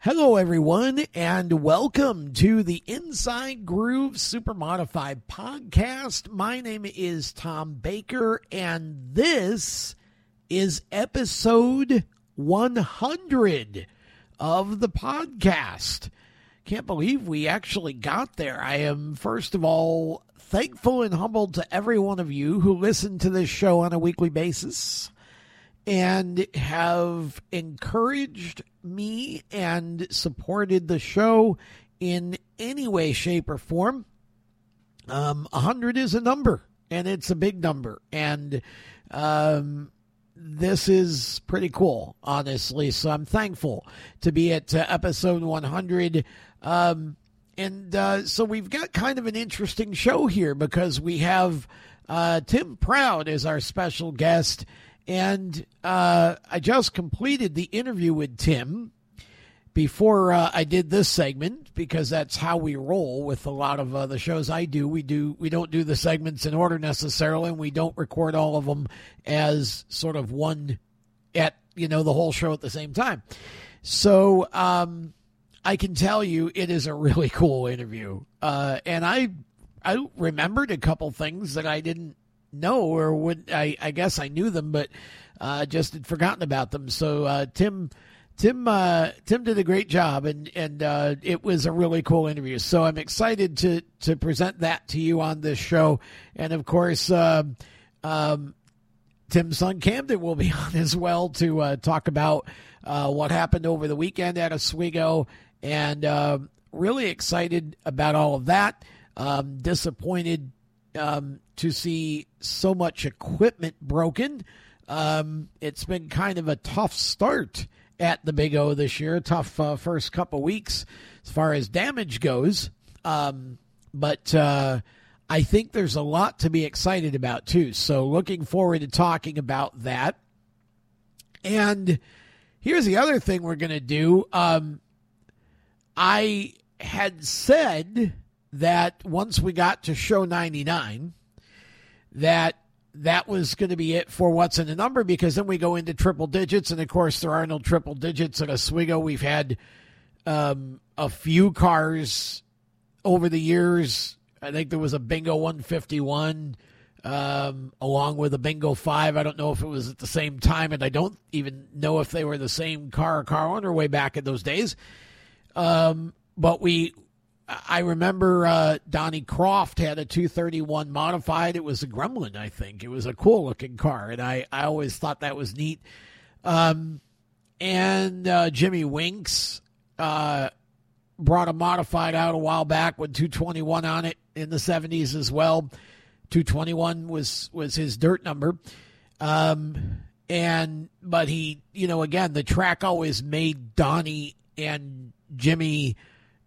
Hello, everyone, and welcome to the Inside Groove Super Modified podcast. My name is Tom Baker, and this is episode 100 of the podcast. Can't believe we actually got there. I am, first of all, thankful and humbled to every one of you who listen to this show on a weekly basis and have encouraged me and supported the show in any way, shape, or form. Um, 100 is a number, and it's a big number. And um, this is pretty cool, honestly. So I'm thankful to be at uh, episode 100. Um, and uh, so we've got kind of an interesting show here because we have uh, Tim Proud as our special guest. And uh, I just completed the interview with Tim before uh, I did this segment because that's how we roll with a lot of uh, the shows I do. We do we don't do the segments in order necessarily, and we don't record all of them as sort of one at you know the whole show at the same time. So um, I can tell you it is a really cool interview, uh, and I I remembered a couple things that I didn't know or would I, I guess I knew them, but uh, just had forgotten about them. So uh, Tim. Tim uh, Tim did a great job, and and uh, it was a really cool interview. So I'm excited to to present that to you on this show, and of course, um, um, Tim's son Camden will be on as well to uh, talk about uh, what happened over the weekend at Oswego, and um, really excited about all of that. Um, disappointed um, to see so much equipment broken. Um, it's been kind of a tough start at the Big O this year, tough uh, first couple weeks as far as damage goes. Um, but uh, I think there's a lot to be excited about too. So looking forward to talking about that. And here's the other thing we're going to do. Um, I had said that once we got to show 99, that that was going to be it for what's in the number because then we go into triple digits. And of course, there are no triple digits at Oswego. We've had um, a few cars over the years. I think there was a Bingo 151 um, along with a Bingo 5. I don't know if it was at the same time, and I don't even know if they were the same car or car owner way back in those days. Um, but we I remember uh, Donnie Croft had a 231 modified. It was a Gremlin, I think. It was a cool looking car, and I, I always thought that was neat. Um, and uh, Jimmy Winks uh, brought a modified out a while back with 221 on it in the 70s as well. 221 was was his dirt number. Um, and but he, you know, again, the track always made Donnie and Jimmy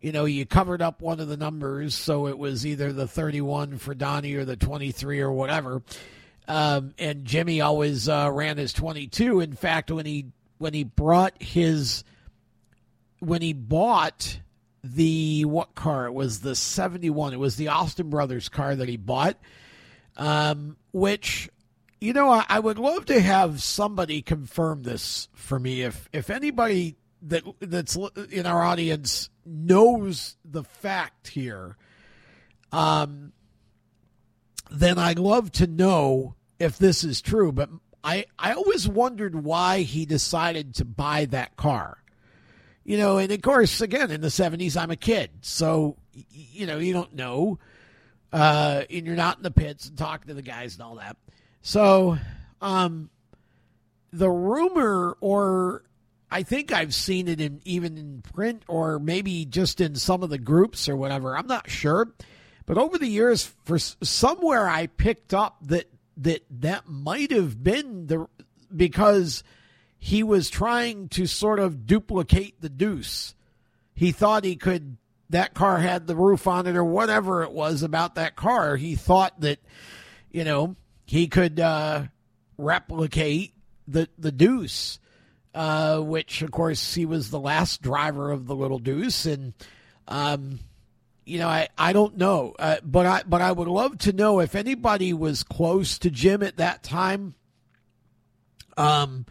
you know, you covered up one of the numbers, so it was either the 31 for Donnie or the 23 or whatever. Um, and Jimmy always uh, ran his 22. In fact, when he when he brought his when he bought the what car? It was the 71. It was the Austin Brothers car that he bought, um, which you know I, I would love to have somebody confirm this for me. If if anybody that that's in our audience knows the fact here, um, then I'd love to know if this is true. But I I always wondered why he decided to buy that car. You know, and of course, again, in the '70s, I'm a kid, so you know you don't know, uh, and you're not in the pits and talking to the guys and all that. So, um, the rumor or I think I've seen it in even in print or maybe just in some of the groups or whatever. I'm not sure, but over the years, for somewhere I picked up that that that might have been the because he was trying to sort of duplicate the Deuce. He thought he could. That car had the roof on it, or whatever it was about that car. He thought that you know, he could uh, replicate the the Deuce, uh, which of course he was the last driver of the Little Deuce, and um, you know, I, I don't know, uh, but I but I would love to know if anybody was close to Jim at that time. Um,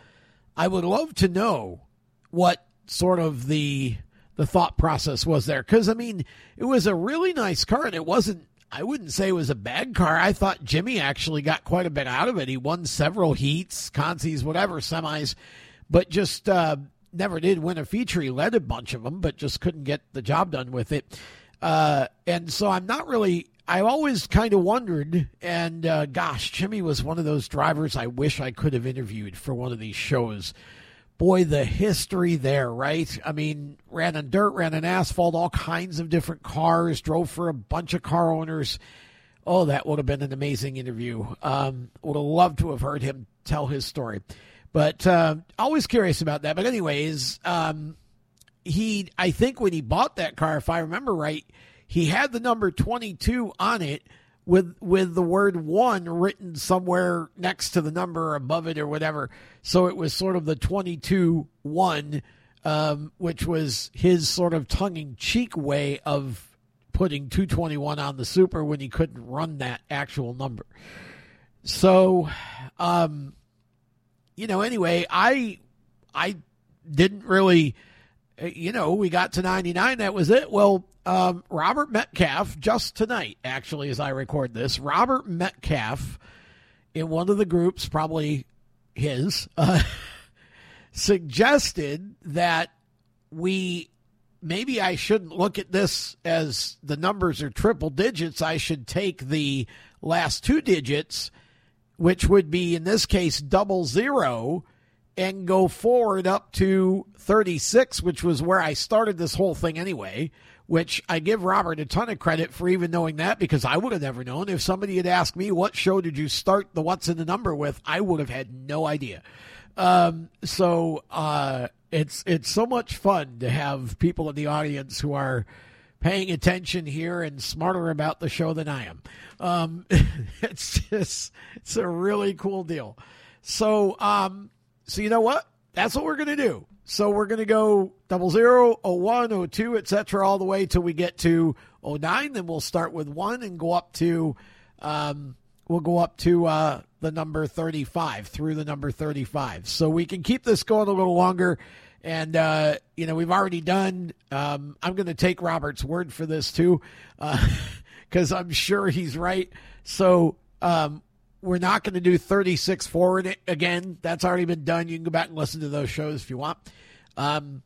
I would love to know what sort of the the thought process was there because I mean it was a really nice car and it wasn't I wouldn't say it was a bad car. I thought Jimmy actually got quite a bit out of it. He won several heats, consies, whatever, semis, but just uh, never did win a feature. He led a bunch of them, but just couldn't get the job done with it. Uh, and so I'm not really. I always kind of wondered, and uh, gosh, Jimmy was one of those drivers I wish I could have interviewed for one of these shows boy, the history there, right? I mean, ran on dirt, ran on asphalt, all kinds of different cars, drove for a bunch of car owners. Oh, that would have been an amazing interview. Um, would have loved to have heard him tell his story. But uh, always curious about that. But, anyways, um, he, I think when he bought that car, if I remember right, he had the number 22 on it with with the word one written somewhere next to the number above it or whatever. So it was sort of the 22 1, um, which was his sort of tongue in cheek way of putting 221 on the super when he couldn't run that actual number. So, um, you know, anyway, I I didn't really, you know, we got to 99. That was it. Well, um, Robert Metcalf, just tonight, actually, as I record this, Robert Metcalf in one of the groups, probably his, uh, suggested that we maybe I shouldn't look at this as the numbers are triple digits. I should take the last two digits, which would be in this case double zero, and go forward up to 36, which was where I started this whole thing anyway which I give Robert a ton of credit for even knowing that because I would have never known. If somebody had asked me, what show did you start the What's in the Number with, I would have had no idea. Um, so uh, it's it's so much fun to have people in the audience who are paying attention here and smarter about the show than I am. Um, it's just it's a really cool deal. So um, so you know what? That's what we're gonna do. So we're to go double zero, oh one, oh two, etc., all the way till we get to oh nine. Then we'll start with one and go up to, um, we'll go up to uh, the number thirty-five through the number thirty-five. So we can keep this going a little longer. And uh, you know we've already done. Um, I'm going to take Robert's word for this too, because uh, I'm sure he's right. So um, we're not going to do 36 forward again. That's already been done. You can go back and listen to those shows if you want. Um,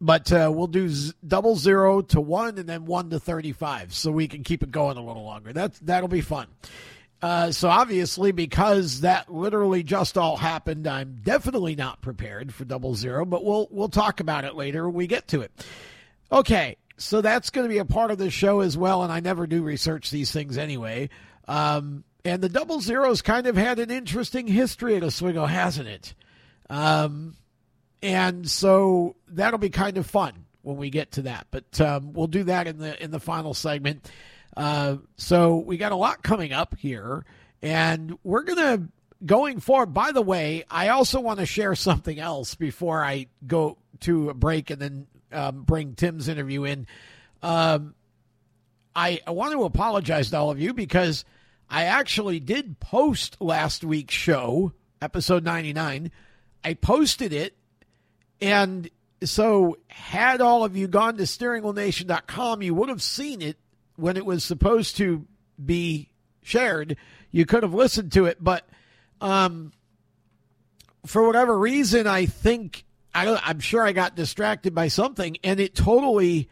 but uh, we'll do z- double zero to one and then one to 35 so we can keep it going a little longer. That's, that'll be fun. Uh, so obviously, because that literally just all happened, I'm definitely not prepared for double zero, but we'll, we'll talk about it later when we get to it. Okay. So that's going to be a part of the show as well. And I never do research these things anyway. Um, and the double zeros kind of had an interesting history at Oswego, hasn't it? Um, and so that'll be kind of fun when we get to that. But um, we'll do that in the in the final segment. Uh, so we got a lot coming up here, and we're gonna going forward. By the way, I also want to share something else before I go to a break and then um, bring Tim's interview in. Um, I, I want to apologize to all of you because I actually did post last week's show, episode 99. I posted it. And so, had all of you gone to steeringwheelnation.com, you would have seen it when it was supposed to be shared. You could have listened to it. But um, for whatever reason, I think, I I'm sure I got distracted by something. And it totally,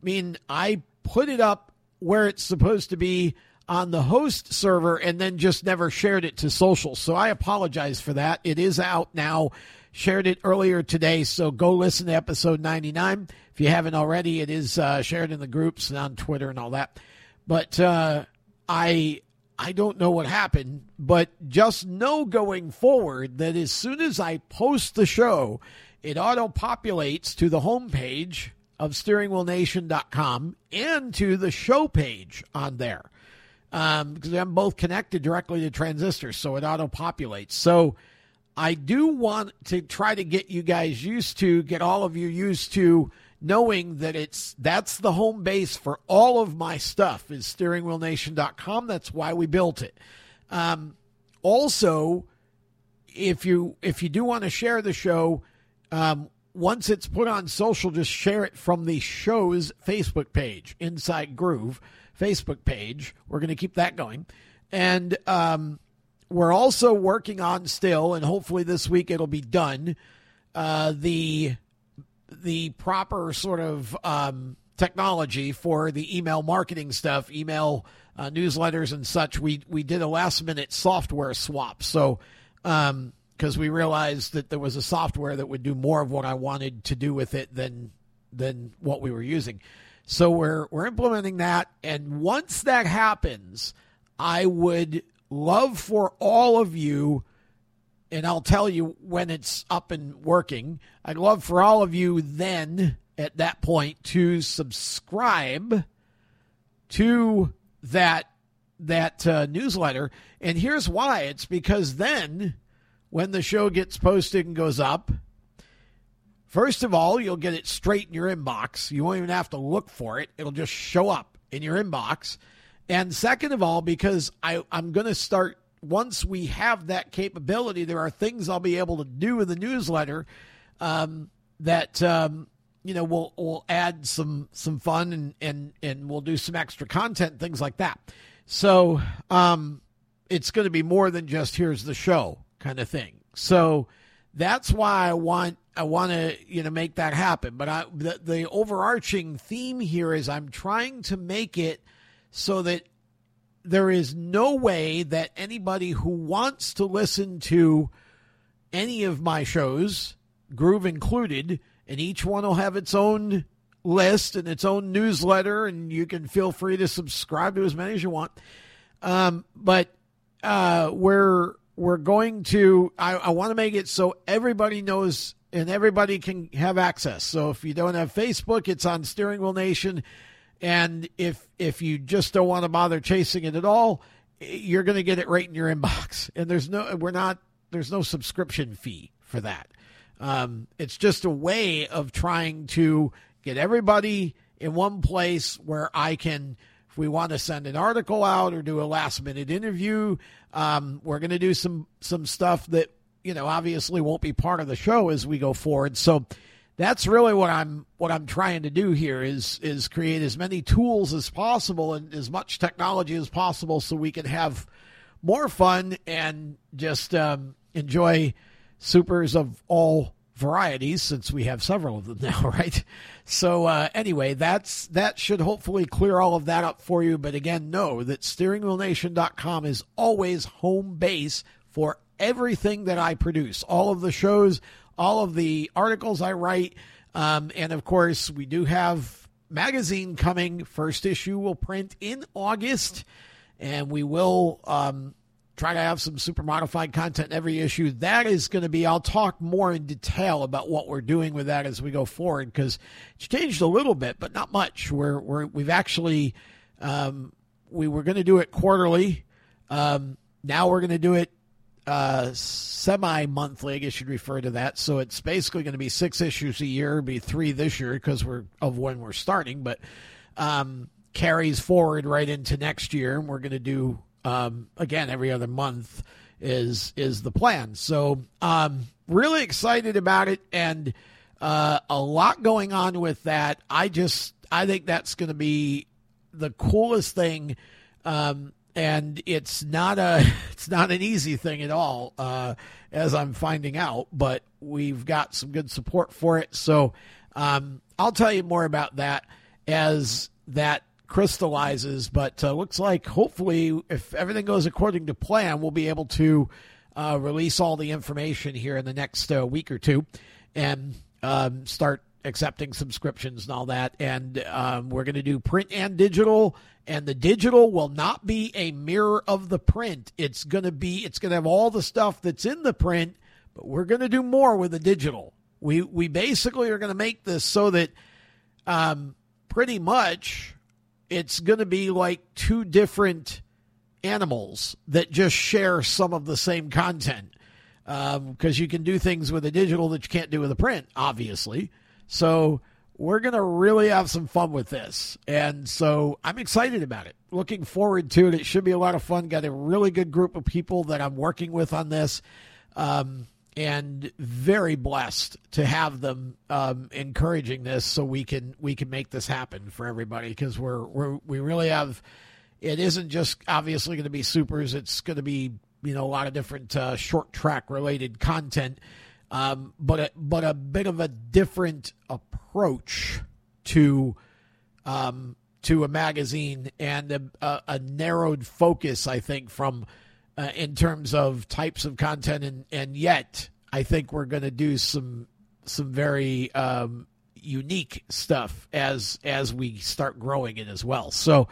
I mean, I put it up where it's supposed to be on the host server and then just never shared it to social. So I apologize for that. It is out now. Shared it earlier today, so go listen to episode 99. If you haven't already, it is uh, shared in the groups and on Twitter and all that. But uh, I I don't know what happened, but just know going forward that as soon as I post the show, it auto populates to the homepage of steeringwheelnation.com and to the show page on there. um, because I'm both connected directly to transistors, so it auto populates. So I do want to try to get you guys used to, get all of you used to knowing that it's that's the home base for all of my stuff is steeringwheelnation.com. That's why we built it. Um, also, if you if you do want to share the show, um, once it's put on social, just share it from the show's Facebook page, Inside Groove Facebook page. We're going to keep that going, and um, we're also working on still, and hopefully this week it'll be done. Uh, the the proper sort of um, technology for the email marketing stuff, email uh, newsletters and such. We we did a last minute software swap, so because um, we realized that there was a software that would do more of what I wanted to do with it than than what we were using. So we're we're implementing that, and once that happens, I would love for all of you and I'll tell you when it's up and working. I'd love for all of you then at that point to subscribe to that that uh, newsletter. And here's why: it's because then when the show gets posted and goes up, first of all, you'll get it straight in your inbox. You won't even have to look for it; it'll just show up in your inbox. And second of all, because I, I'm going to start once we have that capability, there are things I'll be able to do in the newsletter um, that um, you know will will add some some fun and and and we'll do some extra content, things like that. So um, it's going to be more than just here's the show kind of thing. So that's why I want I want to you know make that happen. But I the, the overarching theme here is I'm trying to make it so that there is no way that anybody who wants to listen to any of my shows, Groove included, and each one will have its own list and its own newsletter, and you can feel free to subscribe to as many as you want. Um, but uh, we're we're going to. I, I want to make it so everybody knows and everybody can have access. So if you don't have Facebook, it's on Steering Wheel Nation. And if if you just don't want to bother chasing it at all, you're going to get it right in your inbox. And there's no we're not there's no subscription fee for that. Um, it's just a way of trying to get everybody in one place where I can, if we want to send an article out or do a last minute interview, um, we're going to do some some stuff that you know obviously won't be part of the show as we go forward. So that's really what I'm what I'm trying to do here is is create as many tools as possible and as much technology as possible so we can have more fun and just um, enjoy supers of all varieties since we have several of them now right? So uh, anyway that's that should hopefully clear all of that up for you. But again know that steeringwheelnation.com is always home base for everything that i produce. All of the shows all of the articles I write. Um, and of course, we do have magazine coming. First issue will print in August, and we will um, try to have some super modified content in every issue. That is going to be, I'll talk more in detail about what we're doing with that as we go forward because it's changed a little bit, but not much. We're, we're, we've actually, um, we were going to do it quarterly. Um, now we're going to do it uh, semi monthly, I guess you'd refer to that. So it's basically going to be six issues a year, be three this year because we're of when we're starting, but um, carries forward right into next year. And we're going to do um, again every other month is is the plan. So um, really excited about it and uh, a lot going on with that. I just I think that's going to be the coolest thing. Um, and it's not a it's not an easy thing at all uh, as i'm finding out but we've got some good support for it. So um, i'll tell you more about that as that crystallizes but uh, looks like hopefully if everything goes according to plan we'll be able to uh, release all the information here in the next uh, week or two and um, start accepting subscriptions and all that. And um, we're going to do print and digital. And the digital will not be a mirror of the print. It's going to be, it's going to have all the stuff that's in the print, but we're going to do more with the digital. We, we basically are going to make this so that um, pretty much it's going to be like two different animals that just share some of the same content because um, you can do things with a digital that you can't do with a print, obviously. So we're going to really have some fun with this. And so I'm excited about it. Looking forward to it. It should be a lot of fun. Got a really good group of people that I'm working with on this. Um, and very blessed to have them um, encouraging this so we can we can make this happen for everybody because we're, we're we really have it isn't just obviously going to be supers it's going to be you know a lot of different uh, short track related content um, but a, but a bit of a different approach to um, to a magazine and a, a, a narrowed focus I think from uh, in terms of types of content, and and yet I think we're going to do some some very um, unique stuff as as we start growing it as well. So.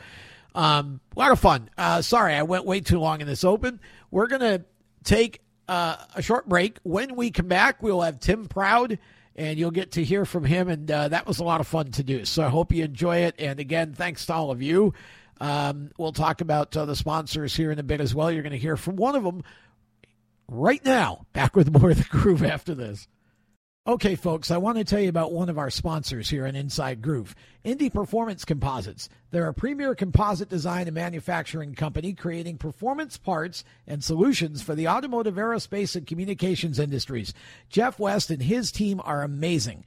Um, a lot of fun. Uh, sorry, I went way too long in this open. We're going to take uh, a short break. When we come back, we'll have Tim Proud, and you'll get to hear from him. And uh, that was a lot of fun to do. So I hope you enjoy it. And again, thanks to all of you. Um, we'll talk about uh, the sponsors here in a bit as well. You're going to hear from one of them right now. Back with more of the groove after this. Okay, folks, I want to tell you about one of our sponsors here on Inside Groove, Indy Performance Composites. They're a premier composite design and manufacturing company creating performance parts and solutions for the automotive, aerospace, and communications industries. Jeff West and his team are amazing.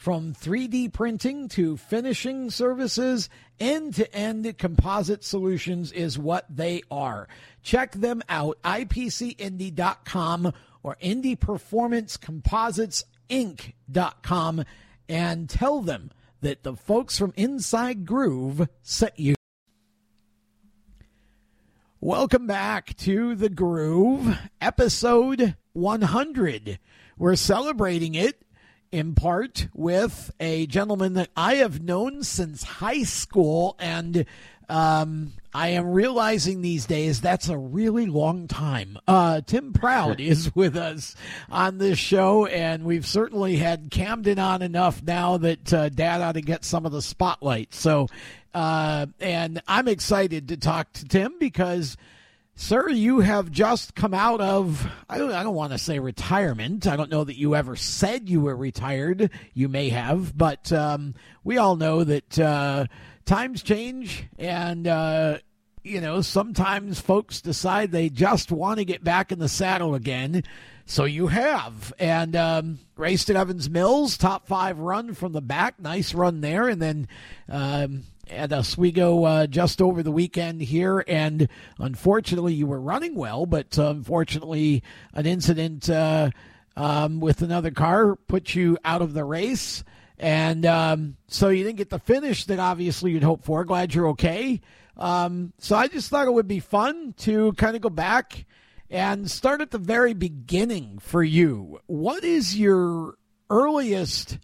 from 3D printing to finishing services, end to end composite solutions is what they are. Check them out, ipcindy.com or indyperformancecompositesinc.com and tell them that the folks from Inside Groove sent you. Welcome back to The Groove, episode 100. We're celebrating it in part with a gentleman that I have known since high school, and um, I am realizing these days that's a really long time. Uh, Tim Proud is with us on this show, and we've certainly had Camden on enough now that uh, Dad ought to get some of the spotlight. So, uh, and I'm excited to talk to Tim because Sir, you have just come out of, I don't, I don't want to say retirement. I don't know that you ever said you were retired. You may have, but um, we all know that uh, times change and, uh, you know, sometimes folks decide they just want to get back in the saddle again. So you have. And um, raced at Evans Mills, top five run from the back. Nice run there. And then um, at Oswego uh, just over the weekend here, and unfortunately, you were running well, but uh, unfortunately, an incident uh, um, with another car put you out of the race, and um, so you didn't get the finish that obviously you'd hoped for. Glad you're okay. Um, so I just thought it would be fun to kind of go back and start at the very beginning for you. What is your earliest?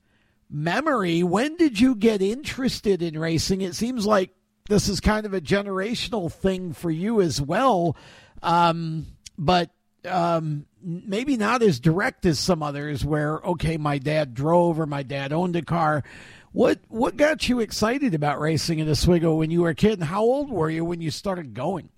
Memory, when did you get interested in racing? It seems like this is kind of a generational thing for you as well, um, but um, maybe not as direct as some others. Where okay, my dad drove or my dad owned a car. What what got you excited about racing in Oswego when you were a kid? And how old were you when you started going?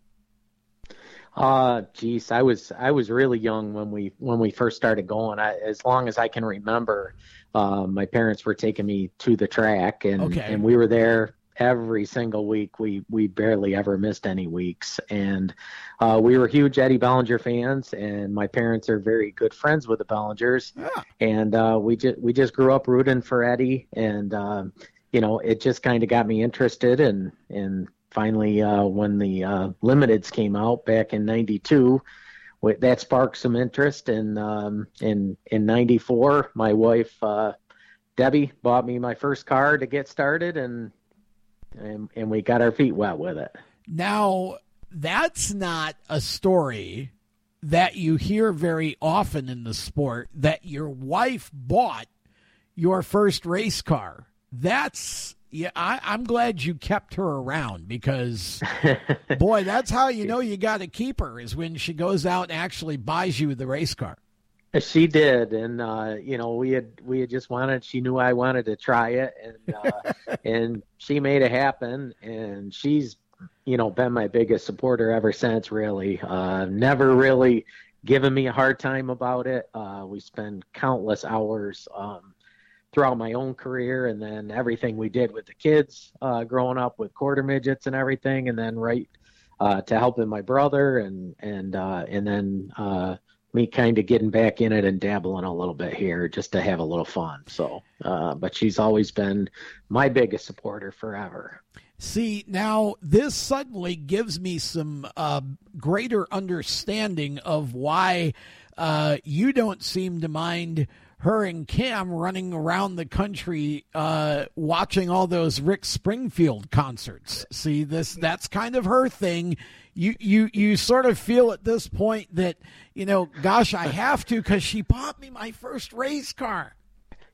Uh, geez, I was I was really young when we when we first started going. I, as long as I can remember, uh, my parents were taking me to the track, and okay. and we were there every single week. We we barely ever missed any weeks, and uh, we were huge Eddie Bellinger fans. And my parents are very good friends with the Bellingers, yeah. and uh, we just we just grew up rooting for Eddie, and um, you know it just kind of got me interested, and and finally uh, when the uh, limiteds came out back in '92 that sparked some interest. And um, in in '94, my wife uh, Debbie bought me my first car to get started, and, and and we got our feet wet with it. Now that's not a story that you hear very often in the sport that your wife bought your first race car. That's yeah, I, I'm glad you kept her around because, boy, that's how you know you got to keep her is when she goes out and actually buys you the race car. She did, and uh, you know we had we had just wanted. She knew I wanted to try it, and uh, and she made it happen. And she's you know been my biggest supporter ever since. Really, uh, never really given me a hard time about it. Uh, we spend countless hours um, throughout my own career, and then everything we did with the kids uh, growing up with quarter midgets and everything, and then right uh, to helping my brother, and and uh, and then uh, me kind of getting back in it and dabbling a little bit here just to have a little fun. So, uh, but she's always been my biggest supporter forever. See, now this suddenly gives me some uh, greater understanding of why uh, you don't seem to mind her and Cam running around the country uh, watching all those Rick Springfield concerts. See, this that's kind of her thing. You you you sort of feel at this point that you know, gosh, I have to because she bought me my first race car.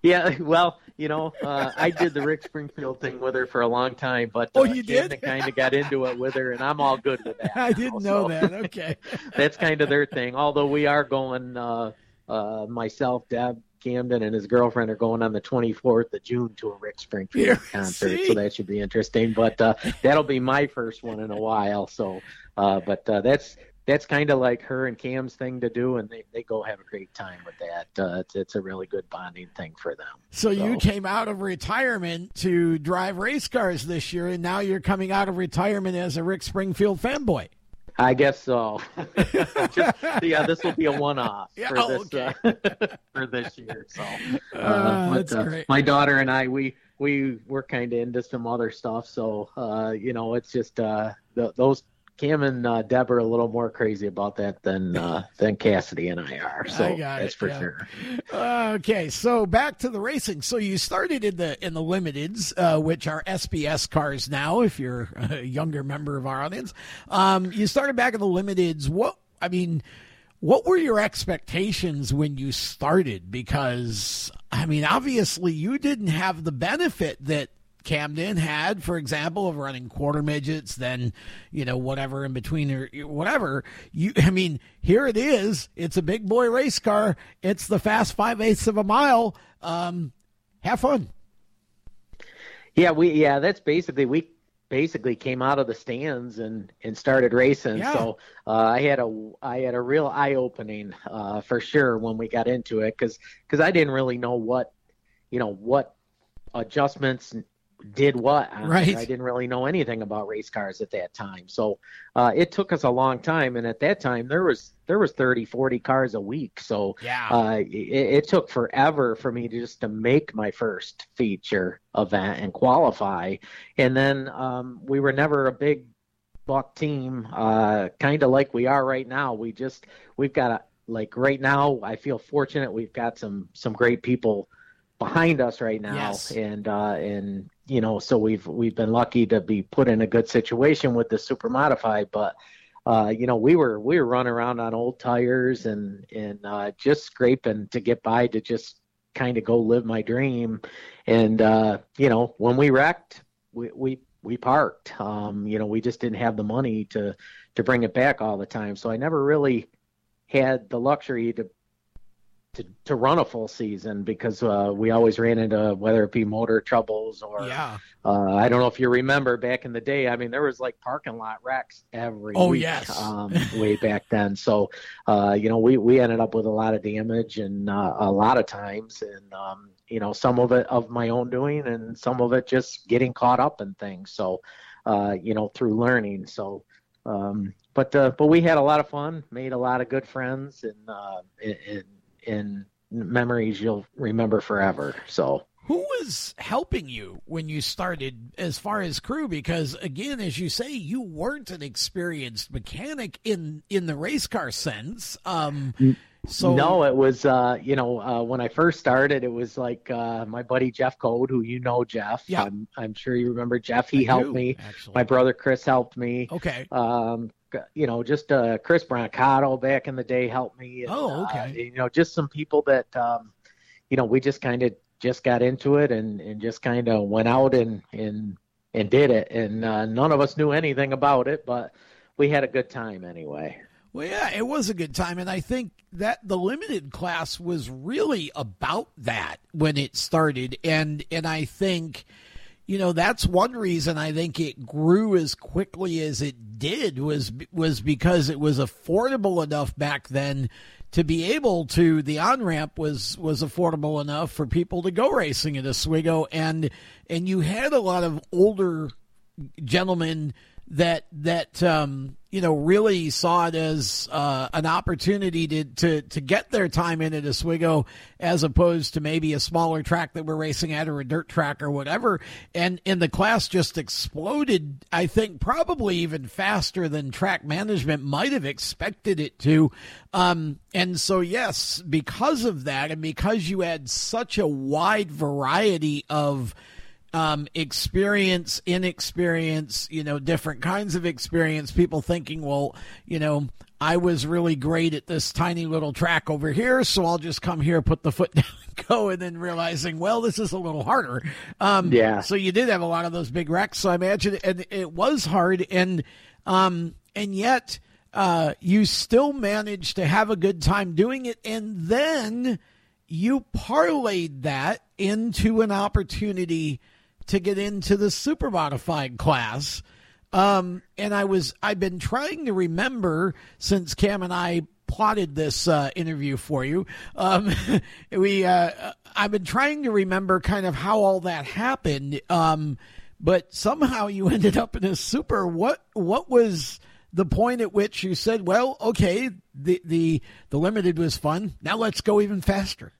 Yeah, well, you know, uh, I did the Rick Springfield thing with her for a long time, but uh, oh, you did? kind of got into it with her, and I'm all good with that. I didn't know, know that. Okay, that's kind of their thing. Although we are going, uh, uh, myself, Deb, Camden, and his girlfriend are going on the 24th of June to a Rick Springfield yeah, concert, see? so that should be interesting. But uh, that'll be my first one in a while. So, uh, but uh, that's that's kind of like her and Cam's thing to do, and they, they go have a great time with that. Uh, it's, it's a really good bonding thing for them. So, so, you came out of retirement to drive race cars this year, and now you're coming out of retirement as a Rick Springfield fanboy. I guess so. Just, yeah, this will be a one-off yeah, for oh, this okay. uh, for this year. So, uh, uh, that's uh, great. My daughter and I, we we we're kind of into some other stuff. So, uh, you know, it's just uh, the, those Cam and uh, Deb are a little more crazy about that than uh, than Cassidy and I are. So I that's it, for yeah. sure. okay, so back to the racing. So you started in the in the limiteds, uh, which are SBS cars now. If you're a younger member of our audience, um, you started back in the limiteds. What I mean, what were your expectations when you started? Because I mean, obviously you didn't have the benefit that Camden had, for example, of running quarter midgets, then you know whatever in between or whatever. You, I mean, here it is. It's a big boy race car. It's the fast five eighths of a mile. Um, have fun. Yeah, we yeah that's basically we basically came out of the stands and and started racing. Yeah. So uh, I had a I had a real eye opening uh, for sure when we got into it because because I didn't really know what you know what adjustments did what. Right. I didn't really know anything about race cars at that time. So uh, it took us a long time. And at that time, there was there was 30, 40 cars a week. So yeah. uh, it, it, took forever for me to just to make my first feature event and qualify. And then um, we were never a big buck team, uh, kind of like we are right now. We just we've got a like right now. I feel fortunate. We've got some some great people behind us right now. Yes. and uh and you know so we've we've been lucky to be put in a good situation with the super modified but uh you know we were we were running around on old tires and and uh just scraping to get by to just kind of go live my dream. And uh you know when we wrecked we we we parked. Um you know we just didn't have the money to to bring it back all the time. So i never really had the luxury to to, to run a full season because uh, we always ran into whether it be motor troubles or yeah. Uh, I don't know if you remember back in the day. I mean, there was like parking lot wrecks every oh, week yes. um, way back then. So uh, you know, we we ended up with a lot of damage and uh, a lot of times, and um, you know, some of it of my own doing, and some of it just getting caught up in things. So uh, you know, through learning. So. Um, but uh, but we had a lot of fun, made a lot of good friends, and uh, and in memories you'll remember forever. So who was helping you when you started as far as crew? Because again as you say you weren't an experienced mechanic in in the race car sense. Um so no it was uh you know uh when i first started it was like uh my buddy jeff code who you know jeff. Yeah. I'm, I'm sure you remember jeff. He I helped do, me. actually. my brother chris helped me. Okay. Um you know, just uh, Chris Brancato back in the day helped me. And, oh, okay. Uh, you know, just some people that, um, you know, we just kind of just got into it and, and just kind of went out and, and, and did it. And uh, none of us knew anything about it, but we had a good time anyway. Well, yeah, it was a good time. And I think that the limited class was really about that when it started. And, and I think, you know that's one reason I think it grew as quickly as it did was was because it was affordable enough back then to be able to the on ramp was was affordable enough for people to go racing at Oswego. And and you had a lot of older gentlemen that that um, you know really saw it as uh, an opportunity to, to to get their time in at Oswego as opposed to maybe a smaller track that we're racing at or a dirt track or whatever. And and the class just exploded. I think probably even faster than track management might have expected it to. Um, and so yes, because of that, and because you had such a wide variety of um, experience, inexperience, you know, different kinds of experience. People thinking, well, you know, I was really great at this tiny little track over here, so I'll just come here, put the foot down, and go, and then realizing, well, this is a little harder. Um, yeah. So you did have a lot of those big wrecks. So I imagine, and it was hard, and um, and yet uh, you still managed to have a good time doing it, and then you parlayed that into an opportunity to get into the super modified class. Um, and I was I've been trying to remember since Cam and I plotted this uh, interview for you. Um, we uh, I've been trying to remember kind of how all that happened. Um, but somehow you ended up in a super. What what was the point at which you said, "Well, okay, the the the limited was fun. Now let's go even faster."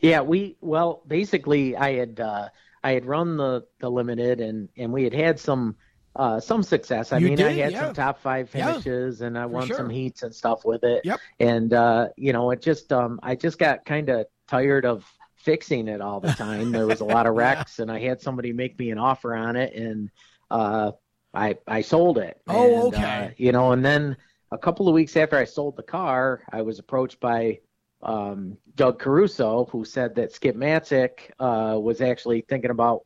Yeah, we well basically I had uh, I had run the the limited and and we had had some uh, some success. I you mean, did? I had yeah. some top five finishes yeah, and I won sure. some heats and stuff with it. Yep. And uh, you know, it just um, I just got kind of tired of fixing it all the time. There was a lot of wrecks, yeah. and I had somebody make me an offer on it, and uh, I I sold it. Oh, and, okay. Uh, you know, and then a couple of weeks after I sold the car, I was approached by um, Doug Caruso, who said that Skip Matzik uh, was actually thinking about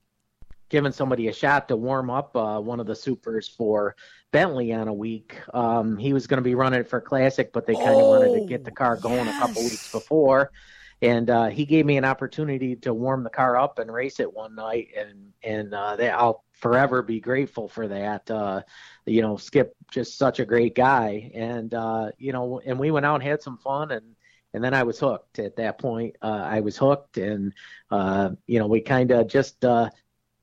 giving somebody a shot to warm up uh, one of the supers for Bentley on a week. Um, he was going to be running it for Classic, but they kind of oh, wanted to get the car going yes. a couple weeks before. And uh, he gave me an opportunity to warm the car up and race it one night, and and uh, they, I'll forever be grateful for that. Uh, you know, Skip just such a great guy, and uh, you know, and we went out and had some fun, and and then I was hooked. At that point, uh, I was hooked, and uh, you know, we kind of just uh,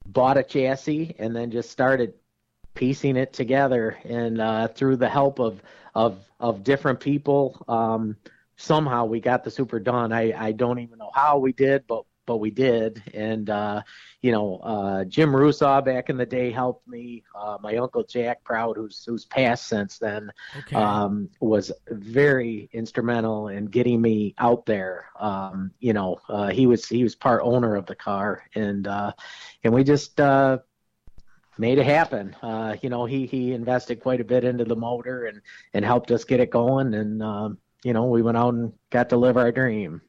bought a chassis and then just started piecing it together. And uh, through the help of of of different people, um, somehow we got the super done. I I don't even know how we did, but but we did. And uh, you know, uh, Jim Rusaw back in the day helped me. Uh, my uncle Jack Proud, who's who's passed since then, okay. um, was very instrumental in getting me out there. Um, you know, uh, he was he was part owner of the car, and uh, and we just uh, made it happen. Uh, you know, he he invested quite a bit into the motor and and helped us get it going, and um, you know, we went out and got to live our dream.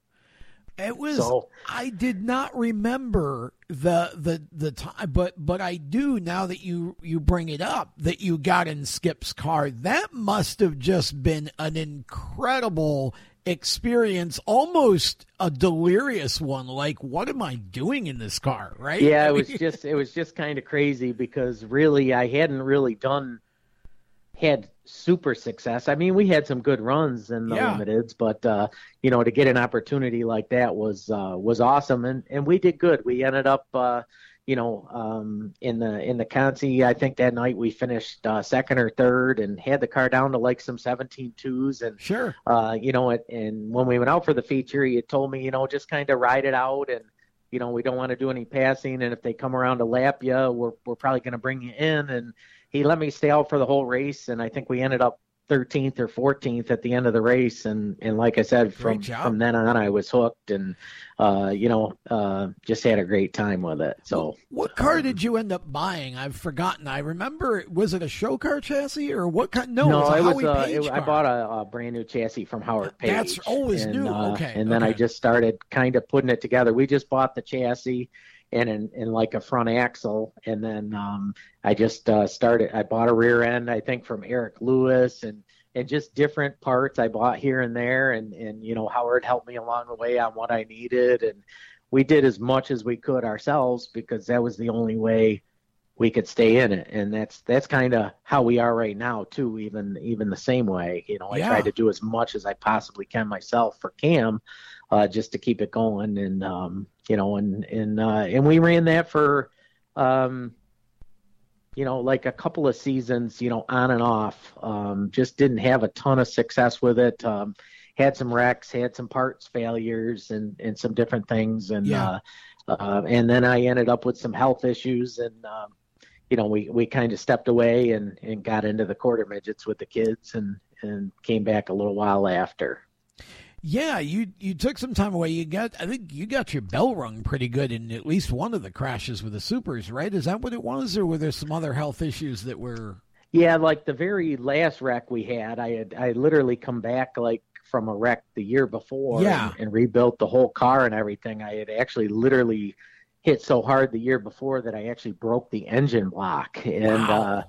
It was. So, I did not remember the the the time, but but I do now that you you bring it up that you got in Skip's car. That must have just been an incredible experience, almost a delirious one. Like, what am I doing in this car? Right? Yeah, it was just it was just kind of crazy because really I hadn't really done had super success. I mean, we had some good runs in the yeah. limiteds, but uh, you know, to get an opportunity like that was uh, was awesome, and and we did good. We ended up, uh, you know, um, in the in the consi. I think that night we finished uh, second or third, and had the car down to like some 17 twos, and sure, uh, you know, it, and when we went out for the feature, he had told me, you know, just kind of ride it out and. You know, we don't want to do any passing, and if they come around to lap you, we're we're probably going to bring you in, and he let me stay out for the whole race, and I think we ended up 13th or 14th at the end of the race, and and like I said, from from then on, I was hooked, and uh, you know, uh, just had a great time with it. So, what car um, did you end up buying? I've forgotten. I remember. Was it a show car chassis or what kind? No, no, it was. A, uh, it, I bought a, a, brand new chassis from Howard Page. That's always and, new. Uh, okay, and then okay. I just started kind of putting it together. We just bought the chassis and in, in like a front axle. And then um, I just uh, started. I bought a rear end, I think, from Eric Lewis, and and just different parts I bought here and there. And and you know Howard helped me along the way on what I needed, and we did as much as we could ourselves because that was the only way we could stay in it and that's that's kind of how we are right now too even even the same way you know i yeah. try to do as much as i possibly can myself for cam uh, just to keep it going and um, you know, and and uh, and we ran that for, um, you know, like a couple of seasons, you know, on and off. Um, just didn't have a ton of success with it. Um, had some wrecks, had some parts failures, and and some different things, and yeah. uh, uh, and then I ended up with some health issues, and um, you know, we we kind of stepped away and and got into the quarter midgets with the kids, and and came back a little while after. Yeah, you you took some time away. You got I think you got your bell rung pretty good in at least one of the crashes with the supers, right? Is that what it was, or were there some other health issues that were? Yeah, like the very last wreck we had, I had I literally come back like from a wreck the year before, yeah. and, and rebuilt the whole car and everything. I had actually literally hit so hard the year before that I actually broke the engine block, and wow. uh,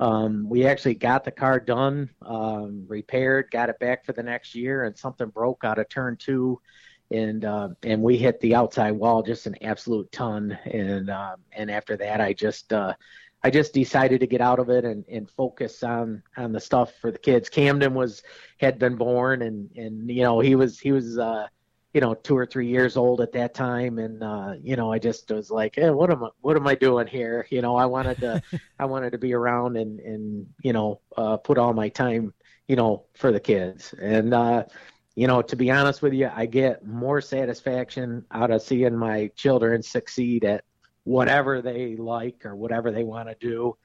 um, we actually got the car done, um, repaired, got it back for the next year, and something broke out of turn two, and uh, and we hit the outside wall just an absolute ton, and uh, and after that, I just uh, I just decided to get out of it and, and focus on on the stuff for the kids. Camden was had been born, and and you know he was he was. Uh, you know two or three years old at that time. And uh you know i just was like hey, what am i what am i doing here? You know i wanted to i wanted to be around and and you know uh put all my time you know for the kids. And uh you know to be honest with you i get more satisfaction out of seeing my children succeed at whatever they like or whatever they want to do.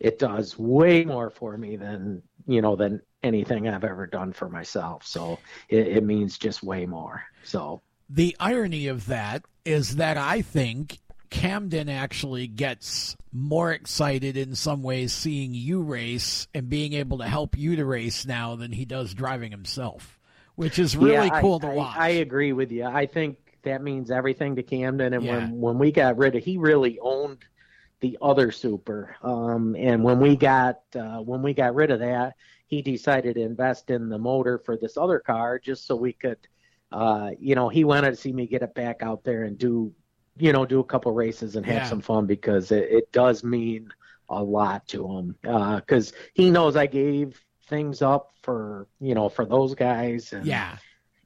It does way more for me than you know than anything I've ever done for myself. So it, it means just way more. So the irony of that is that I think Camden actually gets more excited in some ways seeing you race and being able to help you to race now than he does driving himself, which is really yeah, cool I, to watch. I, I, agree with you. I think that means everything to Camden. And yeah. when, when we got rid of, he really owned the other super. Um, and when we got, uh, when we got rid of that, he decided to invest in the motor for this other car just so we could, uh, you know, he wanted to see me get it back out there and do, you know, do a couple races and have yeah. some fun because it, it, does mean a lot to him. Because uh, he knows I gave things up for, you know, for those guys. And, yeah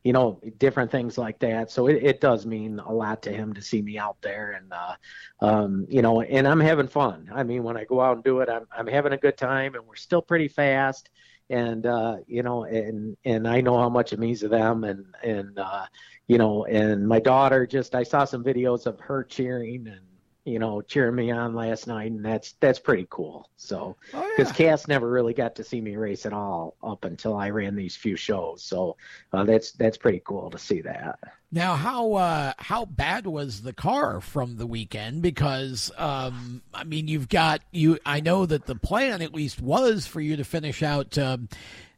you know, different things like that. So it, it does mean a lot to him to see me out there, and uh, um, you know, and I'm having fun. I mean, when I go out and do it, I'm I'm having a good time, and we're still pretty fast and uh, you know, and and I know how much it means to them, and and uh, you know, and my daughter just I saw some videos of her cheering and you know cheering me on last night, and that's that's pretty cool. So because oh, yeah. Cass never really got to see me race at all up until I ran these few shows, so uh, that's that's pretty cool to see that. Now, how uh, how bad was the car from the weekend? Because um, I mean, you've got you. I know that the plan at least was for you to finish out um,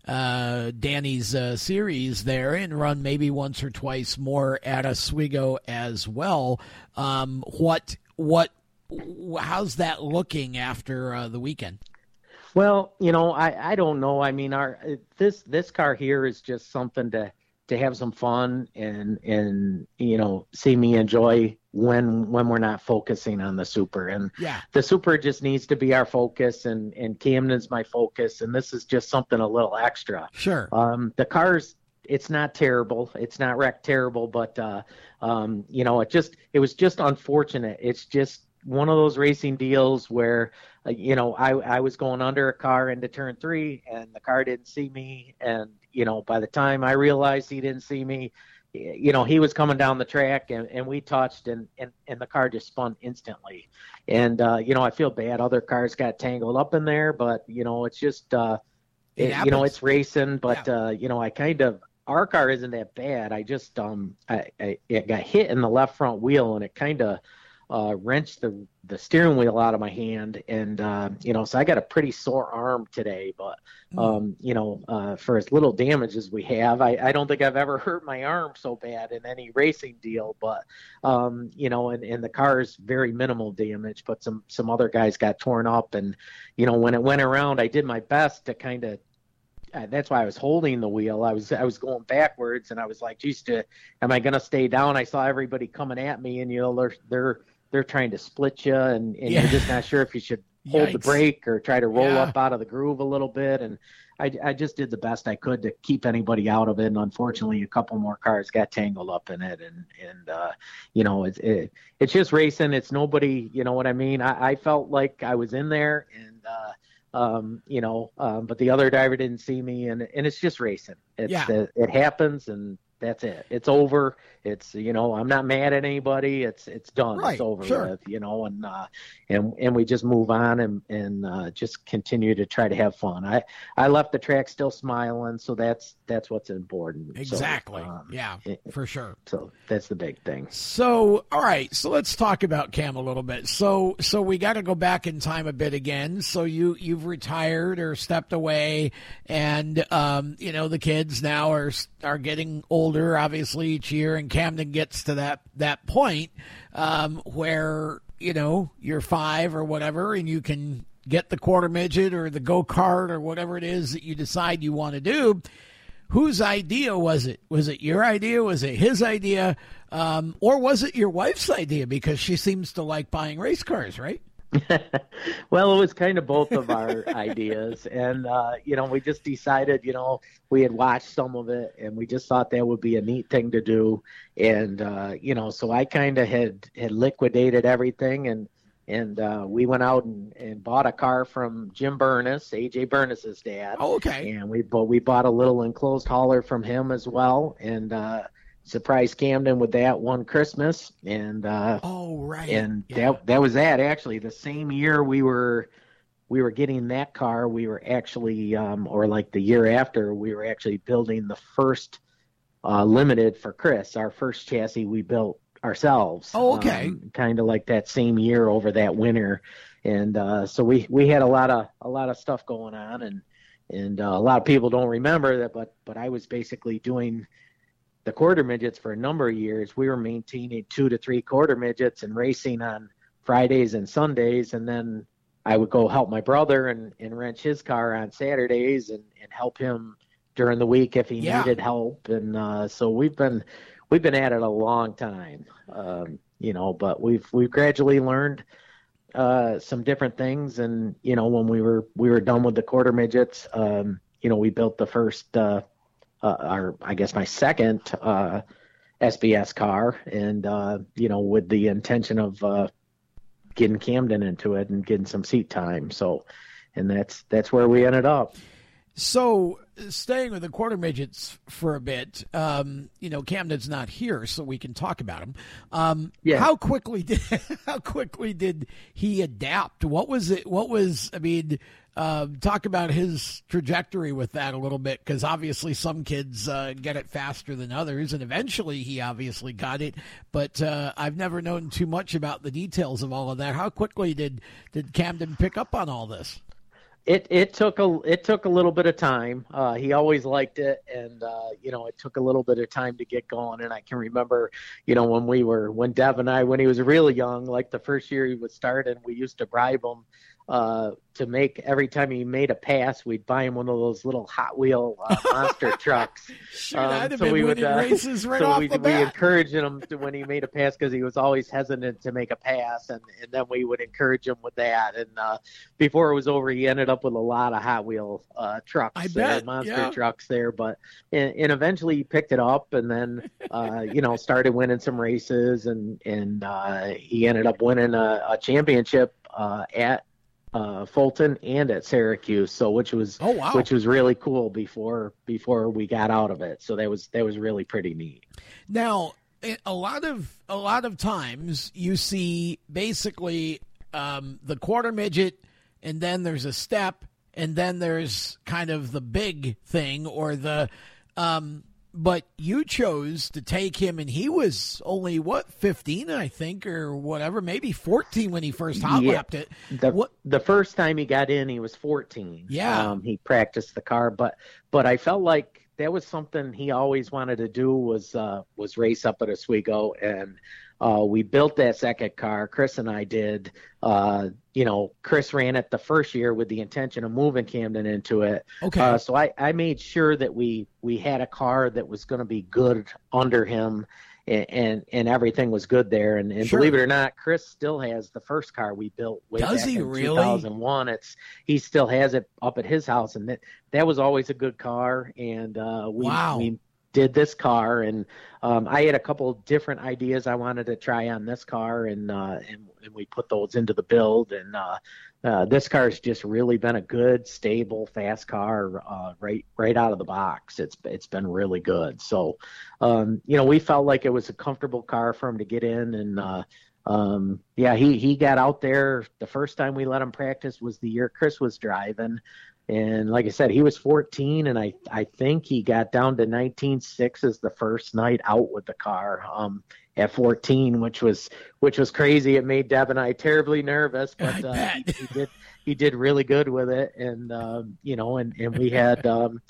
uh, Danny's uh, series there and run maybe once or twice more at Oswego as well. Um, what what how's that looking after uh, the weekend? Well, you know, I I don't know. I mean, our this this car here is just something to to have some fun and and you know see me enjoy when when we're not focusing on the super. And yeah. the super just needs to be our focus and and camden's my focus. And this is just something a little extra. Sure. Um the cars it's not terrible it's not wrecked terrible but uh um you know it just it was just unfortunate it's just one of those racing deals where uh, you know I I was going under a car into turn 3 and the car didn't see me and you know, by the time I realized he didn't see me, you know, he was coming down the track and, and we touched and, and, and the car just spun instantly. And, uh, you know, I feel bad. Other cars got tangled up in there, but, you know, it's just, uh, it, you know, it's racing, but yeah. uh, you know, I kind of our car isn't that bad. I just um, I, I it got hit in the left front wheel, and it kind of uh, wrenched the the steering wheel out of my hand, and uh, you know, so I got a pretty sore arm today. But hmm. um, you know, uh, for as little damage as we have, I, I don't think I've ever hurt my arm so bad in any racing deal. But um, you know, and, and the car is very minimal damage, but some some other guys got torn up, and you know, when it went around, I did my best to kind of that's why I was holding the wheel. I was I was going backwards, and I was like, "Geez, to, am I going to stay down?" I saw everybody coming at me, and you know they're they're they're trying to split you, and, and yeah. you're just not sure if you should hold Yikes. the brake or try to roll yeah. up out of the groove a little bit. And I, I just did the best I could to keep anybody out of it. And unfortunately, a couple more cars got tangled up in it. And, and, uh, you know, it's, it, it's just racing. It's nobody, you know what I mean? I, I felt like I was in there and, uh, um, you know, um, but the other diver didn't see me, and and it's just racing. It's yeah. it, it happens, and that's it. It's over. It's you know I'm not mad at anybody. It's it's done. Right, it's over sure. with. You know, and uh, and and we just move on and and uh, just continue to try to have fun. I I left the track still smiling, so that's that's what's important. Exactly. So, um, yeah, it, for sure. So that's the big thing. So all right, so let's talk about Cam a little bit. So so we got to go back in time a bit again. So you you've retired or stepped away, and um, you know the kids now are are getting older, obviously each year, and Camden gets to that that point um, where you know you're five or whatever, and you can get the quarter midget or the go kart or whatever it is that you decide you want to do. Whose idea was it? Was it your idea? Was it his idea? Um, or was it your wife's idea? Because she seems to like buying race cars, right? well, it was kind of both of our ideas, and uh, you know, we just decided, you know, we had watched some of it, and we just thought that would be a neat thing to do, and uh, you know, so I kind of had had liquidated everything, and and uh, we went out and, and bought a car from Jim Burness, AJ Burness's dad. Oh, okay. And we but we bought a little enclosed hauler from him as well, and uh, surprised Camden with that one Christmas, and uh, oh right, and yeah. that that was that. Actually, the same year we were we were getting that car, we were actually, um, or like the year after, we were actually building the first uh, limited for Chris. Our first chassis we built ourselves. Oh, okay. Um, kind of like that same year over that winter, and uh, so we we had a lot of a lot of stuff going on, and and uh, a lot of people don't remember that, but but I was basically doing the quarter midgets for a number of years. We were maintaining two to three quarter midgets and racing on Fridays and Sundays, and then I would go help my brother and, and wrench his car on Saturdays and, and help him during the week if he yeah. needed help. And uh, so we've been we've been at it a long time, um, you know. But we've we've gradually learned uh, some different things, and you know when we were we were done with the quarter midgets, um, you know we built the first uh, uh, our I guess my second uh, SBS car, and uh, you know with the intention of uh, getting Camden into it and getting some seat time. So, and that's that's where we ended up. So, staying with the quarter midgets for a bit, um, you know, Camden's not here, so we can talk about him. Um, yeah. How quickly did how quickly did he adapt? What was it? What was? I mean, uh, talk about his trajectory with that a little bit, because obviously some kids uh, get it faster than others, and eventually he obviously got it. But uh, I've never known too much about the details of all of that. How quickly did did Camden pick up on all this? it it took a it took a little bit of time. Uh, he always liked it, and uh, you know it took a little bit of time to get going. And I can remember, you know, when we were when Deb and I when he was really young, like the first year he was start, and we used to bribe him uh, to make every time he made a pass, we'd buy him one of those little Hot Wheel uh, monster trucks. Sure, um, so we would uh, races right so off we, we encouraged him to, when he made a pass because he was always hesitant to make a pass, and, and then we would encourage him with that. And uh, before it was over, he ended up with a lot of Hot Wheel uh, trucks, I bet, monster yeah. trucks there. But and, and, eventually he picked it up, and then uh, you know started winning some races, and and uh, he ended up winning a, a championship uh, at uh, Fulton and at Syracuse. So which was oh, wow. which was really cool before before we got out of it. So that was that was really pretty neat. Now a lot of a lot of times you see basically um, the quarter midget, and then there's a step, and then there's kind of the big thing or the um, but you chose to take him and he was only what 15 i think or whatever maybe 14 when he first hot lapped yeah. it the, what? the first time he got in he was 14 yeah um, he practiced the car but but i felt like that was something he always wanted to do was uh, was race up at Oswego, and uh, we built that second car. Chris and I did. Uh, you know, Chris ran it the first year with the intention of moving Camden into it. Okay. Uh, so I, I made sure that we we had a car that was going to be good under him and and, and everything was good there. And, and sure. believe it or not, Chris still has the first car we built way Does back he in really? 2001. It's he still has it up at his house, and that that was always a good car. And uh, we wow. we did this car, and um, I had a couple different ideas I wanted to try on this car, and uh, and, and we put those into the build, and uh, uh, this just really been a good, stable, fast car uh, right right out of the box. It's it's been really good. So, um, you know, we felt like it was a comfortable car for him to get in, and uh, um, yeah, he he got out there. The first time we let him practice was the year Chris was driving, and like I said, he was 14, and I I think he got down to 19.6 as the first night out with the car. Um, at 14, which was which was crazy. It made Deb and I terribly nervous, but uh, he, he, did he did really good with it, and um, you know, and and we had um,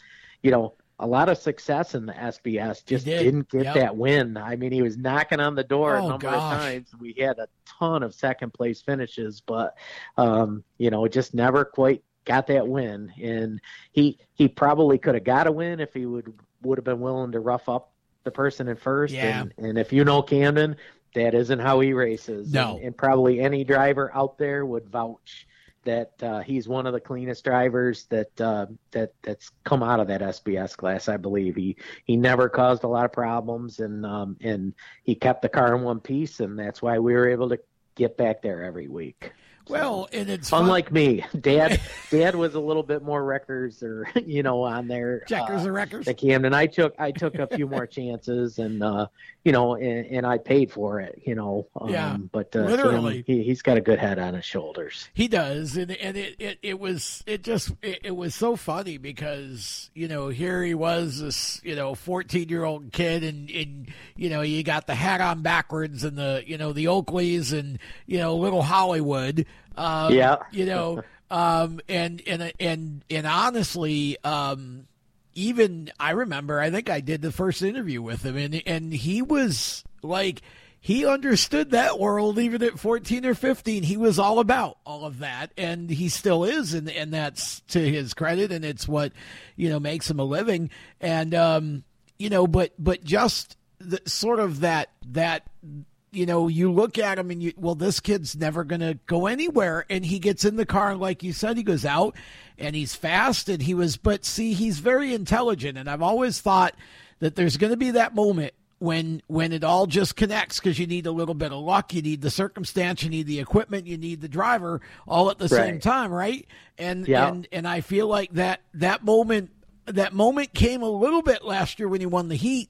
you know a lot of success in the SBS. Just did. not get yep. that win. I mean, he was knocking on the door oh, a number gosh. of times. We had a ton of second place finishes, but um, you know, just never quite got that win. And he he probably could have got a win if he would would have been willing to rough up the person in first. Yeah. And, and if you know Camden, that isn't how he races. No. And, and probably any driver out there would vouch that uh, he's one of the cleanest drivers that uh, that that's come out of that SBS class. I believe he he never caused a lot of problems, and um, and he kept the car in one piece, and that's why we were able to get back there every week. Well, and it's unlike fun. me. Dad, Dad was a little bit more wreckers, or you know, on there. Checkers uh, or wreckers. The Camden. I took, I took a few more chances, and uh, you know, and, and, I paid for it. You know, um, yeah. But uh, literally, he, has got a good head on his shoulders. He does, and and it it, it was it just it, it was so funny because you know here he was this you know fourteen year old kid, and and you know you got the hat on backwards, and the you know the Oakleys, and you know little Hollywood um, yeah. you know, um, and and and and honestly, um, even I remember. I think I did the first interview with him, and and he was like. He understood that world even at 14 or 15. He was all about all of that, and he still is, and, and that's to his credit, and it's what, you know, makes him a living. And, um, you know, but, but just the, sort of that, that, you know, you look at him and you, well, this kid's never going to go anywhere. And he gets in the car, and like you said, he goes out and he's fast and he was, but see, he's very intelligent. And I've always thought that there's going to be that moment when when it all just connects because you need a little bit of luck, you need the circumstance, you need the equipment, you need the driver all at the right. same time, right? And yeah. and and I feel like that that moment that moment came a little bit last year when he won the heat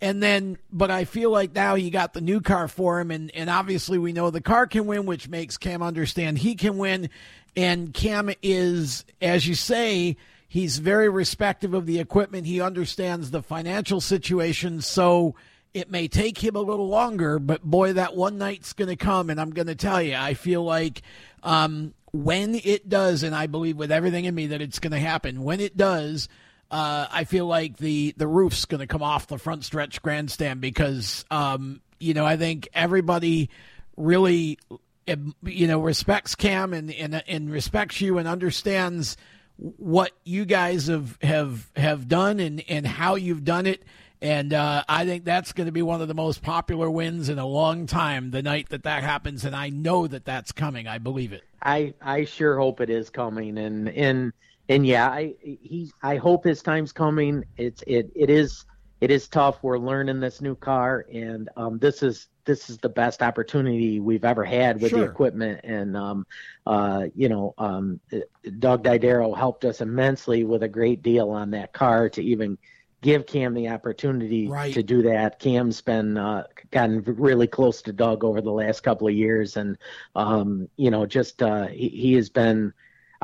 and then, but I feel like now you got the new car for him, and, and obviously we know the car can win, which makes Cam understand he can win. And Cam is, as you say, he's very respective of the equipment. He understands the financial situation. So it may take him a little longer, but boy, that one night's going to come. And I'm going to tell you, I feel like um, when it does, and I believe with everything in me that it's going to happen, when it does, uh, I feel like the the roof's going to come off the front stretch grandstand because um, you know I think everybody really you know respects Cam and and, and respects you and understands what you guys have have have done and and how you've done it. And uh, I think that's going to be one of the most popular wins in a long time. The night that that happens, and I know that that's coming. I believe it. I I sure hope it is coming, and and and yeah, I he I hope his time's coming. It's it it is it is tough. We're learning this new car, and um, this is this is the best opportunity we've ever had with sure. the equipment. And um, uh, you know, um, Doug Didero helped us immensely with a great deal on that car to even give Cam the opportunity right. to do that. Cam's been uh, gotten really close to Doug over the last couple of years, and um, you know, just uh, he, he has been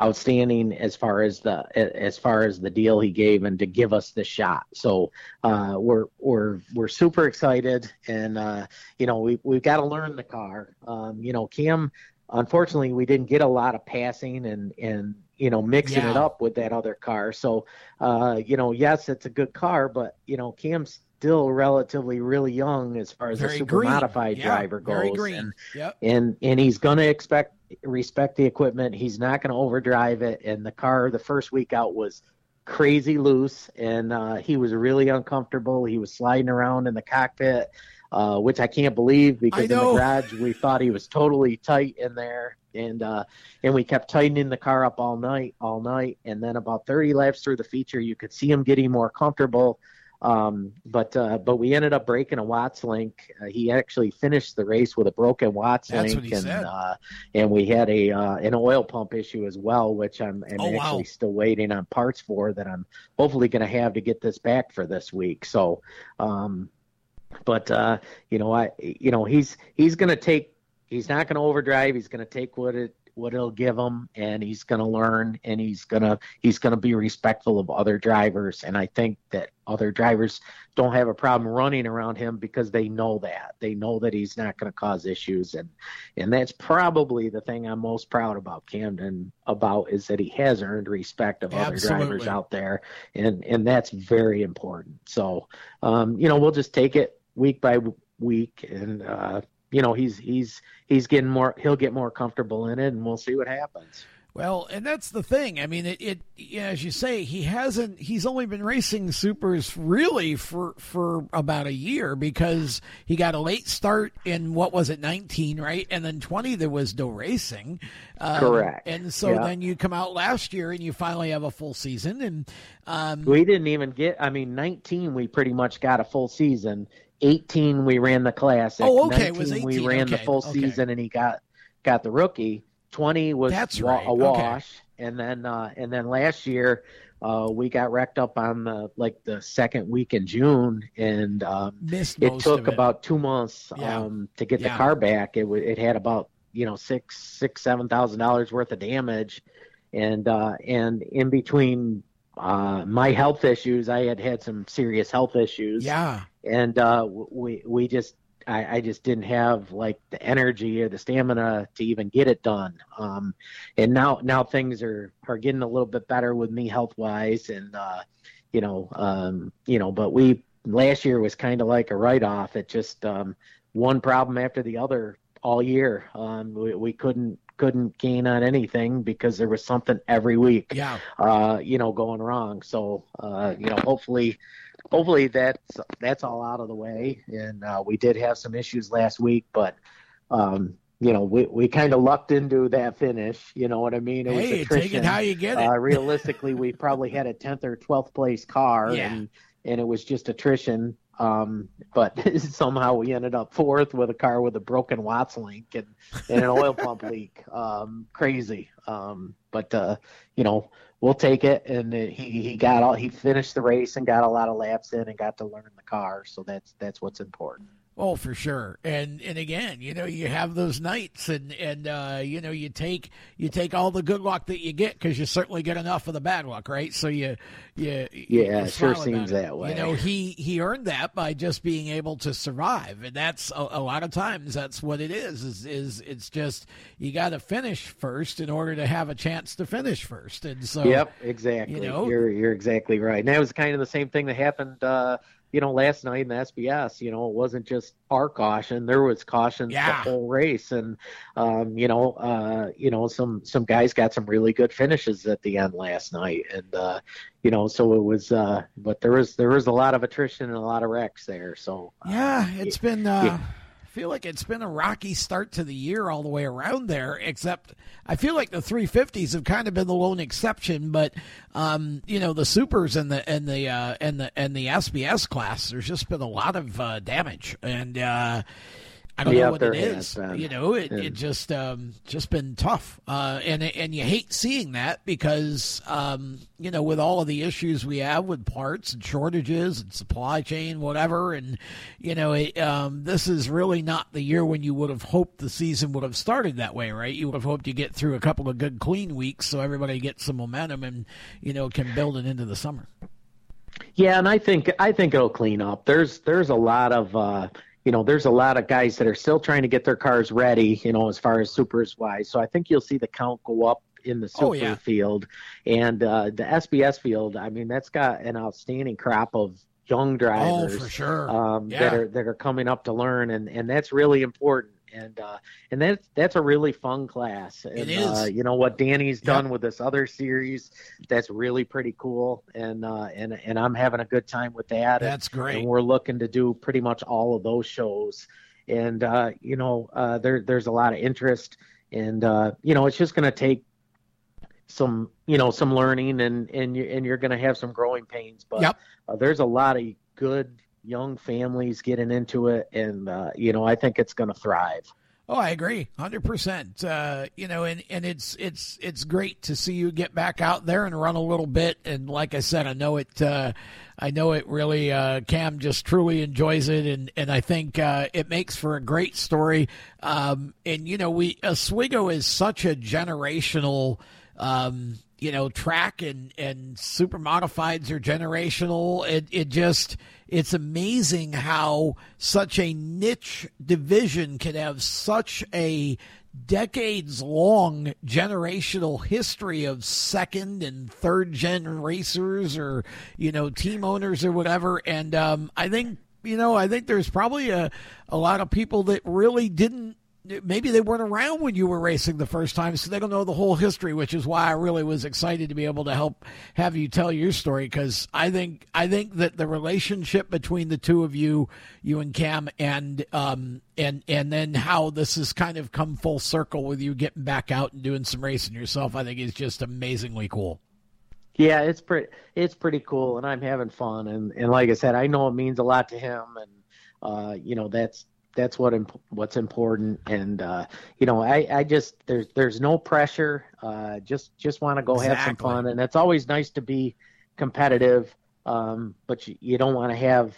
outstanding as far as the as far as the deal he gave and to give us the shot. So uh, we're we're we're super excited, and uh, you know we we've got to learn the car. Um, you know, Cam. Unfortunately, we didn't get a lot of passing and and you know mixing yeah. it up with that other car. So uh, you know, yes, it's a good car, but you know, Cam's still relatively really young as far as very a super green. modified yeah, driver goes. And, yep. and and he's gonna expect respect the equipment. He's not gonna overdrive it. And the car the first week out was crazy loose and uh, he was really uncomfortable. He was sliding around in the cockpit. Uh, which I can't believe because in the garage we thought he was totally tight in there, and uh, and we kept tightening the car up all night, all night, and then about 30 laps through the feature, you could see him getting more comfortable, um, but uh, but we ended up breaking a Watts link. Uh, he actually finished the race with a broken Watts That's link, and uh, and we had a uh, an oil pump issue as well, which I'm, I'm oh, actually wow. still waiting on parts for that I'm hopefully going to have to get this back for this week. So, um, but uh, you know I you know he's he's going to take he's not going to overdrive. He's going to take what it what it'll give him and he's going to learn and he's going to he's going to be respectful of other drivers. And i think that other drivers don't have a problem running around him because they know that. They know that he's not going to cause issues. And and that's probably the thing i'm most proud about camden about is that he has earned respect of Absolutely. other drivers out there. And and that's very important. So um you know we'll just take it week by week. And uh you know he's he's he's getting more he'll get more comfortable in it and we'll see what happens well, and that's the thing. I mean, it, it as you say, he hasn't. He's only been racing supers really for for about a year because he got a late start in what was it, nineteen, right? And then twenty, there was no racing. Um, Correct. And so yeah. then you come out last year and you finally have a full season. And um, we didn't even get. I mean, nineteen, we pretty much got a full season. 18 we ran the classic. Oh, okay. 19, was 18. we ran okay. the full okay. season and he got got the rookie. 20 was That's wa- right. a wash okay. and then uh and then last year uh we got wrecked up on the like the second week in June and um it took it. about 2 months Yeah. um to get Yeah. the car back. It w- it had about, you know, 6 6 7,000 dollars worth of damage and uh and in between uh my health issues, I had had some serious health issues Yeah. And uh, we we just I, I just didn't have like the energy or the stamina to even get it done. Um, and now now things are are getting a little bit better with me health wise, and uh, you know um, you know, but we last year was kind of like a write off. It just um, one problem after the other all year. Um, we, we couldn't couldn't gain on anything because there was something every week Yeah. uh, you know, going wrong. So, uh, you know, hopefully, hopefully that's that's all out of the way. And uh, we did have some issues last week, but um, you know, we we kind of lucked into that finish. You know what I mean? It was Hey, take it how you get it. Uh, realistically, we probably had a tenth or twelfth place car, Yeah. and and it was just attrition. Um, but somehow we ended up fourth with a car with a broken Watts link and, and an oil pump leak. Um, crazy. Um, but uh, you know, we'll take it. And he he got all he finished the race and got a lot of laps in and got to learn the car. So that's that's what's important. Oh, for sure. And and again, you know, you have those nights, and and uh, you know, you take you take all the good luck that you get because you certainly get enough of the bad luck, right? So you you Yeah, you it sure seems it. that way. You know, he he earned that by just being able to survive, and that's a, a lot of times that's what it is. Is is it's just you got to finish first in order to have a chance to finish first, and so Yep, exactly. you know- you're you're exactly right. And that was kind of the same thing that happened uh you know, last night in the SBS, you know, it wasn't just our caution. There was cautions Yeah. the whole race. And um, you know, uh, you know, some some guys got some really good finishes at the end last night. And uh, you know, so it was uh but there was there was a lot of attrition and a lot of wrecks there. So uh, Yeah, it's been. Uh, yeah. Feel like it's been a rocky start to the year all the way around there. Except I feel like the 350s have kind of been the lone exception. But um, you know, the supers and the and the uh, and the and the SBS class, there's just been a lot of uh, damage and. Uh, I don't know what it is. You know, it, it just um, just been tough, uh, and and you hate seeing that because um, you know with all of the issues we have with parts and shortages and supply chain, whatever, and you know it, um, this is really not the year when you would have hoped the season would have started that way, right? You would have hoped you get through a couple of good clean weeks so everybody gets some momentum and you know can build it into the summer. Yeah, and I think I think it'll clean up. There's there's a lot of uh, you know there's a lot of guys that are still trying to get their cars ready. You know, as far as supers wise. So I think you'll see the count go up in the super oh, yeah. field and uh, the SBS field. I mean, that's got an outstanding crop of young drivers. Oh, for sure. Um, yeah. That are that are coming up to learn, and and that's really important and uh, and that's that's a really fun class. And, it is. Uh, you know what Danny's done with this other series, that's really pretty cool, and uh, and and I'm having a good time with that. That's and, great. And we're looking to do pretty much all of those shows, and uh, you know uh, there there's a lot of interest, and uh, you know it's just going to take some you know some learning and and you and you're going to have some growing pains but yep. uh, there's a lot of good young families getting into it, and uh, you know I think it's going to thrive. Oh, I agree, hundred uh, percent. You know, and and it's it's it's great to see you get back out there and run a little bit. And like I said, I know it. Uh, I know it really. Uh, Cam just truly enjoys it, and and I think uh, it makes for a great story. Um, and you know, we Oswego is such a generational. Um, you know, track and and super modifieds are generational. It it just it's amazing how such a niche division can have such a decades long generational history of second and third gen racers or you know team owners or whatever and um, i think you know i think there's probably a, a lot of people that really didn't maybe they weren't around when you were racing the first time, so they don't know the whole history, which is why I really was excited to be able to help have you tell your story because I think I think that the relationship between the two of you, you and Cam, and um and and then how this has kind of come full circle with you getting back out and doing some racing yourself, I think is just amazingly cool. Yeah, it's pretty it's pretty cool, and I'm having fun, and and like I said, I know it means a lot to him, and uh, you know that's that's what imp- what's important and uh, you know I, I just there's there's no pressure uh, just just want to go exactly. have some fun and it's always nice to be competitive um, but you, you don't want to have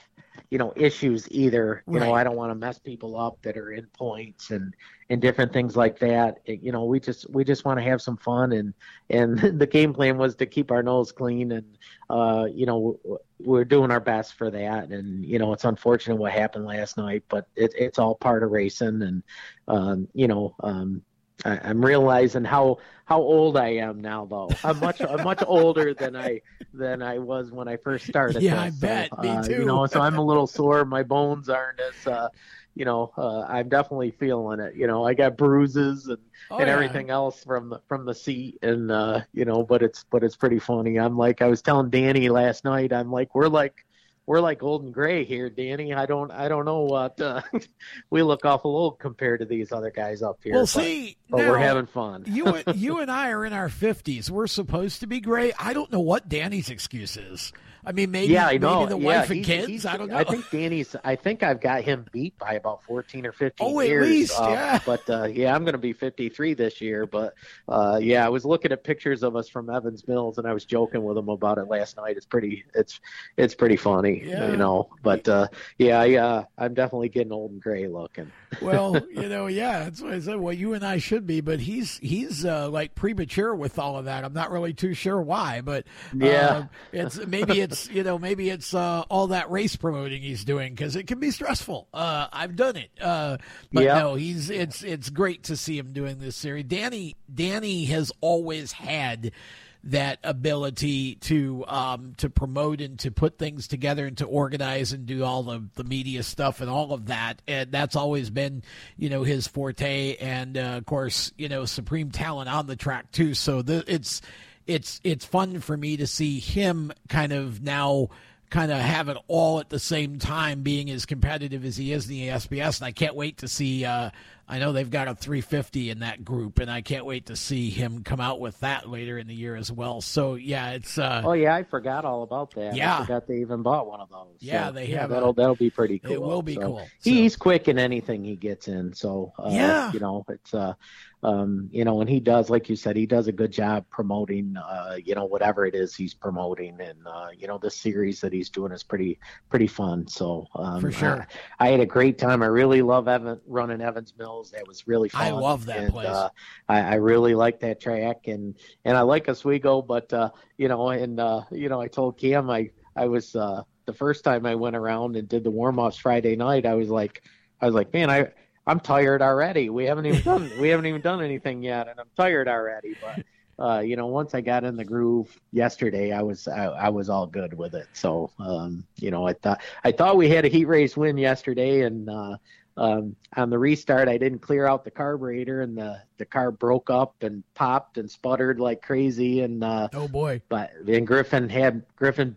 you know issues either you right. know i don't want to mess people up that are in points and and different things like that you know we just we just want to have some fun and and the game plan was to keep our nose clean and uh you know we're doing our best for that and you know it's unfortunate what happened last night but it, it's all part of racing and um you know um I, am realizing how how old I am now, though. I'm much I'm much older than I than I was when I first started. Yeah, this. I bet. So, Me uh, too. You know, so I'm a little sore. My bones aren't as uh, you know. Uh, I'm definitely feeling it. You know, I got bruises and oh, and yeah. everything else from the from the seat, and uh, you know, but it's but it's pretty funny. I'm like I was telling Danny last night. I'm like we're like we're like old and gray here, Danny. I don't I don't know what uh, we look awful old compared to these other guys up here. Well, but, see, but now, we're having fun. you you and I are in our fifties. We're supposed to be gray. I don't know what Danny's excuse is. I mean, maybe yeah, I know. maybe the yeah, wife and kids. I don't know. I think Danny's. I think I've got him beat by about fourteen or fifteen oh, years. at least, uh, yeah. But uh, yeah, I'm going to be 53 this year. But uh, yeah, I was looking at pictures of us from Evans Mills, and I was joking with him about it last night. It's pretty. It's it's pretty funny, yeah. you know. But uh, yeah, I, uh, I'm definitely getting old and gray looking. Well, you know, yeah, that's what I said. Well, you and I should be, but he's he's uh, like premature with all of that. I'm not really too sure why, but yeah, it's maybe it's it's you know maybe it's uh, all that race promoting he's doing because it can be stressful. Uh, I've done it, uh, but yeah. no, he's it's it's great to see him doing this series. Danny Danny has always had that ability to um, to promote and to put things together and to organize and do all the, the media stuff and all of that. And that's always been, you know, his forte. And uh, of course, you know, supreme talent on the track too. So the, it's it's it's fun for me to see him kind of now kind of have it all at the same time, being as competitive as he is in the SBS. And I can't wait to see uh, I know they've got a 350 in that group, and I can't wait to see him come out with that later in the year as well. So yeah, it's. Uh, oh yeah, I forgot all about that. Yeah, I forgot they even bought one of those. Yeah, so, they have. that'll that'll be pretty cool. It will be so, cool. So. He's quick in anything he gets in. So uh, yeah, you know, it's uh, um, you know, and he does, like you said, he does a good job promoting, uh, you know, whatever it is he's promoting, and uh, you know, this series that he's doing is pretty, pretty fun. So um, for sure, I, I, had a great time. I really love Evan running Evans Mills. That was really fun. I love that and, place. Uh, I, I, really like that track, and and I like Oswego, but uh, you know, and uh, you know, I told Cam I I was uh, the first time I went around and did the warm ups Friday night. I was like, I was like, man, I I'm tired already. We haven't even done we haven't even done anything yet, and I'm tired already. But uh, you know, once I got in the groove yesterday, I was I, I was all good with it. So um, you know, I thought I thought we had a heat race win yesterday, and uh, um, on the restart, I didn't clear out the carburetor, and the the car broke up and popped and sputtered like crazy. And uh, oh boy! But then Griffin had Griffin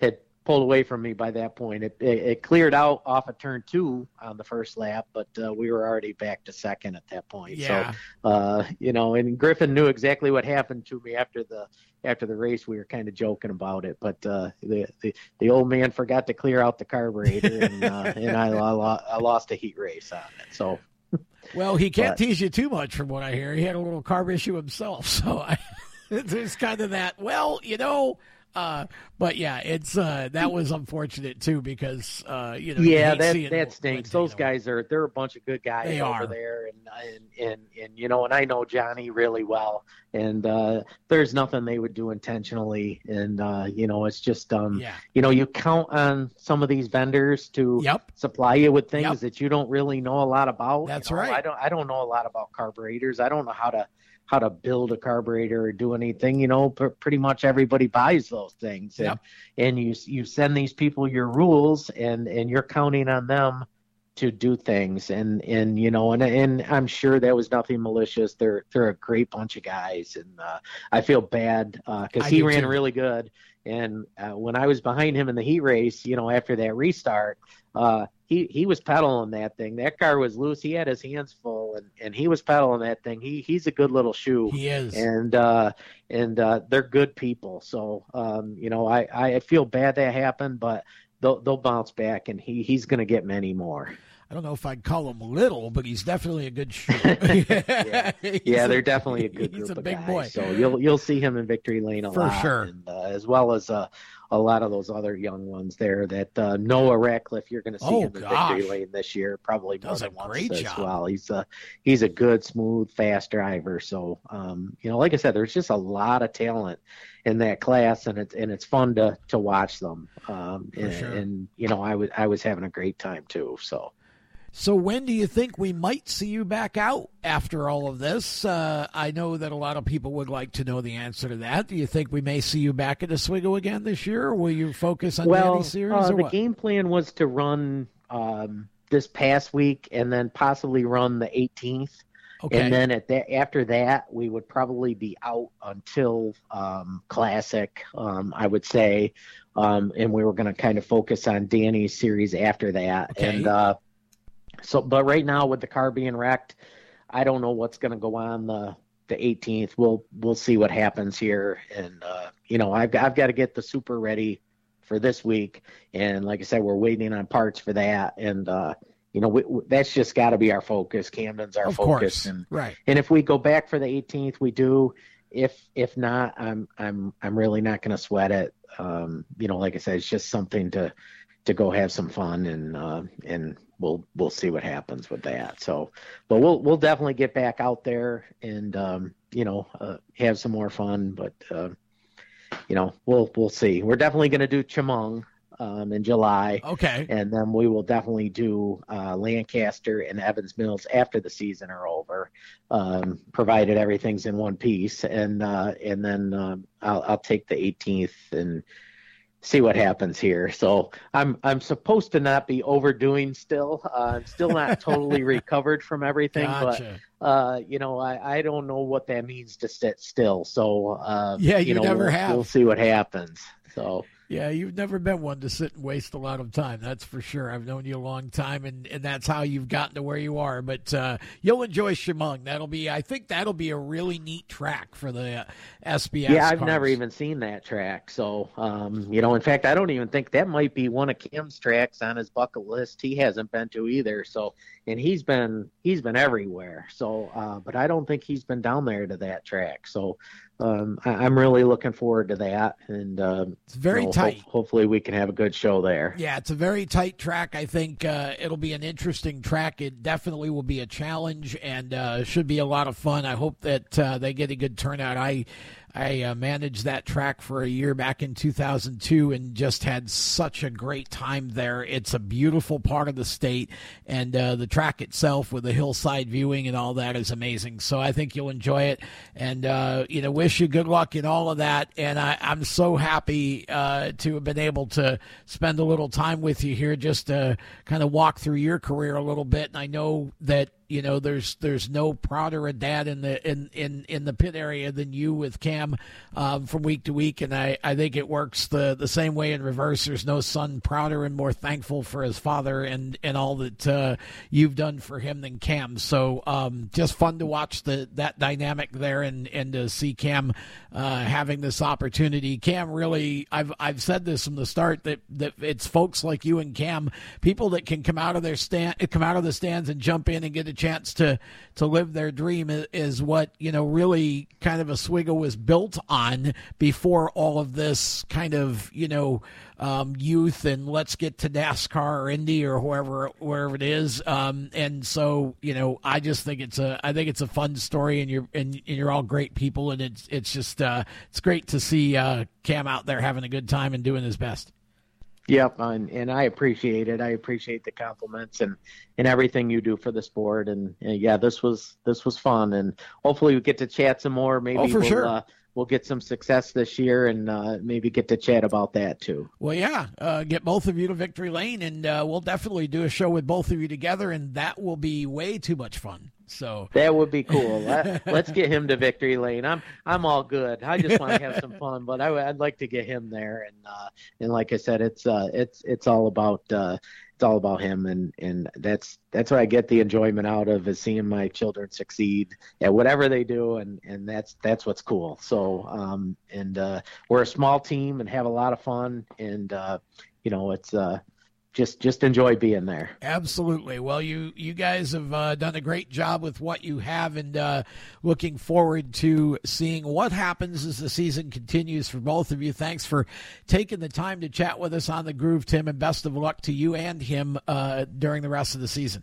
had pulled away from me by that point. It, it, it cleared out off of turn two on the first lap, but uh, we were already back to second at that point. Yeah. So, uh, you know, and Griffin knew exactly what happened to me after the after the race. We were kind of joking about it, but uh, the, the the old man forgot to clear out the carburetor, and uh, and I, I lost a heat race on it. So. Well, he can't but, tease you too much, from what I hear. He had a little carb issue himself, so I, it's kind of that. Well, you know, uh, but yeah, it's uh, that was unfortunate too because uh, you know yeah that that stinks. Those guys are they're a bunch of good guys they over are. there, and, and and and you know, and I know Johnny really well, and uh, there's nothing they would do intentionally, and uh, you know, it's just um, yeah. you know, you count on some of these vendors to yep. supply you with things yep. that you don't really know a lot about. That's you know? right. I don't I don't know a lot about carburetors. I don't know how to how to build a carburetor or do anything. You know, pr- pretty much everybody buys those things, and yep. and you you send these people your rules, and and you're counting on them to do things and and you know and and I'm sure that was nothing malicious they're they're a great bunch of guys and uh, I feel bad because uh, he ran too. really good and uh, when I was behind him in the heat race you know after that restart uh, he he was pedaling that thing. That car was loose. He had his hands full, and, and he was pedaling that thing. He he's a good little shoe. He is, and uh, and uh, they're good people. So um, you know, I I feel bad that happened, but they'll they'll bounce back, and he he's going to get many more. I don't know if I'd call him little, but he's definitely a good shoe. yeah, yeah they're definitely a good he's group a of big guys. boy. So you'll you'll see him in victory lane a for lot, sure, and, uh, as well as uh, a lot of those other young ones there. That uh, Noah Ratcliffe, you're going to see oh, in gosh. victory lane this year, probably does more a than great once job. as well. He's a he's a good, smooth, fast driver. So um, you know, like I said, there's just a lot of talent in that class, and it's and it's fun to to watch them. Um, and, sure. and you know, I was I was having a great time too. So. So when do you think we might see you back out after all of this? Uh, I know that a lot of people would like to know the answer to that. Do you think we may see you back at Oswego again this year, or will you focus on well, the series? Uh, the what? game plan was to run um, this past week and then possibly run the 18th. Okay. And then at that, after that, we would probably be out until um, Classic, um, I would say, um, and we were going to kind of focus on Danny's series after that. Okay. And uh, so, but right now with the car being wrecked, I don't know what's going to go on the the 18th. We'll we'll see what happens here, and uh, you know I've I've got to get the super ready for this week, and like I said, we're waiting on parts for that, and uh, you know we, we, that's just got to be our focus. Camden's our of focus, course. and right. and if we go back for the 18th, we do. If if not, I'm I'm I'm really not going to sweat it. Um, you know, like I said, it's just something to to go have some fun and uh, and we'll we'll see what happens with that. So, but we'll we'll definitely get back out there and um, you know uh, have some more fun. But uh, you know we'll we'll see. We're definitely going to do Chemung um, in July. Okay. And then we will definitely do uh, Lancaster and Evans Mills after the season are over, um, provided everything's in one piece. And uh, and then um, I'll, I'll take the 18th and see what happens here. So I'm I'm supposed to not be overdoing still. Uh, I'm still not totally recovered from everything, gotcha. but uh, you know I, I don't know what that means to sit still. So uh, yeah, you, you know, never we'll, have. We'll see what happens. So Yeah, you've never been one to sit and waste a lot of time. That's for sure. I've known you a long time, and, and that's how you've gotten to where you are. But uh, you'll enjoy Chemung. That'll be, I think, that'll be a really neat track for the uh, SBS. Yeah, I've cars. never even seen that track. So, um, you know, in fact, I don't even think that might be one of Kim's tracks on his bucket list. He hasn't been to either. So, and he's been he's been everywhere. So, uh, but I don't think he's been down there to that track. So, um, I, am really looking forward to that, and um, it's very you know, tight. Ho- hopefully, we can have a good show there. Yeah, it's a very tight track. I think uh, it'll be an interesting track. It definitely will be a challenge, and uh, should be a lot of fun. I hope that uh, they get a good turnout. I I uh, managed that track for a year back in 2002 and just had such a great time there. It's a beautiful part of the state, and uh, the track itself with the hillside viewing and all that is amazing. So I think you'll enjoy it, and uh, you know, wish you good luck in all of that. And I, am so happy uh, to have been able to spend a little time with you here, just to kind of walk through your career a little bit. And I know that you know, there's there's no prouder dad in the in, in, in the pit area than you with Cam um, from week to week, and I, I think it works the, the same way in reverse. There's no son prouder and more thankful for his father and, and all that uh, you've done for him than Cam. So um, just fun to watch the that dynamic there and, and to see Cam uh, having this opportunity. Cam really, I've I've said this from the start that that it's folks like you and Cam, people that can come out of their stand, come out of the stands and jump in and get a chance to to live their dream is what you know really kind of Oswego was built on before all of this kind of you know um, youth and let's get to NASCAR or Indy or wherever wherever it is. Um, and so you know I just think it's a I think it's a fun story and you're and, and you're all great people and it's it's just uh, it's great to see uh, Cam out there having a good time and doing his best. Yep, and, and I appreciate it. I appreciate the compliments and, and everything you do for the sport. And, and yeah, this was this was fun, and hopefully we get to chat some more. Maybe oh, for we'll, sure. Uh, we'll get some success this year and uh, maybe get to chat about that too. Well, yeah, uh, get both of you to Victory Lane, and uh, we'll definitely do a show with both of you together, and that will be way too much fun. So that would be cool. Let's get him to victory lane. I'm I'm all good. I just want to have some fun, but I, would like to get him there. And uh, and like I said, it's uh, it's it's all about uh, it's all about him, and and that's that's what I get the enjoyment out of is seeing my children succeed at whatever they do, and and that's that's what's cool. So um and uh, we're a small team and have a lot of fun, and uh, you know it's uh just just enjoy being there. Absolutely. Well, you you guys have uh, done a great job with what you have, and uh, looking forward to seeing what happens as the season continues for both of you. Thanks for taking the time to chat with us on the Groove, Tim, and best of luck to you and him uh, during the rest of the season.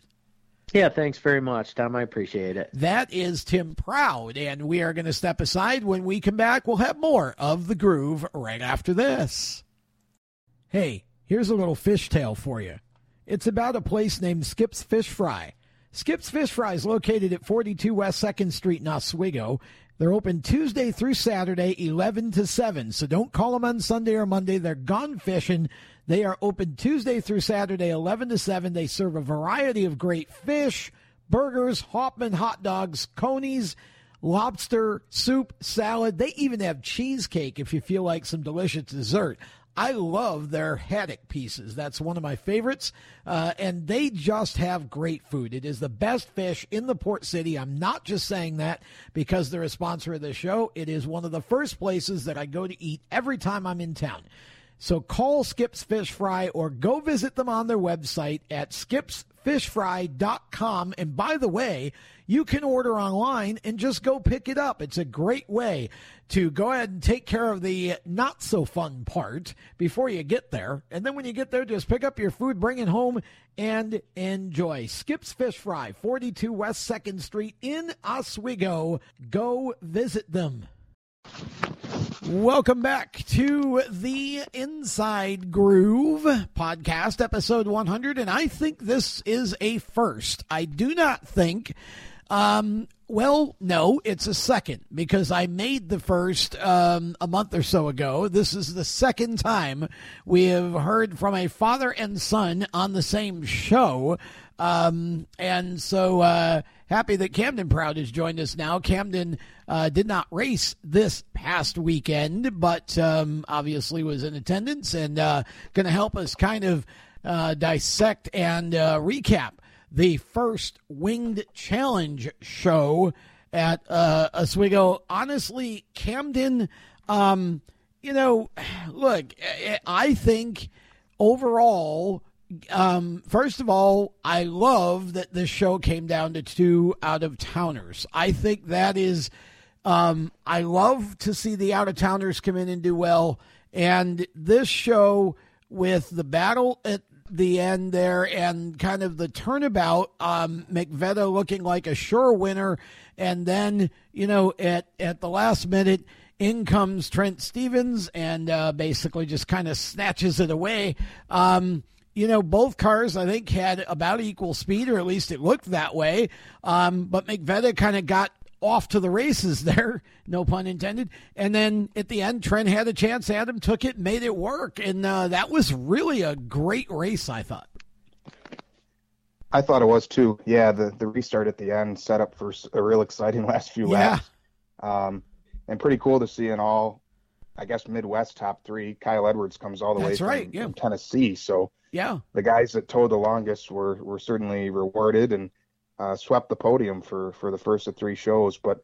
Yeah, thanks very much, Tom. I appreciate it. That is Tim Proud, and we are going to step aside. When we come back, we'll have more of the Groove right after this. Hey. Here's a little fish tale for you. It's about a place named Skip's Fish Fry. Skip's Fish Fry is located at 42 West 2nd Street in Oswego. They're open Tuesday through Saturday, 11 to 7. So don't call them on Sunday or Monday. They're gone fishing. They are open Tuesday through Saturday, 11 to 7. They serve a variety of great fish, burgers, Hofmann hot dogs, conies, lobster, soup, salad. They even have cheesecake if you feel like some delicious dessert. I love their haddock pieces. That's one of my favorites. Uh, and they just have great food. It is the best fish in the port city. I'm not just saying that because they're a sponsor of the show. It is one of the first places that I go to eat every time I'm in town. So call Skips Fish Fry or go visit them on their website at skipsfishfry.com. And by the way, you can order online and just go pick it up. It's a great way to go ahead and take care of the not so fun part before you get there. And then when you get there, just pick up your food, bring it home, and enjoy. Skip's Fish Fry, 42 West 2nd Street in Oswego. Go visit them. Welcome back to the Inside Groove podcast, episode 100. And I think this is a first. I do not think um, Well, no, it's a second because I made the first um, a month or so ago. This is the second time we have heard from a father and son on the same show. Um, and so uh, happy that Camden Proud has joined us now. Camden uh, did not race this past weekend, but um, obviously was in attendance and uh, going to help us kind of uh, dissect and uh, recap the first Winged Challenge show at uh, Oswego. Honestly, Camden, um, you know, look, I think overall, um, first of all, I love that this show came down to two out of towners. I think that is, um, I love to see the out of towners come in and do well. And this show with the battle at the end there and kind of the turnabout. Um, McVeigh looking like a sure winner, and then you know at at the last minute. In comes Trent Stevens and uh, basically just kind of snatches it away. Um, you know, both cars I think had about equal speed, or at least it looked that way. Um, but McVeigh kind of got off to the races there, no pun intended. And then at the end, Trent had a chance. Adam took it, made it work, and uh, that was really a great race. I thought. I thought it was too. Yeah, the the restart at the end set up for a real exciting last few yeah. laps. Um, and pretty cool to see in all, I guess Midwest top three. Kyle Edwards comes all the That's way right, from, yeah. from Tennessee, so yeah, the guys that towed the longest were were certainly rewarded and uh, swept the podium for for the first of three shows. But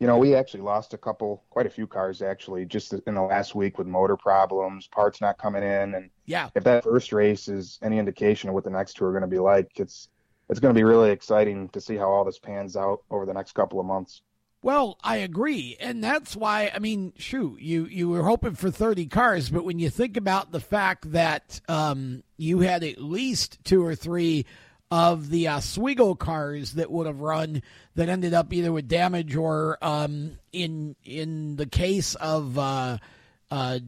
you know, we actually lost a couple, quite a few cars actually, just in the last week with motor problems, parts not coming in, and yeah, if that first race is any indication of what the next two are going to be like, it's it's going to be really exciting to see how all this pans out over the next couple of months. Well, I agree, and that's why I mean, shoot, you you were hoping for thirty cars, but when you think about the fact that um, you had at least two or three of the Oswego cars that would have run that ended up either with damage or um, in in the case of uh, uh,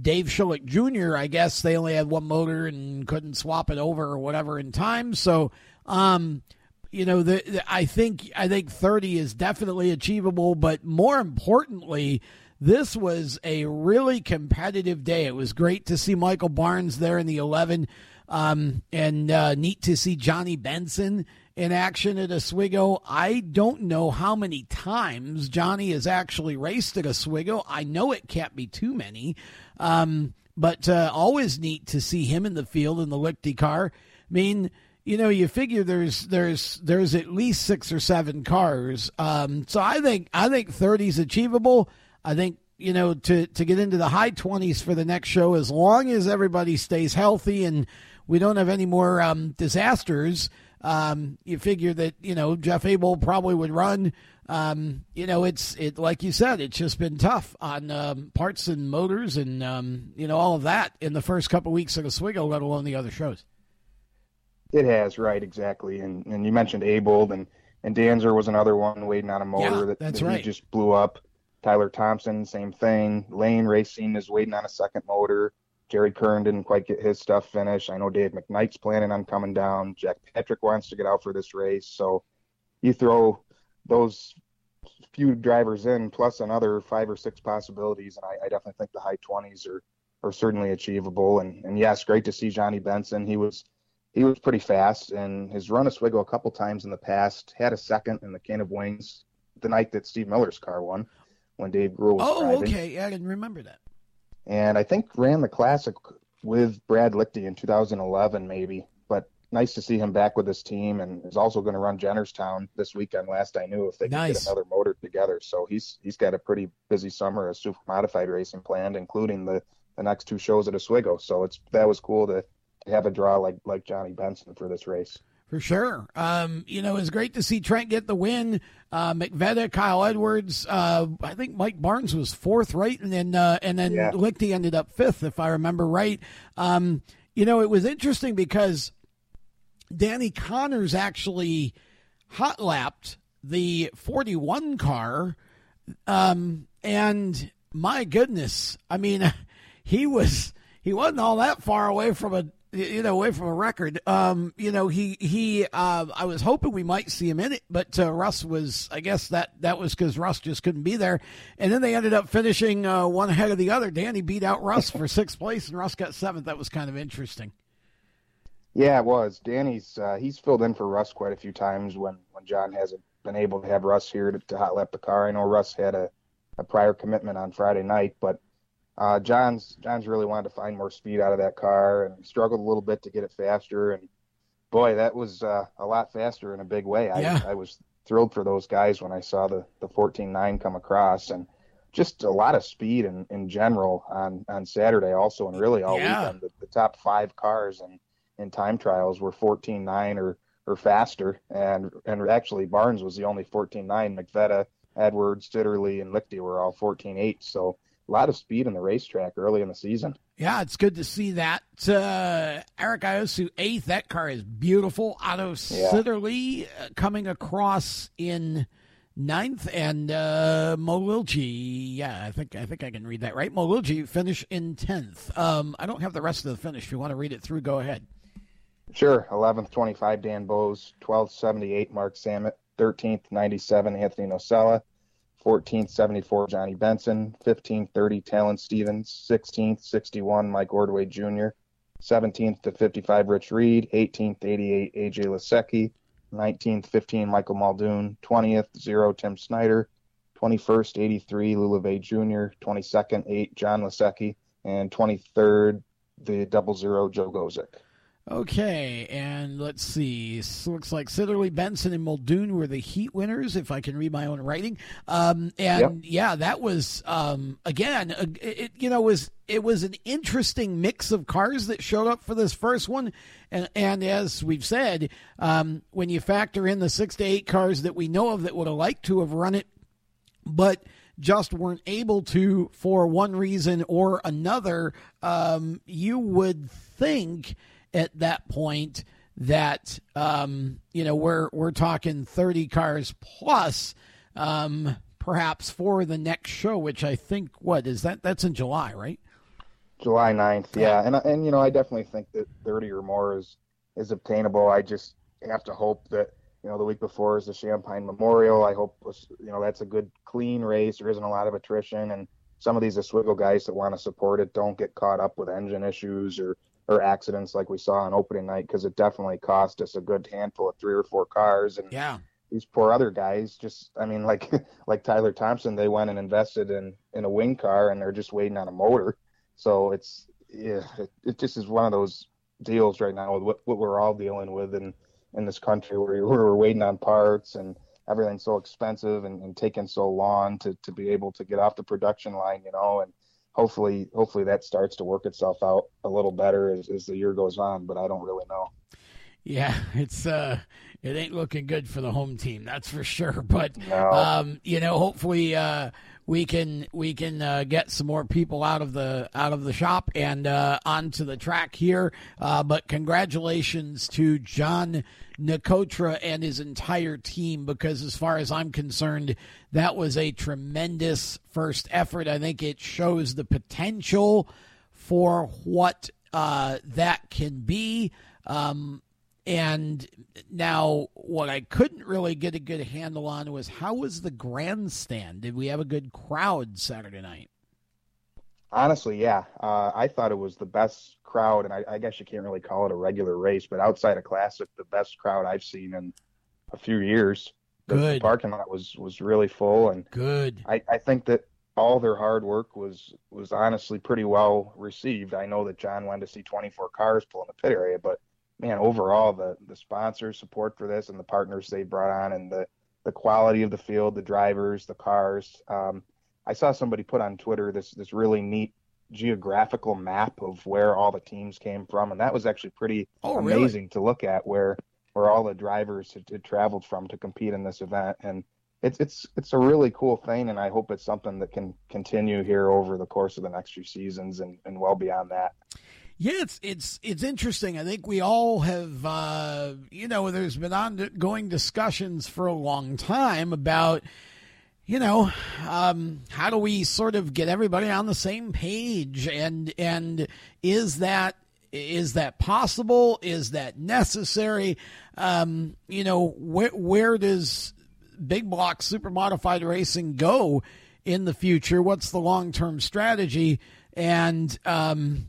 Dave Shullick Jr. I guess they only had one motor and couldn't swap it over or whatever in time. So, um, you know, the, the, I think I think 30 is definitely achievable, but more importantly. This was a really competitive day. It was great to see Michael Barnes there in the 11. Um, and uh, neat to see Johnny Benson in action at Oswego. I don't know how many times Johnny has actually raced at Oswego. I know it can't be too many, um, but uh, always neat to see him in the field in the Lichty car. I mean, you know, you figure there's there's there's at least six or seven cars. Um, so I think I think 30 is achievable. I think you know to to get into the high 20s for the next show as long as everybody stays healthy and we don't have any more um, disasters. Um, you figure that you know Jeff Abel probably would run. Um, you know, it's it like you said, it's just been tough on um, parts and motors and um, you know all of that in the first couple of weeks of Oswego, let alone the other shows. It has, right? Exactly. And and you mentioned Abel and and Danzer was another one waiting on a motor yeah, that, that's that right. just blew up. Tyler Thompson, same thing. Lane Racing is waiting on a second motor. Jerry Kern didn't quite get his stuff finished. I know Dave McKnight's planning on coming down. Jack Patrick wants to get out for this race. So you throw those few drivers in plus another five or six possibilities, and I, I definitely think the high 20s are are certainly achievable. And and yes, great to see Johnny Benson. He was he was pretty fast, and his run Oswego a couple times in the past had a second in the Can of Wings the night that Steve Miller's car won when Dave Gruhl was driving. Oh, driving. okay. Yeah, I didn't remember that and I think ran the classic with Brad Lichty in 2011, maybe. But nice to see him back with his team, and is also going to run Jennerstown this weekend. Last I knew, if they nice. get another motor together, so he's he's got a pretty busy summer of super modified racing planned, including the the next two shows at Oswego. So it's that was cool to have a draw like like Johnny Benson for this race. For sure. Um, you know, it's great to see Trent get the win. Uh, McVeigh, Kyle Edwards. Uh, I think Mike Barnes was fourth, right? And then uh, and then yeah. Lichty ended up fifth, if I remember right. Um, you know, it was interesting because Danny Connors actually hot lapped the 41 car. Um, and my goodness, I mean, he was he wasn't all that far away from a you know, away from a record. Um, you know, he he. Uh, I was hoping we might see him in it, but uh, Russ was. I guess that that was because Russ just couldn't be there, and then they ended up finishing uh, one ahead of the other. Danny beat out Russ for sixth place, and Russ got seventh. That was kind of interesting. Yeah, it was. Danny's uh, he's filled in for Russ quite a few times when when John hasn't been able to have Russ here to, to hot lap the car. I know Russ had a, a prior commitment on Friday night, but uh, John's John's really wanted to find more speed out of that car and struggled a little bit to get it faster. And boy, that was uh, a lot faster in a big way. I, yeah. I was thrilled for those guys when I saw the the 14.9 come across and just a lot of speed in, in general on, on Saturday also and really all yeah. weekend. The, the, top five cars in, in time trials were 14.9 or, or faster. And and actually Barnes was the only 14.9. McVetta, Edwards, Sitterly, and Lichty were all 14.8. So a lot of speed in the racetrack early in the season. Yeah, it's good to see that. Uh, Eric Iosu eighth. That car is beautiful. Otto yeah. Sitterly uh, coming across in ninth, and uh, Molilji. Yeah, I think I think I can read that right. Molilji finish in tenth. Um, I don't have the rest of the finish. If you want to read it through, go ahead. Sure. Eleventh, twenty-five. Dan Bowes. Twelfth, seventy-eight. Mark Sammut. Thirteenth, ninety-seven. Anthony Nocella. 14th, 74, Johnny Benson. 15th, 30, Talon Stevens. 16th, 61, Mike Ordway Jr. 17th to 55, Rich Reed. 18th, 88, AJ Lasecki. 19th, 15, Michael Muldoon. 20th, 0, Tim Snyder. 21st, 83, Lou LeVea Jr. 22nd, 8, John Lasecki. And 23rd, the double zero, Joe Gosek. Okay, and let's see. Looks like Sitterly, Benson, and Muldoon were the heat winners, if I can read my own writing. Um, and yep. yeah, that was um, again, uh, it, you know, was it was an interesting mix of cars that showed up for this first one, and and as we've said, um, when you factor in the six to eight cars that we know of that would have liked to have run it, but just weren't able to for one reason or another, um, you would think at that point that um, you know we're we're talking 30 cars plus um, perhaps for the next show which I think what is that that's in July right? July 9th yeah. And and you know I definitely think that 30 or more is is obtainable. I just have to hope that you know the week before is the Shampine Memorial. I hope you know that's a good clean race. There isn't a lot of attrition and some of these Oswego guys that want to support it don't get caught up with engine issues or or accidents like we saw on opening night because it definitely cost us a good handful of three or four cars. And yeah. these poor other guys just i mean like like tyler thompson they went and invested in in a wing car and they're just waiting on a motor. So it's yeah it, it just is one of those deals right now with what, what we're all dealing with in in this country where we're waiting on parts and everything's so expensive and, and taking so long to, to be able to get off the production line you know and hopefully hopefully that starts to work itself out a little better as, as the year goes on but i don't really know yeah it's uh it ain't looking good for the home team that's for sure but no. um you know hopefully uh we can we can uh, get some more people out of the out of the shop and uh, onto the track here. Uh, but congratulations to John Nicotra and his entire team because, as far as I'm concerned, that was a tremendous first effort. I think it shows the potential for what uh, that can be. Um, and now, what I couldn't really get a good handle on was how was the grandstand? Did we have a good crowd Saturday night? Honestly, yeah. Uh, I thought it was the best crowd, and I, I, guess you can't really call it a regular race, but outside of Classic, the best crowd I've seen in a few years. The, Good. The parking lot was was really full, and good. I, I think that all their hard work was was honestly pretty well received. I know that John wanted to see 24 cars pull in the pit area, but man, overall the the sponsor support for this and the partners they brought on, and the the quality of the field, the drivers, the cars. Um, I saw somebody put on Twitter this this really neat geographical map of where all the teams came from, and that was actually pretty oh, amazing really? to look at where where all the drivers had, had, traveled from to compete in this event, and it's it's it's a really cool thing, and I hope it's something that can continue here over the course of the next few seasons and, and well beyond that. Yeah, it's it's it's interesting. I think we all have, uh, you know, there's been ongoing discussions for a long time about you know, um, how do we sort of get everybody on the same page? And and is that is that possible? Is that necessary? Um, you know, where where does big block super modified racing go in the future? What's the long term strategy? And um,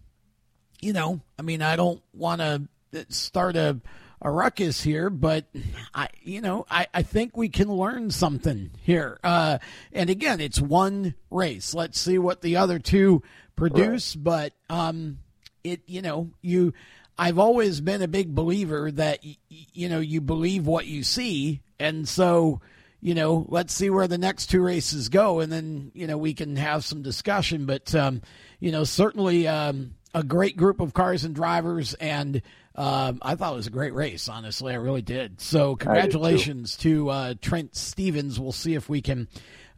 you know, I mean, I don't want to start a a ruckus here, but I, you know, I, I think we can learn something here. Uh, and again, it's one race. Let's see what the other two produce. Right. But um, it, you know, you, I've always been a big believer that y- you know you believe what you see, and so you know, let's see where the next two races go, and then you know we can have some discussion. But um, you know, certainly um, a great group of cars and drivers, and um, I thought it was a great race. Honestly, I really did. So, congratulations to uh, Trent Stevens. We'll see if we can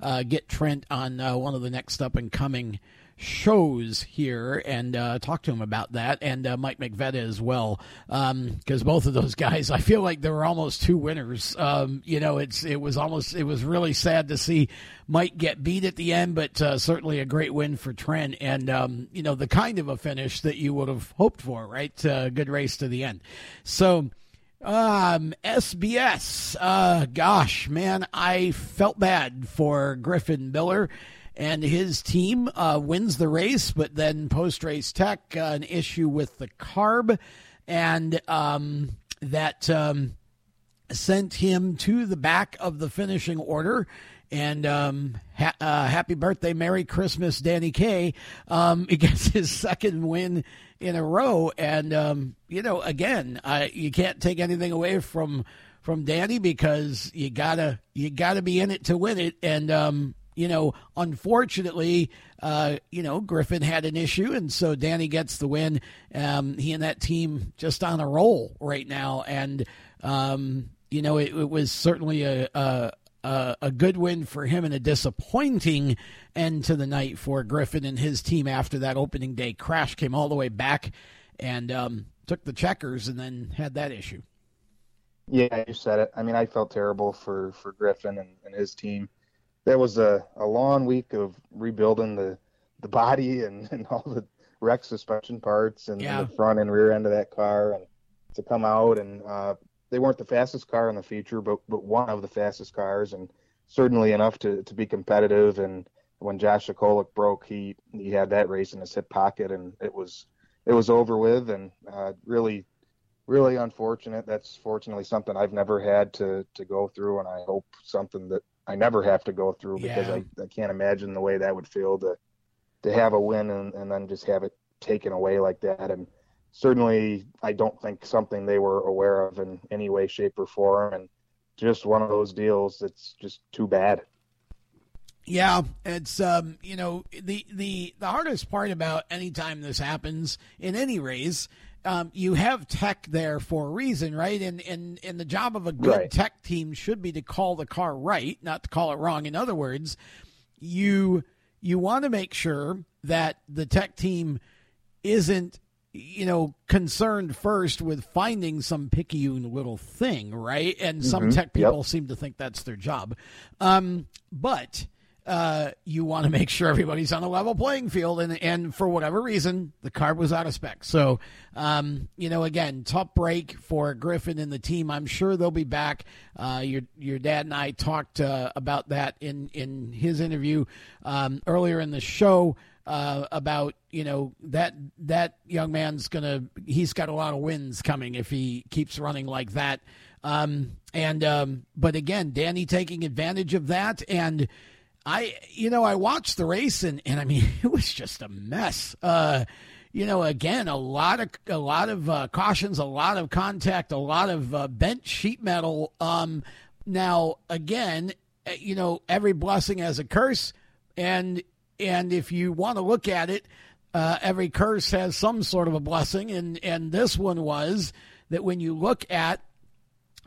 uh, get Trent on uh, one of the next up and coming shows here and uh, talk to him about that, and uh, Mike McVetta as well, because um, both of those guys, I feel like there were almost two winners. Um, you know, it's it was almost it was really sad to see Mike get beat at the end, but uh, certainly a great win for Trent, and um, you know the kind of a finish that you would have hoped for, right? Uh, good race to the end. So. Um, SBS. Uh, gosh, man, I felt bad for Griffin Miller and his team uh, wins the race, but then post race tech, uh, an issue with the carb, and um, that um, sent him to the back of the finishing order. And um, ha- uh, happy birthday, Merry Christmas, Danny K. Um, gets his second win in a row, and um, you know, again, you can't take anything away from from Danny because you gotta you gotta be in it to win it, and um, you know, unfortunately, uh, you know, Griffin had an issue, and so Danny gets the win. Um, he and that team just on a roll right now, and um, you know, it, it, was certainly a, a a good win for him and a disappointing end to the night for Griffin and his team after that opening day crash came all the way back and um, took the checkers and then had that issue. Yeah, you said it. I mean, I felt terrible for, for Griffin and, and his team that was a, a long week of rebuilding the the body and, and all the wreck suspension parts and, yeah. and, the front and rear end of that car and to come out and uh, they weren't the fastest car in the feature but but one of the fastest cars and certainly enough to, to be competitive. And when Josh Sokolik broke he he had that race in his hip pocket and it was it was over with. And uh, really really unfortunate. That's fortunately something I've never had to to go through. And I hope something that I never have to go through because yeah. I, I can't imagine the way that would feel to to have a win and, and then just have it taken away like that. And certainly, I don't think something they were aware of in any way, shape, or form. And just one of those deals that's just too bad. Yeah, it's um, you know the the the hardest part about anytime this happens in any race um, you have tech there for a reason, right? And and and the job of a good right. tech team should be to call the car right, not to call it wrong. In other words, you you want to make sure that the tech team isn't you know concerned first with finding some picayune little thing, right? And some mm-hmm. tech people yep. seem to think that's their job. Um, but uh, you want to make sure everybody's on a level playing field, and and for whatever reason, the card was out of spec. So, um, you know, again, tough break for Griffin and the team. I'm sure they'll be back. Uh, your your dad and I talked uh, about that in in his interview um, earlier in the show. Uh, about you know that that young man's gonna he's got a lot of wins coming if he keeps running like that um, and um, but again Danny taking advantage of that and I, you know, I watched the race and, and I mean, it was just a mess. Uh, you know, again, a lot of a lot of uh, cautions, a lot of contact, a lot of uh, bent sheet metal. Um, now, again, uh, you know, every blessing has a curse, and and if you want to look at it, uh, every curse has some sort of a blessing, and and this one was that when you look at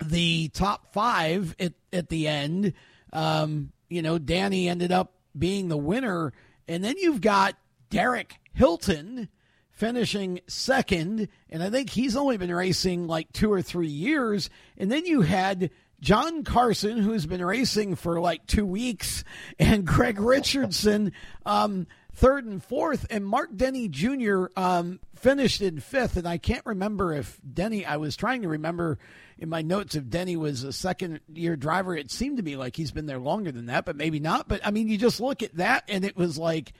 the top five at at the end. Um, you know, Danny ended up being the winner. And then you've got Derek Hilton finishing second. And I think he's only been racing like two or three years. And then you had John Carson, who's been racing for like two weeks, and Greg Richardson, um, third and fourth, and Mark Denny Jr. Um, finished in fifth. And I can't remember if Denny. I was trying to remember in my notes if Denny was a second year driver. It seemed to me like he's been there longer than that, but maybe not. But I mean, you just look at that, and it was like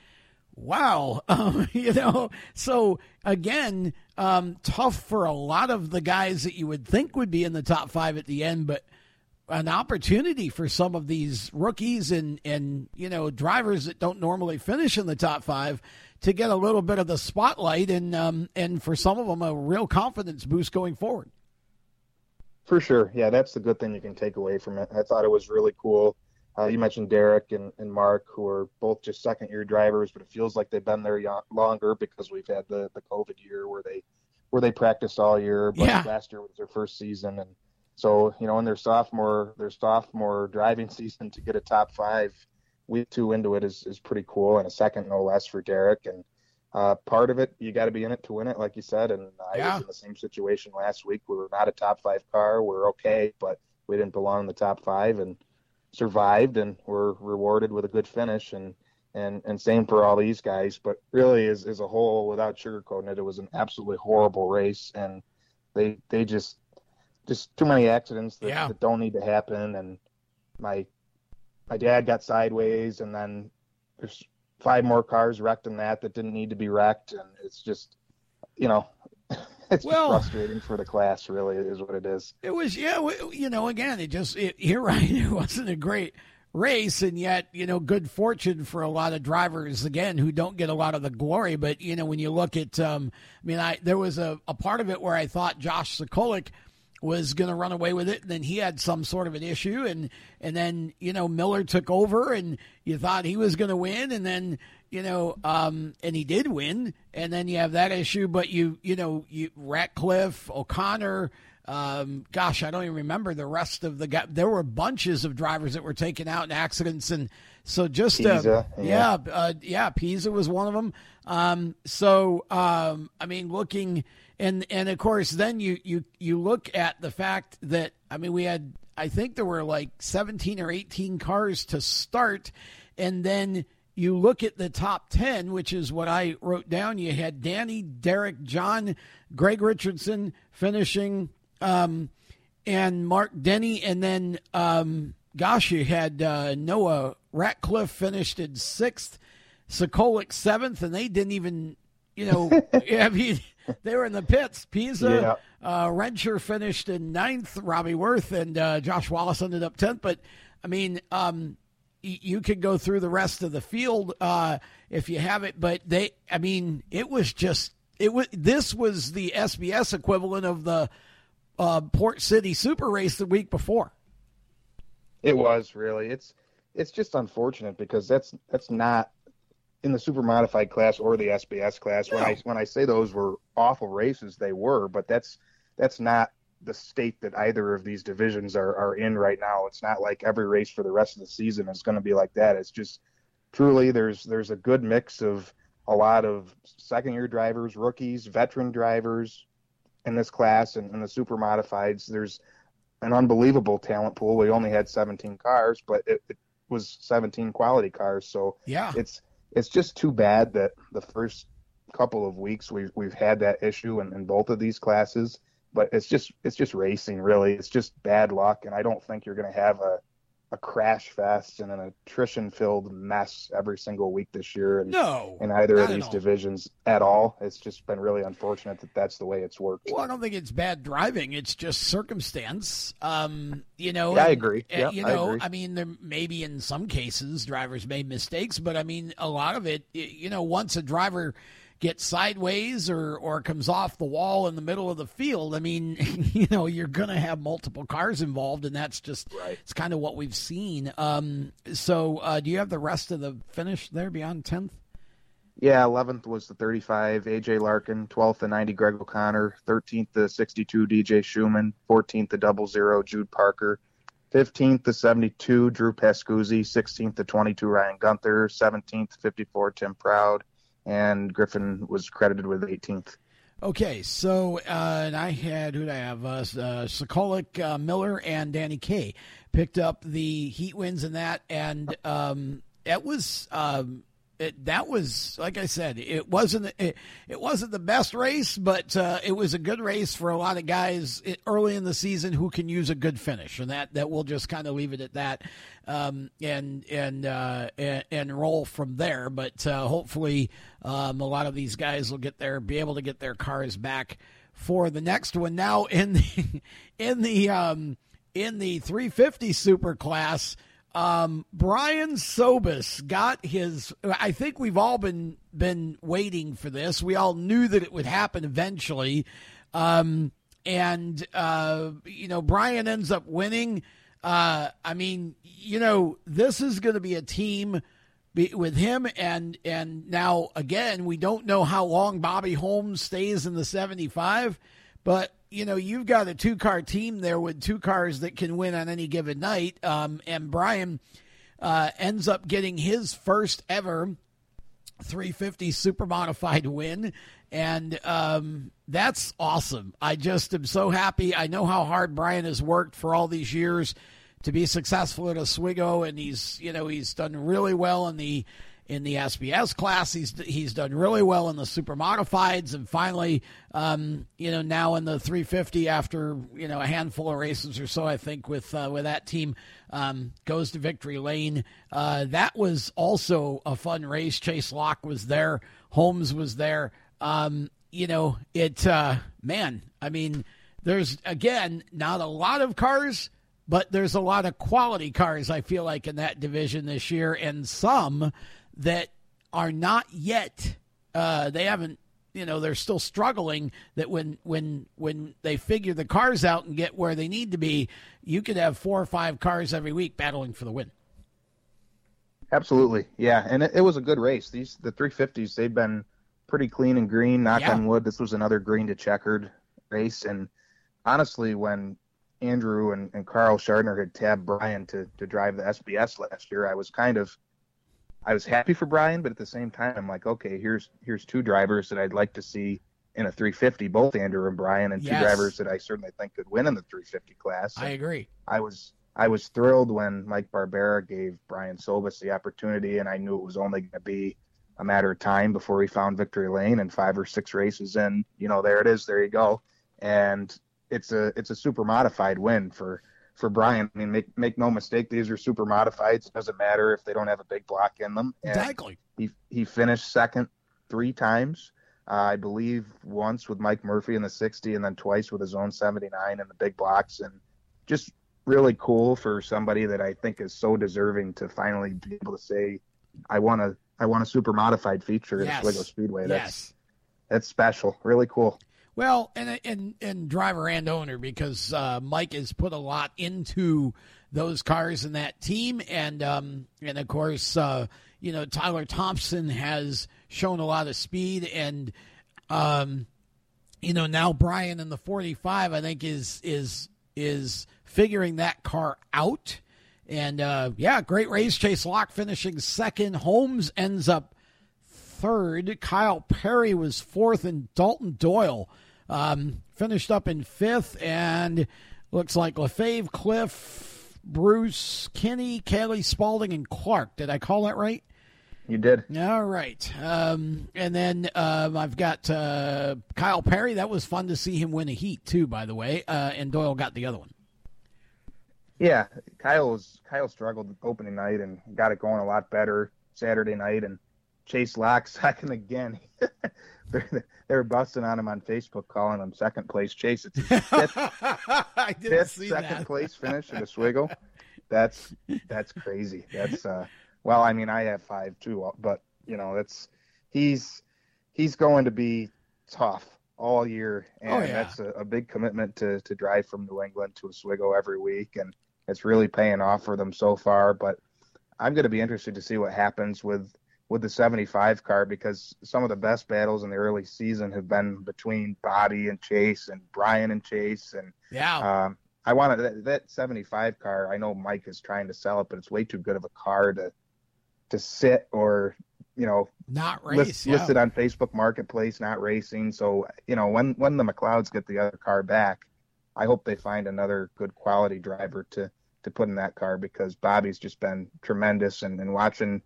wow, um, you know. So again, um, tough for a lot of the guys that you would think would be in the top five at the end, but an opportunity for some of these rookies and and you know drivers that don't normally finish in the top five to get a little bit of the spotlight and um, and for some of them a real confidence boost going forward. For sure, yeah, that's the good thing you can take away from it. I thought it was really cool uh, you mentioned Derek and, and Mark, who are both just second year drivers, but it feels like they've been there longer because we've had the, the COVID year where they where they practiced all year. But yeah. last year was their first season, and so you know in their sophomore their sophomore driving season to get a top five week two into it is is pretty cool, and a second no less for Derek. And uh, part of it you got to be in it to win it, like you said. And I yeah. was in the same situation last week. We were not a top five car. We we're okay, but we didn't belong in the top five, and survived and were rewarded with a good finish and and and same for all these guys but really as, as a whole without sugarcoating it it was an absolutely horrible race and they they just just too many accidents that, yeah. that don't need to happen and my my dad got sideways and then there's five more cars wrecked in that that didn't need to be wrecked and it's just you know it's well, frustrating for the class. Really, is what it is. It was, yeah. You know, again, it just it, you're right. It wasn't a great race, and yet you know, good fortune for a lot of drivers again who don't get a lot of the glory. But you know, when you look at, um, I mean, I there was a, a part of it where I thought Josh Sokolik was going to run away with it, and then he had some sort of an issue, and and then you know Miller took over, and you thought he was going to win, and then you know, um, and he did win, and then you have that issue. But you, you know, you Ratcliffe, O'Connor. Um, gosh, I don't even remember the rest of the guy. There were bunches of drivers that were taken out in accidents, and so just uh, yeah, yeah, uh, yeah, Pisa was one of them. Um, so um, I mean, looking and and of course, then you you you look at the fact that I mean, we had I think there were like seventeen or eighteen cars to start, and then you look at the top 10, which is what I wrote down. You had Danny, Derek, John, Greg Richardson finishing, um, and Mark Denny. And then, um, gosh, you had uh, Noah Ratcliffe finished in sixth, Sokolik seventh, and they didn't even, you know, I mean, they were in the pits. Pisa, yeah. uh, Rencher finished in ninth, Robbie Worth, and uh, Josh Wallace ended up 10th. But, I mean, um, you could go through the rest of the field uh, if you have it, but they, I mean, it was just it was. This was the SBS equivalent of the uh, Port City Super Race the week before. It was really. It's it's just unfortunate because that's that's not in the super modified class or the SBS class. No. When I when I say those were awful races, they were, but that's that's not the state that either of these divisions are, are in right now. It's not like every race for the rest of the season is going to be like that. It's just truly there's there's a good mix of a lot of second year drivers, rookies, veteran drivers in this class and, and the super modifieds. There's an unbelievable talent pool. We only had 17 cars, but it, it was 17 quality cars. So yeah, it's it's just too bad that the first couple of weeks we've we've had that issue in, in both of these classes but it's just it's just racing really. It's just bad luck and i don't think you're going to have a a crash fest and an attrition filled mess every single week this year and no in either of these divisions at all. It's just been really unfortunate that that's the way it's worked. Well i don't think it's bad driving. It's just circumstance. Um you know yeah, i agree. uh, yeah, you know I, agree. I mean there maybe in some cases drivers made mistakes but i mean a lot of it you know once a driver gets sideways or or comes off the wall in the middle of the field, I mean, you know, you're going to have multiple cars involved, and that's just right. it's kind of what we've seen. Um, so, uh, do you have the rest of the finish there beyond tenth? Yeah, 11th was the 35, AJ Larkin. 12th, the 90, Greg O'Connor. 13th, the 62, DJ Schumann. 14th, the double zero, Jude Parker. 15th, the 72, Drew Pascuzzi. 16th, the 22, Ryan Gunther. 17th, 54, Tim Proud and Griffin was credited with 18th. Okay, so uh, and I had who did I have? Uh, uh, Sokolik, uh, Miller, and Danny Kay picked up the heat wins in that, and um, it was um, it, that was like I said, it wasn't it, it wasn't the best race, but uh, it was a good race for a lot of guys early in the season who can use a good finish, and that that we'll just kind of leave it at that, um, and and, uh, and, and roll from there. But uh, hopefully, um, a lot of these guys will get there, be able to get their cars back for the next one. Now in the in the um, in the 350 Super Class. Um, Brian Sobis got his. I think we've all been been waiting for this. We all knew that it would happen eventually, um, and uh, you know Brian ends up winning. Uh, I mean, you know, this is going to be a team be, with him, and and now again, we don't know how long Bobby Holmes stays in the seventy five, but you know, you've got a two car team there with two cars that can win on any given night. Um, and Brian uh, ends up getting his first ever 350 super modified win. And um, that's awesome. I just am so happy. I know how hard Brian has worked for all these years to be successful at Oswego, and he's you know he's done really well in the in the SBS class. He's he's done really well in the super modifieds, and finally, um, you know, now in the 350 after you know a handful of races or so, I think with uh, with that team um, goes to victory lane. Uh, that was also a fun race. Chase Locke was there. Holmes was there. Um, you know, it uh, man. I mean, there's again not a lot of cars but there's a lot of quality cars I feel like in that division this year, and some that are not yet uh, they haven't you know they're still struggling that when when when they figure the cars out and get where they need to be you could have four or five cars every week battling for the win. Absolutely. Yeah. And it, it was a good race. These the 350s they've been pretty clean and green. Knock yeah. on wood this was another green to checkered race. And honestly when andrew and, and carl Chardonnay had tabbed brian to, to drive the sbs last year i was kind of I was happy for Brian, but at the same time, I'm like, okay, here's here's two drivers that I'd like to see in a 350, both Andrew and Brian, and yes. two drivers that I certainly think could win in the 350 class. I agree. I was I was thrilled when Mike Barbera gave Brian Sobis the opportunity, and I knew it was only going to be a matter of time before he found victory lane. And five or six races in, you know, there it is. There you go. And it's a it's a super modified win for for Brian. I mean, make make no mistake, these are super modifieds. It doesn't matter if they don't have a big block in them. And exactly. He he finished second three times. Uh, I believe once with Mike Murphy in the 60, and then twice with his own 79 in the big blocks, and just really cool for somebody that I think is so deserving to finally be able to say, I want to I want a super modified feature yes. at Oswego Speedway. That's yes. that's special. Really cool. Well, and and and driver and owner because uh, Mike has put a lot into those cars and that team, and um, and of course, uh, you know Tyler Thompson has shown a lot of speed, and um, you know now Brian in the 45, I think is is is figuring that car out, and uh, yeah, great race. Chase Locke finishing second. Holmes ends up third. Kyle Perry was fourth, and Dalton Doyle um, finished up in fifth, and looks like Lefebvre, Cliff, Bruce, Kenny, Kelly, Spalding, and Clark. Did I call that right? You did. All right. Um, and then um, I've got uh, Kyle Perry. That was fun to see him win a heat too, by the way. Uh, and Doyle got the other one. Yeah, Kyle was Kyle struggled opening night and got it going a lot better Saturday night, and Chase Locke second again. they're, they're busting on him on Facebook, calling him second place Chase. It's fifth, I didn't fifth see second that. place finish at Oswego. That's that's crazy. That's uh, well, I mean, I have five too, but you know, that's he's he's going to be tough all year, and oh, yeah. that's a, a, big commitment to to drive from New England to Oswego every week, and it's really paying off for them so far. But I'm going to be interested to see what happens with with the 75 car because some of the best battles in the early season have been between Bobby and Chase and Brian and Chase and yeah. Um, I wanted that, that 75 car. I know Mike is trying to sell it, but it's way too good of a car to to sit or you know not race list, yeah. listed on Facebook Marketplace, not racing. So you know when when the McLeods get the other car back, I hope they find another good quality driver to to put in that car because Bobby's just been tremendous and, and watching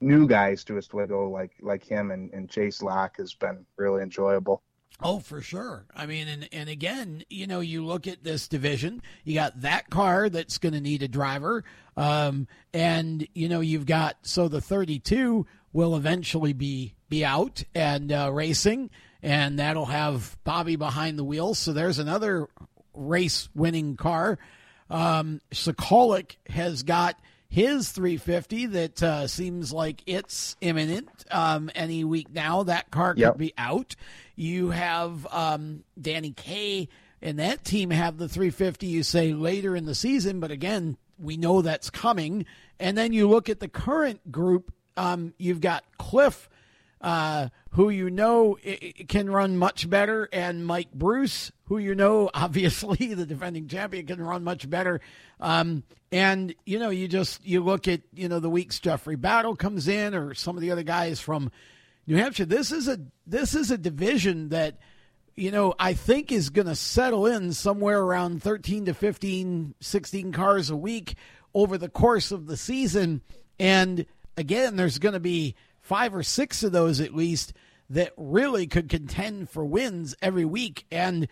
new guys to Oswego like like him and, and Chase Locke has been really enjoyable. Oh, for sure. I mean, and, and again, you know, you look at this division, you got that car that's going to need a driver. Um, and, you know, you've got, so the 32 will eventually be, be out and uh, racing, and that'll have Bobby behind the wheel. So there's another race winning car. Um, Sokolik has got his 350 that uh, seems like it's imminent um, any week now. That car could yep. be out. You have um, Danny Kay and that team have the 350, you say, later in the season, but again, we know that's coming. And then you look at the current group, um, you've got Cliff uh, who you know can run much better, and Mike Bruce, who you know, obviously the defending champion, can run much better. Um, and you know, you just you look at you know the weeks Jeffrey Battle comes in, or some of the other guys from New Hampshire. This is a this is a division that you know I think is going to settle in somewhere around 13 to 15, 16 cars a week over the course of the season. And again, there's going to be five or six of those at least that really could contend for wins every week. And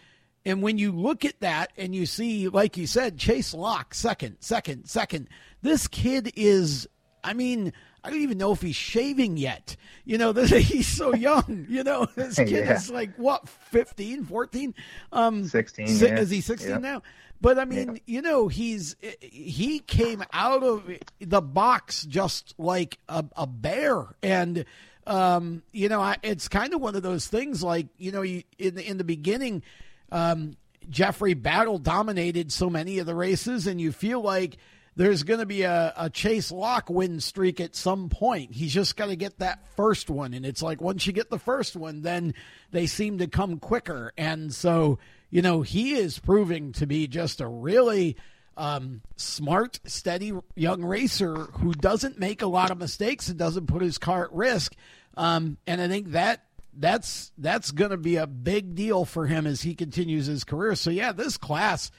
and when you look at that and you see, like you said, Chase Locke, second, second, second, this kid is, I mean, I don't even know if he's shaving yet. You know, this, he's so young. You know, this kid yeah. is like, what, 15, 14? Um, 16. yeah. Is he 16 yep. now? But I mean, you know, he's he came out of the box just like a, a bear, and um, you know, I, it's kind of one of those things. Like you know, you, in the, in the beginning, um, Jeffrey Battle dominated so many of the races, and you feel like there's going to be a, a Chase Locke win streak at some point. He's just got to get that first one, and it's like once you get the first one, then they seem to come quicker, and so you know, he is proving to be just a really um, smart, steady young racer who doesn't make a lot of mistakes and doesn't put his car at risk. Um, and I think that that's that's going to be a big deal for him as he continues his career. So yeah, this class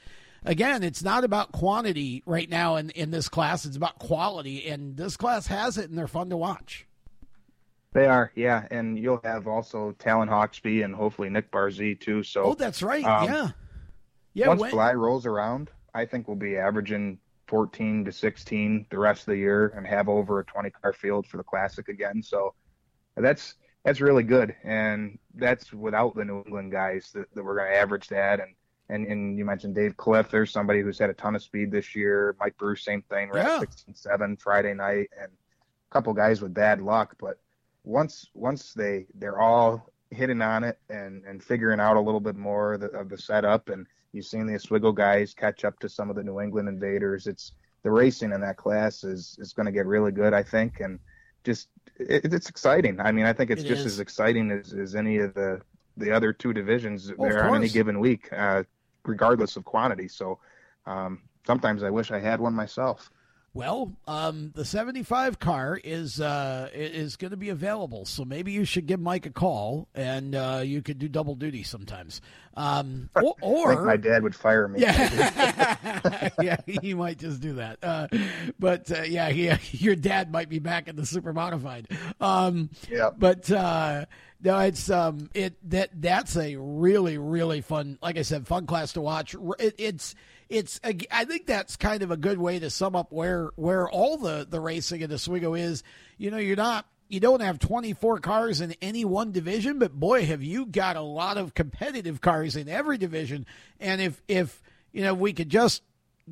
again, it's not about quantity right now in in this class. It's about quality, and this class has it, and they're fun to watch. They are, yeah, and you'll have also Talon Hawksby and hopefully Nick Barzee too. So, oh, that's right, um, yeah, yeah. Once when... Fly rolls around, I think we'll be averaging 14 to 16 the rest of the year and have over a 20 car field for the Classic again. So that's that's really good, and that's without the New England guys that, that we're going to average that. And, and and you mentioned Dave Cliff. There's somebody who's had a ton of speed this year. Mike Bruce, same thing. We're yeah. 16-7 Friday night, and a couple guys with bad luck, but once once they they're all hitting on it and and figuring out a little bit more of the, of the setup and you've seen the Oswego guys catch up to some of the New England invaders it's the racing in that class is is going to get really good I think and just it, it's exciting I mean I think it's it just is. as exciting as, as any of the the other two divisions well, there on any given week uh, regardless of quantity so um, sometimes I wish I had one myself well, um, the 75 car is uh, is going to be available, so maybe you should give Mike a call, and uh, you could do double duty sometimes. Um, or, or my dad would fire me. Yeah, yeah, he might just do that. Uh, but uh, yeah, he, your dad might be back in the super modified. Um, yeah, but uh, no, it's um, it that that's a really really fun, like I said, fun class to watch. It, it's it's I think that's kind of a good way to sum up where where all the the racing in Oswego is. You know, you're not you don't have 24 cars in any one division, but boy, have you got a lot of competitive cars in every division. And if if you know we could just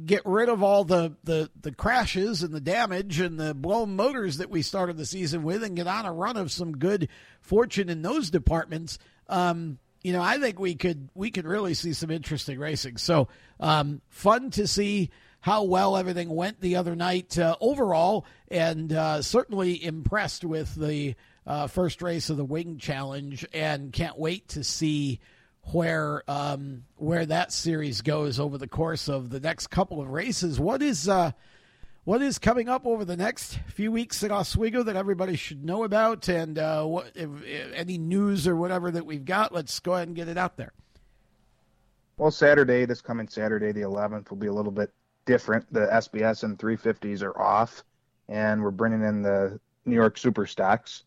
get rid of all the, the, the crashes and the damage and the blown motors that we started the season with and get on a run of some good fortune in those departments, um, you know, I think we could we could really see some interesting racing. So um, fun to see how well everything went the other night uh, overall, and uh, certainly impressed with the uh, first race of the Wing Challenge, and can't wait to see where um, where that series goes over the course of the next couple of races. What is uh, what is coming up over the next few weeks at Oswego that everybody should know about, and uh, what if, if any news or whatever that we've got? Let's go ahead and get it out there. Well, Saturday, this coming Saturday, the 11th, will be a little bit different. The SBS and 350s are off, and we're bringing in the New York Super Stocks,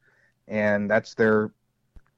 and that's their.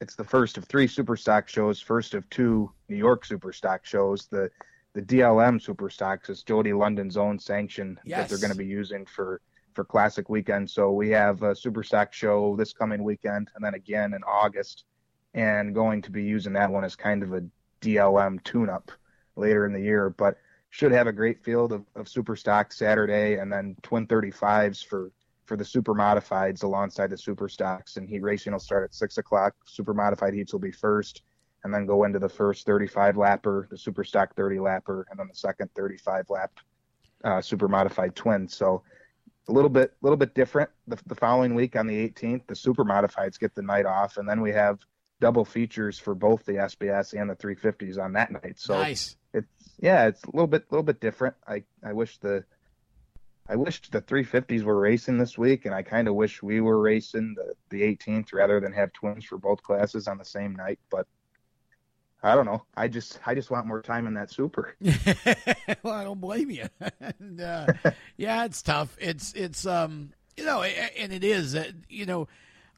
It's the first of three Super Stock shows, first of two New York Super Stock shows. The the DLM Super Stocks is Jody London's own sanction yes. that they're going to be using for for Classic Weekend. So we have a Super Stock show this coming weekend, and then again in August, and going to be using that one as kind of a DLM tune-up later in the year. But should have a great field of, of Super Stock Saturday, and then Twin 35s for for the super modifieds alongside the super stocks. And heat racing will start at six o'clock. Super modified heats will be first and then go into the first 35 lapper, the super stock 30 lapper, and then the second 35 lap uh, super modified twin. So a little bit, little bit different. The, the following week on the 18th, the super modifieds get the night off, and then we have double features for both the SBS and the 350s on that night. So nice. It's yeah, it's a little bit, a little bit different. I I wish the I wish the 350s were racing this week, and I kind of wish we were racing the, the 18th rather than have twins for both classes on the same night. But I don't know. I just I just want more time in that super. well, I don't blame you. and, uh, yeah, it's tough. It's it's um you know, and it is. Uh, you know,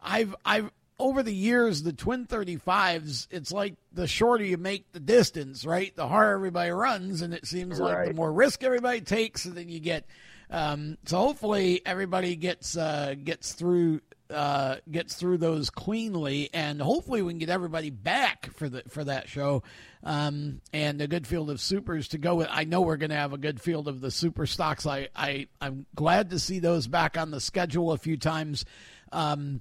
I've I've over the years the twin 35s it's like the shorter you make the distance right the harder everybody runs and it seems right. like the more risk everybody takes and then you get um, so hopefully everybody gets uh, gets through uh, gets through those cleanly, and hopefully we can get everybody back for the for that show, um, and a good field of supers to go with. I know we're going to have a good field of the super stocks. I, I I'm glad to see those back on the schedule a few times. Um,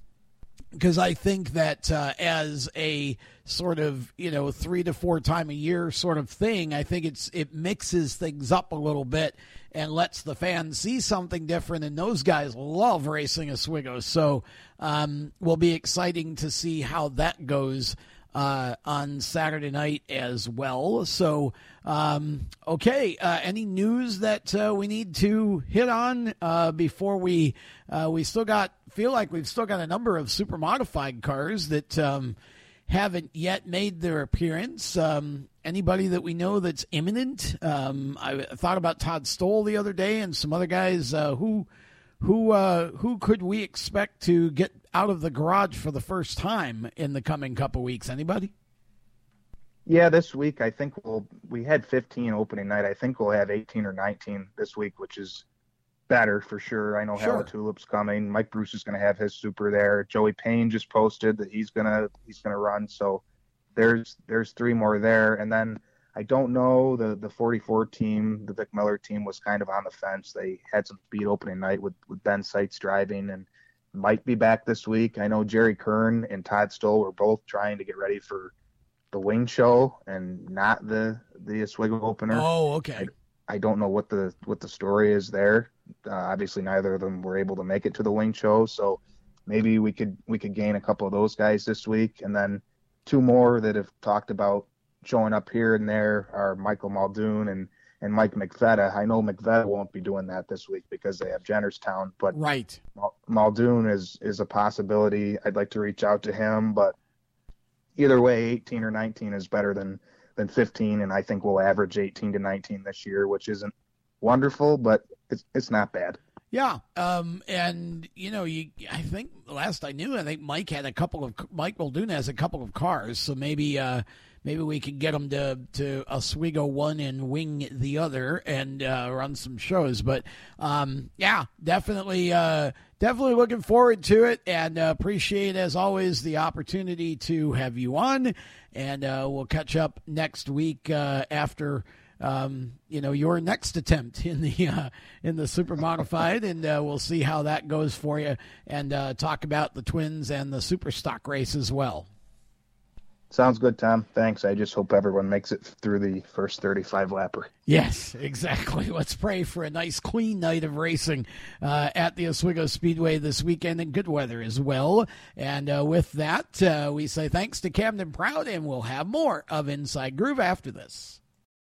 because I think that uh, as a sort of you know three to four time a year sort of thing, I think it's it mixes things up a little bit and lets the fans see something different. And those guys love racing Oswego, so um, will be exciting to see how that goes. Uh, on Saturday night as well. So, um, okay, uh, any news that uh, we need to hit on uh, before we uh, we still got feel like we've still got a number of super modified cars that um, haven't yet made their appearance. Um, anybody that we know that's imminent? Um, I thought about Todd Stoll the other day and some other guys uh, who who uh, who could we expect to get out of the garage for the first time in the coming couple weeks? Anybody? Yeah, this week I think we'll we had 15 opening night. I think we'll have 18 or 19 this week, which is better for sure. I know sure. Tulip's coming. Mike Bruce is going to have his super there. Joey Payne just posted that he's gonna he's gonna run. So there's there's three more there, and then I don't know the the 44 team, the Vic Miller team was kind of on the fence. They had some speed opening night with with Ben Seitz driving and might be back this week. I know Jerry Kern and Todd Stoll were both trying to get ready for the wing show and not the the Oswego opener. Oh, okay. I, I don't know what the what the story is there. Uh, obviously, neither of them were able to make it to the wing show, so maybe we could we could gain a couple of those guys this week, and then two more that have talked about showing up here and there are Michael Muldoon and and Mike McVetta. I know McVetta won't be doing that this week because they have Jennerstown, but right Muldoon is is a possibility. I'd like to reach out to him, but either way, 18 or 19 is better than than 15, and I think we'll average 18 to 19 this year, which isn't wonderful, but it's it's not bad. Yeah, um, and you know, you I think last I knew, I think Mike had a couple of Mike Muldoon has a couple of cars, so maybe uh, maybe we could get him to to Oswego one and wing the other and uh, run some shows. But um, yeah, definitely, uh, definitely looking forward to it, and uh, appreciate as always the opportunity to have you on, and uh, we'll catch up next week uh, after um, you know your next attempt in the uh, in the super modified, and uh, we'll see how that goes for you, and uh, talk about the twins and the super stock race as well. Sounds good, Tom. Thanks. I just hope everyone makes it through the first 35 lapper. Yes, exactly. Let's pray for a nice, clean night of racing uh, at the Oswego Speedway this weekend and good weather as well. And uh, with that, uh, we say thanks to Camden Proud, and we'll have more of Inside Groove after this.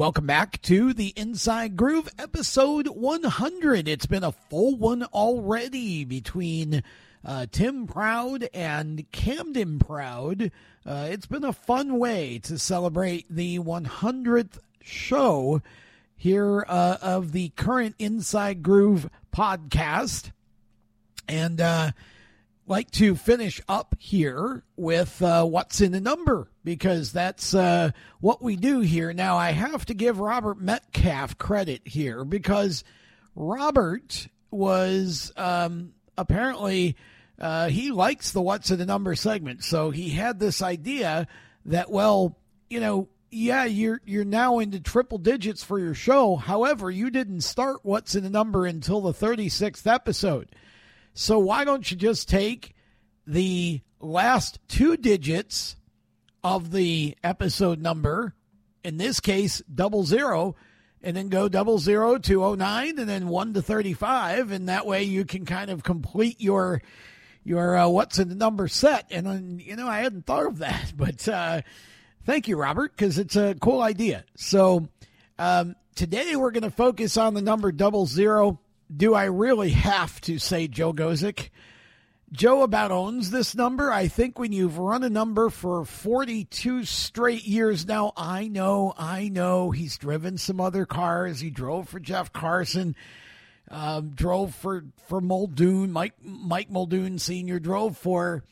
Welcome back to the Inside Groove episode 100. It's been a full one already between uh, Tim Proud and Camden Proud. Uh, it's been a fun way to celebrate the 100th show here uh, of the current Inside Groove podcast. And uh, like to finish up here with uh, what's in the number because that's uh, what we do here. Now, I have to give Robert Metcalf credit here because Robert was um, apparently uh, he likes the what's in the number segment. So he had this idea that, well, you know, yeah, you're you're now into triple digits for your show. However, you didn't start what's in the number until the 36th episode. So why don't you just take the last two digits of the episode number, in this case, double zero, and then go double zero to 09 and then 1 to 35 and that way you can kind of complete your your uh, what's in the number set. And, uh, you know, I hadn't thought of that, but uh, thank you, Robert, because it's a cool idea. So um, today we're going to focus on the number double zero. Do I really have to say Joe Gosek? Joe about owns this number. I think when you've run a number for 42 straight years now, I know, I know he's driven some other cars. He drove for Jeff Carson. Um, drove for for Muldoon, Mike Mike Muldoon Senior drove for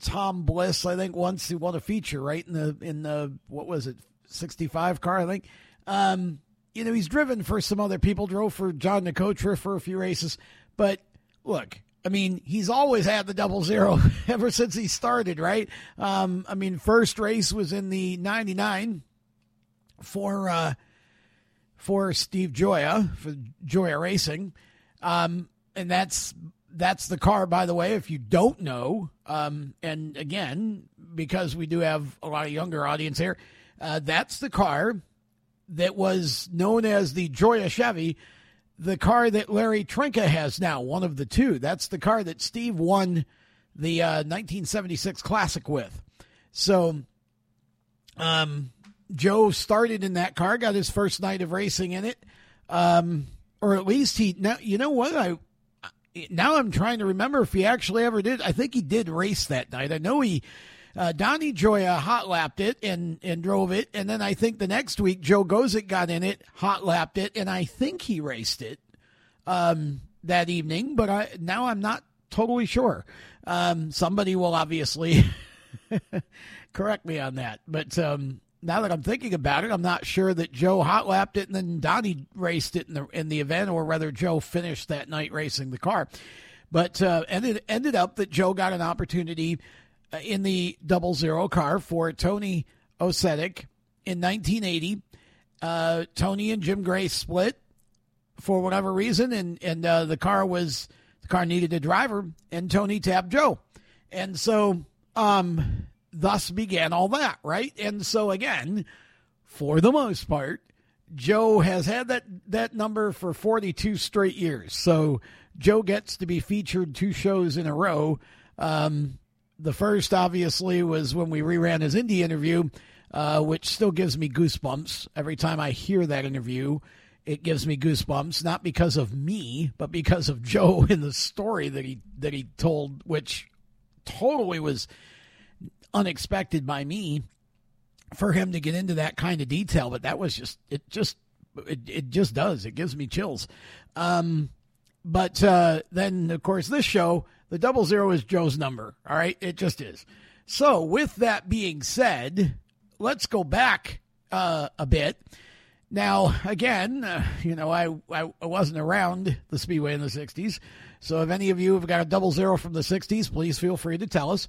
Tom Bliss. I think once he won a feature right in the in the what was it sixty five car I think. Um, you know he's driven for some other people. Drove for John Nicotra for a few races, but look, I mean, he's always had the double zero ever since he started, right? Um, I mean, first race was in the 99 for uh, for Steve Gioia, for Gioia Racing, um, and that's that's the car. By the way, if you don't know, um, and again, because we do have a lot of younger audience here, uh, that's the car that was known as the Gioia Chevy, the car that Larry Trinka has now, one of the two. That's the car that Steve won the uh, 1976 Classic with. So, um, Joe started in that car, got his first night of racing in it, um, or at least he. Now you know what I. Now I'm trying to remember if he actually ever did. I think he did race that night. I know he. Uh, Donnie Gioia hot lapped it and, and drove it. And then I think the next week, Joe Gosek got in it, hot lapped it, and I think he raced it um, that evening. But I, now I'm not totally sure. Um, somebody will obviously correct me on that. But um, now that I'm thinking about it, I'm not sure that Joe hot lapped it and then Donnie raced it in the in the event, or whether Joe finished that night racing the car. But uh, ended ended up that Joe got an opportunity in the double zero car for Tony Osetic in 1980. Uh, Tony and Jim Gray split for whatever reason, and and uh, the car was the car needed a driver, and Tony tapped Joe, and so um, thus began all that, right? And so again, for the most part, Joe has had that that number for 42 straight years. So Joe gets to be featured two shows in a row. Um, the first, obviously, was when we reran his indie interview, uh, which still gives me goosebumps every time I hear that interview. It gives me goosebumps, not because of me, but because of Joe in the story that he that he told, which totally was unexpected by me for him to get into that kind of detail, but that was just it just it, it just does. It gives me chills. Um, but uh, then of course this show, the double zero is Joe's number. All right, it just is. So with that being said, let's go back uh, a bit. Now, again, uh, you know, I, I, I wasn't around the Speedway in the 60s. So if any of you have got a double zero from the 60s, please feel free to tell us.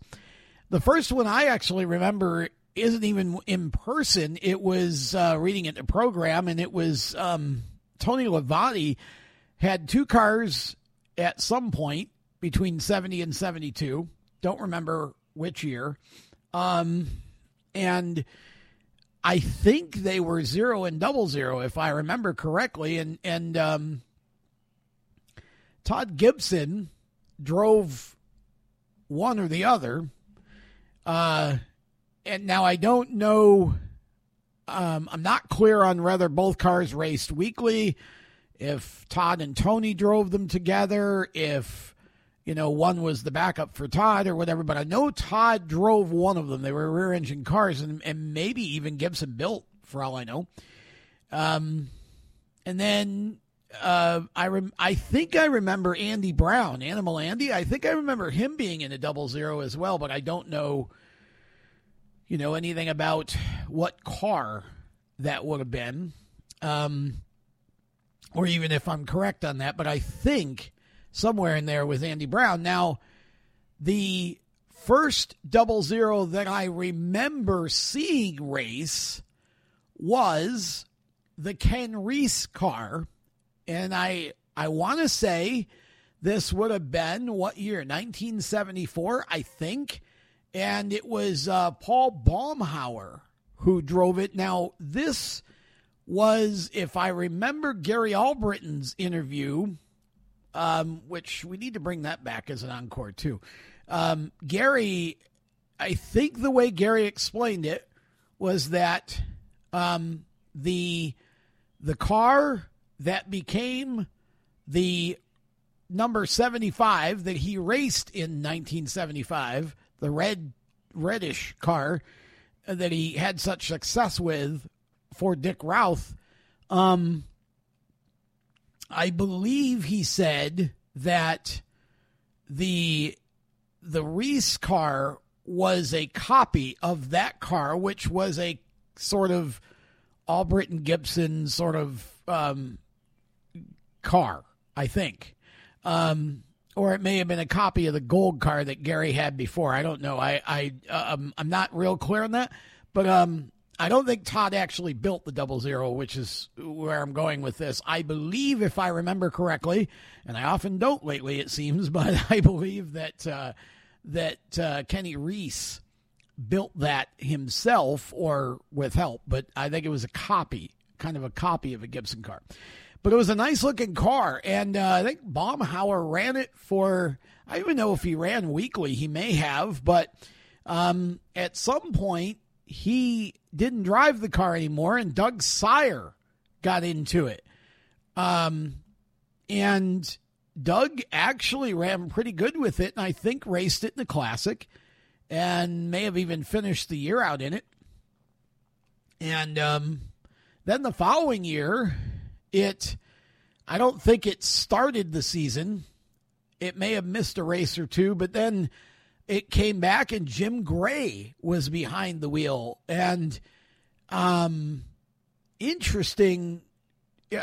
The first one I actually remember isn't even in person. It was uh, reading it in a program, and it was um, Tony Lavati had two cars at some point between 70 and 72. Don't remember which year. Um, and I think they were zero and double zero, if I remember correctly. And and um, Todd Gibson drove one or the other. Uh, and now I don't know. Um, I'm not clear on whether both cars raced weekly, if Todd and Tony drove them together, if you know one was the backup for Todd or whatever. But I know Todd drove one of them. They were rear engine cars, and, and maybe even Gibson built, for all I know. Um, and then uh, I rem- I think I remember Andy Brown, Animal Andy. I think I remember him being in a double zero as well, but I don't know, you know, anything about what car that would have been, um, or even if I'm correct on that. But I think somewhere in there with Andy Brown. Now, the first double zero that I remember seeing race was the Ken Reese car and I I want to say this would have been what year? 1974, I think. And it was uh, Paul Baumhauer who drove it. Now, this was, if I remember Gary Albritton's interview, um, which we need to bring that back as an encore too. Um, Gary, I think the way Gary explained it was that um, the the car that became the number 75 that he raced in 1975, the red reddish car that he had such success with for Dick Routh. Um, I believe he said that the the Reese car was a copy of that car, which was a sort of Albritton Gibson sort of um, car, I think. Um, or it may have been a copy of the gold car that Gary had before. I don't know. I, I, um, I'm not real clear on that, but um, I don't think Todd actually built the double zero, which is where I'm going with this. I believe, if I remember correctly, and I often don't lately, it seems, but I believe that uh, that uh, Kenny Reese built that himself or with help, but I think it was a copy, kind of a copy of a Gibson car. But it was a nice looking car, and uh, I think Baumhauer ran it for. I don't even know if he ran weekly. He may have, but um, at some point he didn't drive the car anymore, and Doug Sire got into it. Um, and Doug actually ran pretty good with it, and I think raced it in the classic, and may have even finished the year out in it. And um, then the following year, it, I don't think it started the season. It may have missed a race or two, but then it came back and Jim Gray was behind the wheel. And um, interesting.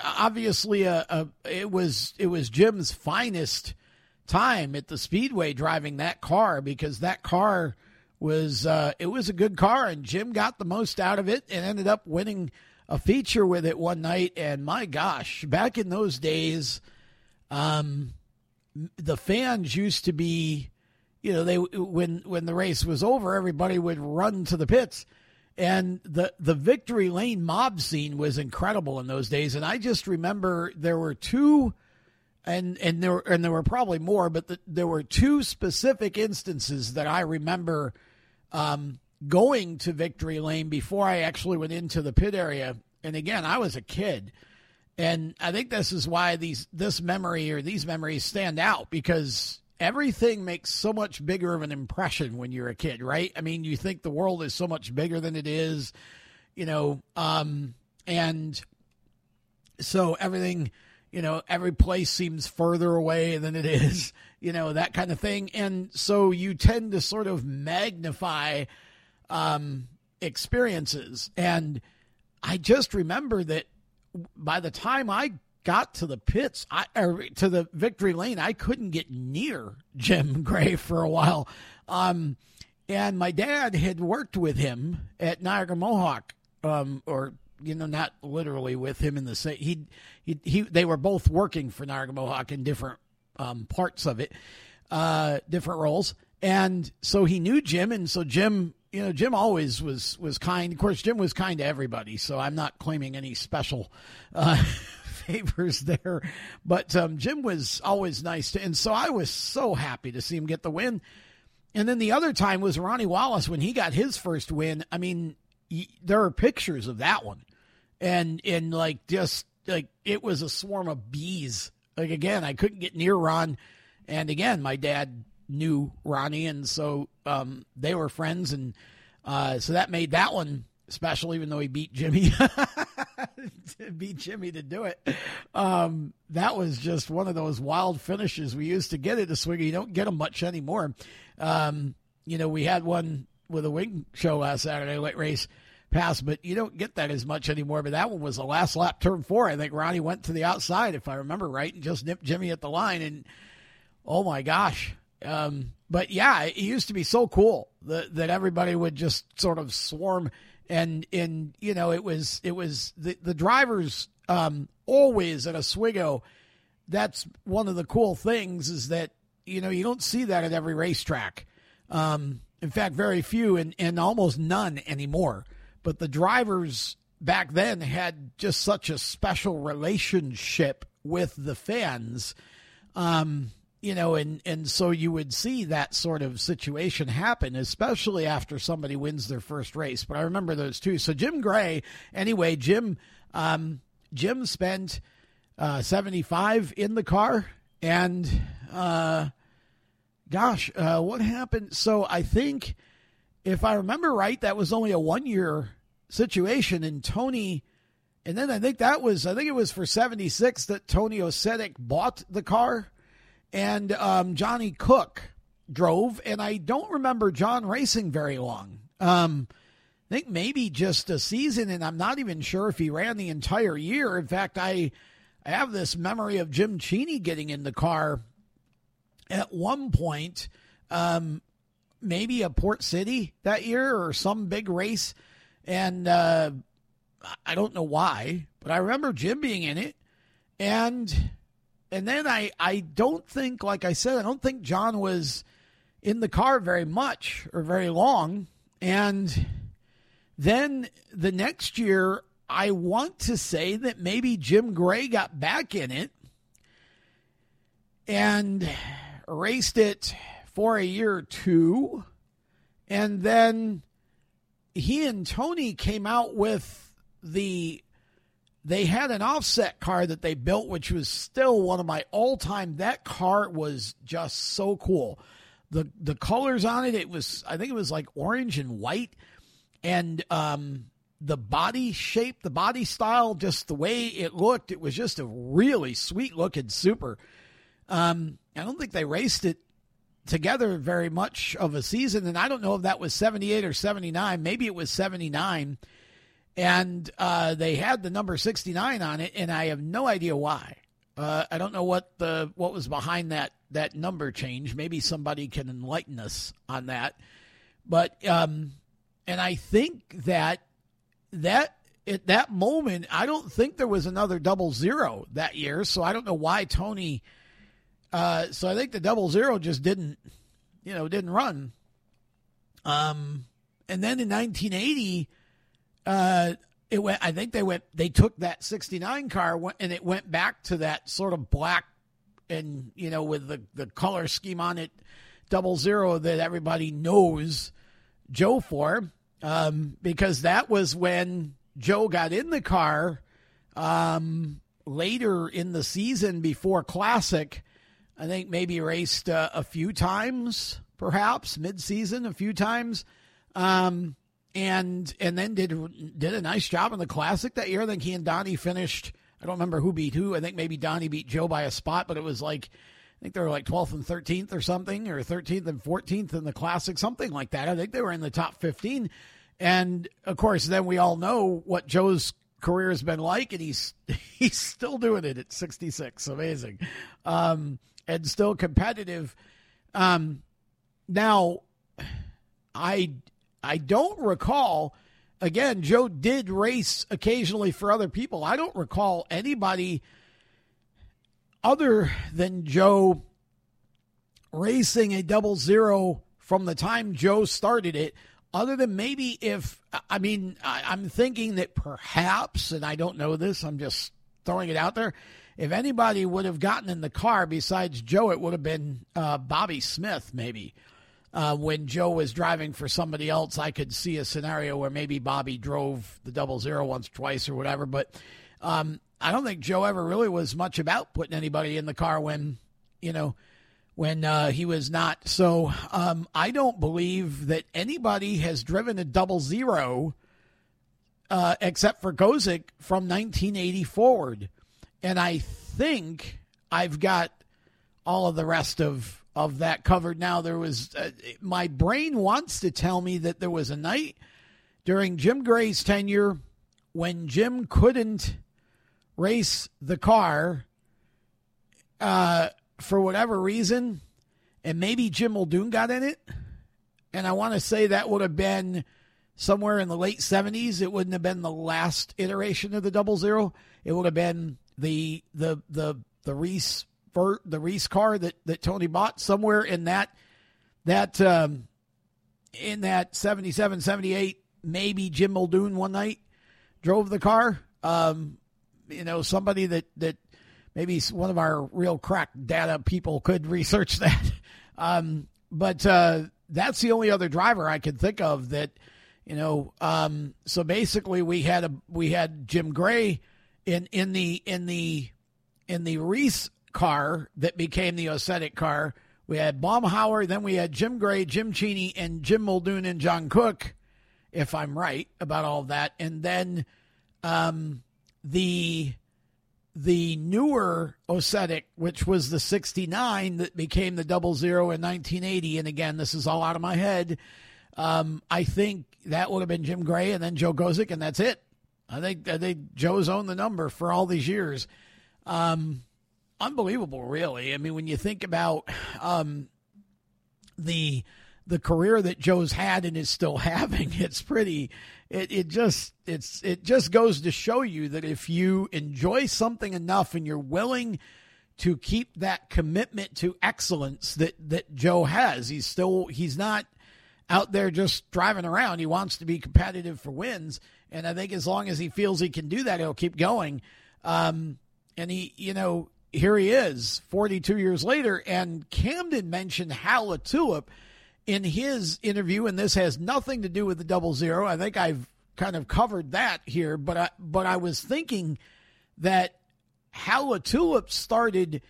Obviously, a, a, it was it was Jim's finest time at the speedway driving that car because that car was uh, it was a good car and Jim got the most out of it and ended up winning a feature with it one night, and my gosh, back in those days, um, the fans used to be, you know, they when when the race was over, everybody would run to the pits, and the the victory lane mob scene was incredible in those days. And I just remember there were two. And and there and there were probably more, but the, there were two specific instances that I remember um, going to Victory Lane before I actually went into the pit area. And again, I was a kid. And I think this is why these this memory or these memories stand out because everything makes so much bigger of an impression when you're a kid, right? I mean, you think the world is so much bigger than it is, you know, um, and so everything, you know, every place seems further away than it is, you know, that kind of thing. And so you tend to sort of magnify um, experiences. And I just remember that by the time I got to the pits, I to the victory lane, I couldn't get near Jim Gray for a while. Um, and my dad had worked with him at Niagara Mohawk, um, or you know, not literally with him in the same. He, he, he. They were both working for Niagara Mohawk in different um, parts of it, uh, different roles. And so he knew Jim, and so Jim you know, Jim always was was kind. Of course, Jim was kind to everybody, so I'm not claiming any special uh, there. But um, Jim was always nice to, and so I was so happy to see him get the win. And then the other time was Ronnie Wallace when he got his first win. I mean, there are pictures of that one, and and like just like it was a swarm of bees. Like again, I couldn't get near Ron, and again, my dad knew Ronnie, and so um, they were friends, and uh, so that made that one special. Even though he beat Jimmy, beat Jimmy to do it. Um, that was just one of those wild finishes we used to get at the Swiggy. You don't get them much anymore. Um, you know, we had one with a wing show last Saturday, late race pass, but you don't get that as much anymore. But that one was the last lap, turn four. I think Ronnie went to the outside, if I remember right, and just nipped Jimmy at the line. And oh my gosh. Um, but yeah, it used to be so cool that, that everybody would just sort of swarm and, and, you know, it was, it was the, the drivers, um, always at Oswego. That's one of the cool things is that, you know, you don't see that at every racetrack. Um, in fact, very few and, and almost none anymore. But the drivers back then had just such a special relationship with the fans. Um, you know, and, and so you would see that sort of situation happen, especially after somebody wins their first race. But I remember those two. So Jim Gray, anyway, Jim, um, Jim spent uh, 75 in the car and, uh, gosh, uh, what happened? So I think, if I remember right, that was only a one year situation. And Tony, and then I think that was, I think it was for 76 that Tony Osetic bought the car and um, Johnny Cook drove. And I don't remember John racing very long. Um, I think maybe just a season, and I'm not even sure if he ran the entire year. In fact, I, I have this memory of Jim Cheney getting in the car at one point, um, maybe a Port City that year or some big race. And uh, I don't know why, but I remember Jim being in it. And and then I, I don't think, like I said, I don't think John was in the car very much or very long. And then the next year, I want to say that maybe Jim Gray got back in it and raced it for a year or two. And then he and Tony came out with the they had an offset car that they built, which was still one of my all time. That car was just so cool. The the colors on it, it was I think it was like orange and white, and um, the body shape, the body style, just the way it looked, it was just a really sweet looking super. Um, I don't think they raced it together very much of a season, and I don't know if that was seventy eight or seventy nine. Maybe it was seventy nine and uh, they had the number 69 on it, and I have no idea why. Uh, I don't know what the what was behind that that number change. Maybe somebody can enlighten us on that. But um, and I think that that at that moment, I don't think there was another double zero that year. So I don't know why Tony. Uh, so I think the double zero just didn't, you know, didn't run. Um, and then in 1980, uh, it went. I think they went. They took that '69 car and it went back to that sort of black and you know with the the color scheme on it, double zero that everybody knows Joe for, um, because that was when Joe got in the car um, later in the season before Classic. I think maybe raced uh, a few times, perhaps mid season, a few times. Um, and and then did did a nice job in the classic that year. I think he and Donnie finished. I don't remember who beat who. I think maybe Donnie beat Joe by a spot, but it was like I think they were like 12th and 13th or something, or 13th and 14th in the classic, something like that. I think they were in the top 15. And of course, then we all know what Joe's career has been like, and he's he's still doing it at 66. Amazing, um, and still competitive. Um, now, I I don't recall. Again, Joe did race occasionally for other people. I don't recall anybody other than Joe racing a double zero from the time Joe started it other than maybe if I mean I, I'm thinking that perhaps, and I don't know this, I'm just throwing it out there. If anybody would have gotten in the car besides Joe, it would have been uh, Bobby Smith, maybe. Uh, when Joe was driving for somebody else, I could see a scenario where maybe Bobby drove the double zero once, twice, or whatever. But um, I don't think Joe ever really was much about putting anybody in the car when, you know, when uh, he was not. So um, I don't believe that anybody has driven a double zero uh, except for Gosek from 1980 forward. And I think I've got all of the rest of, of that covered now. There was, uh, my brain wants to tell me that there was a night during Jim Gray's tenure when Jim couldn't race the car. Uh, for whatever reason, and maybe Jim Muldoon got in it. And I want to say that would have been somewhere in the late 70s. It wouldn't have been the last iteration of the double zero. It would have been the the the the Reese the Reese car that that Tony bought somewhere in that that um, in that 77 78 maybe Jim Muldoon one night drove the car um, you know somebody that that maybe one of our real crack data people could research that. Um, but uh, that's the only other driver I could think of that, you know. Um, so basically, we had a we had Jim Gray in in the in the in the Reese car that became the Osetic car. We had Baumhauer, then we had Jim Gray, Jim Cheney, and Jim Muldoon and John Cook, if I'm right about all that. And then um, the the newer Osetic, which was the 69 that became the double zero in 1980, and again, this is all out of my head. Um, I think that would have been Jim Gray and then Joe Gosek, and that's it. I think I think Joe's owned the number for all these years. Um, unbelievable, really. I mean, when you think about um, the the career that Joe's had and is still having, it's pretty it, it just it's it just goes to show you that if you enjoy something enough and you're willing to keep that commitment to excellence that that Joe has, he's still he's not out there just driving around. He wants to be competitive for wins, and I think as long as he feels he can do that, he'll keep going. Um, and he, you know, here he is, 42 years later, and Camden mentioned Hal Tulip in his interview, and this has nothing to do with the double zero. I think I've kind of covered that here, but I, but I was thinking that Hal Tulip started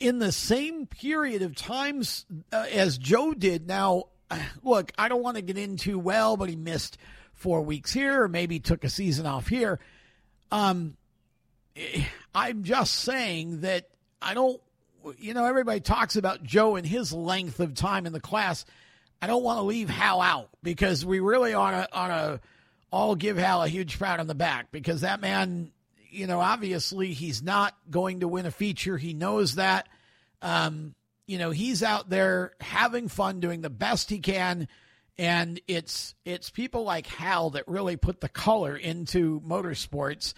in the same period of times uh, as Joe did. Now, look, I don't want to get into well, but he missed four weeks here, or maybe took a season off here. Um, eh, I'm just saying that I don't you know, everybody talks about Joe and his length of time in the class. I don't want to leave Hal out because we really on a on a all give Hal a huge pat on the back because that man, you know, obviously he's not going to win a feature. He knows that. Um, you know, he's out there having fun, doing the best he can, and it's it's people like Hal that really put the color into motorsports.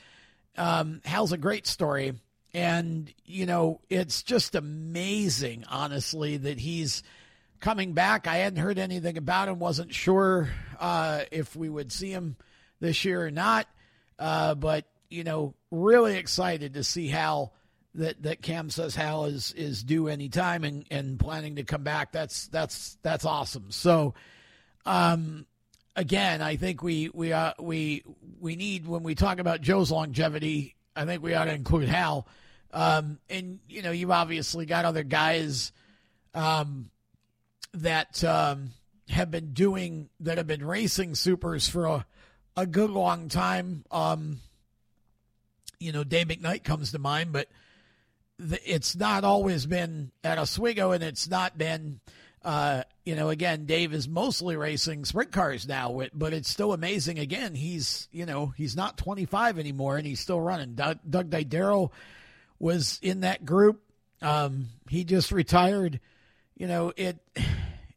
Um, Hal's a great story and, you know, it's just amazing, honestly, that he's coming back. I hadn't heard anything about him, wasn't sure uh, if we would see him this year or not. Uh, but, you know, really excited to see Hal that, that Cam says Hal is, is due anytime and, and planning to come back. That's, that's, that's awesome. So, um, again, I think we, we, uh, we, we need, when we talk about Joe's longevity, I think we ought to include Hal um, and you know, you've obviously got other guys um, that um, have been doing that have been racing supers for a, a good long time. Um, you know, Dave McKnight comes to mind, but the, it's not always been at Oswego, and it's not been. Uh, you know, again, Dave is mostly racing sprint cars now, but it's still amazing. Again, he's you know he's not 25 anymore, and he's still running. Doug, Doug Didero was in that group. Um, he just retired. You know, it.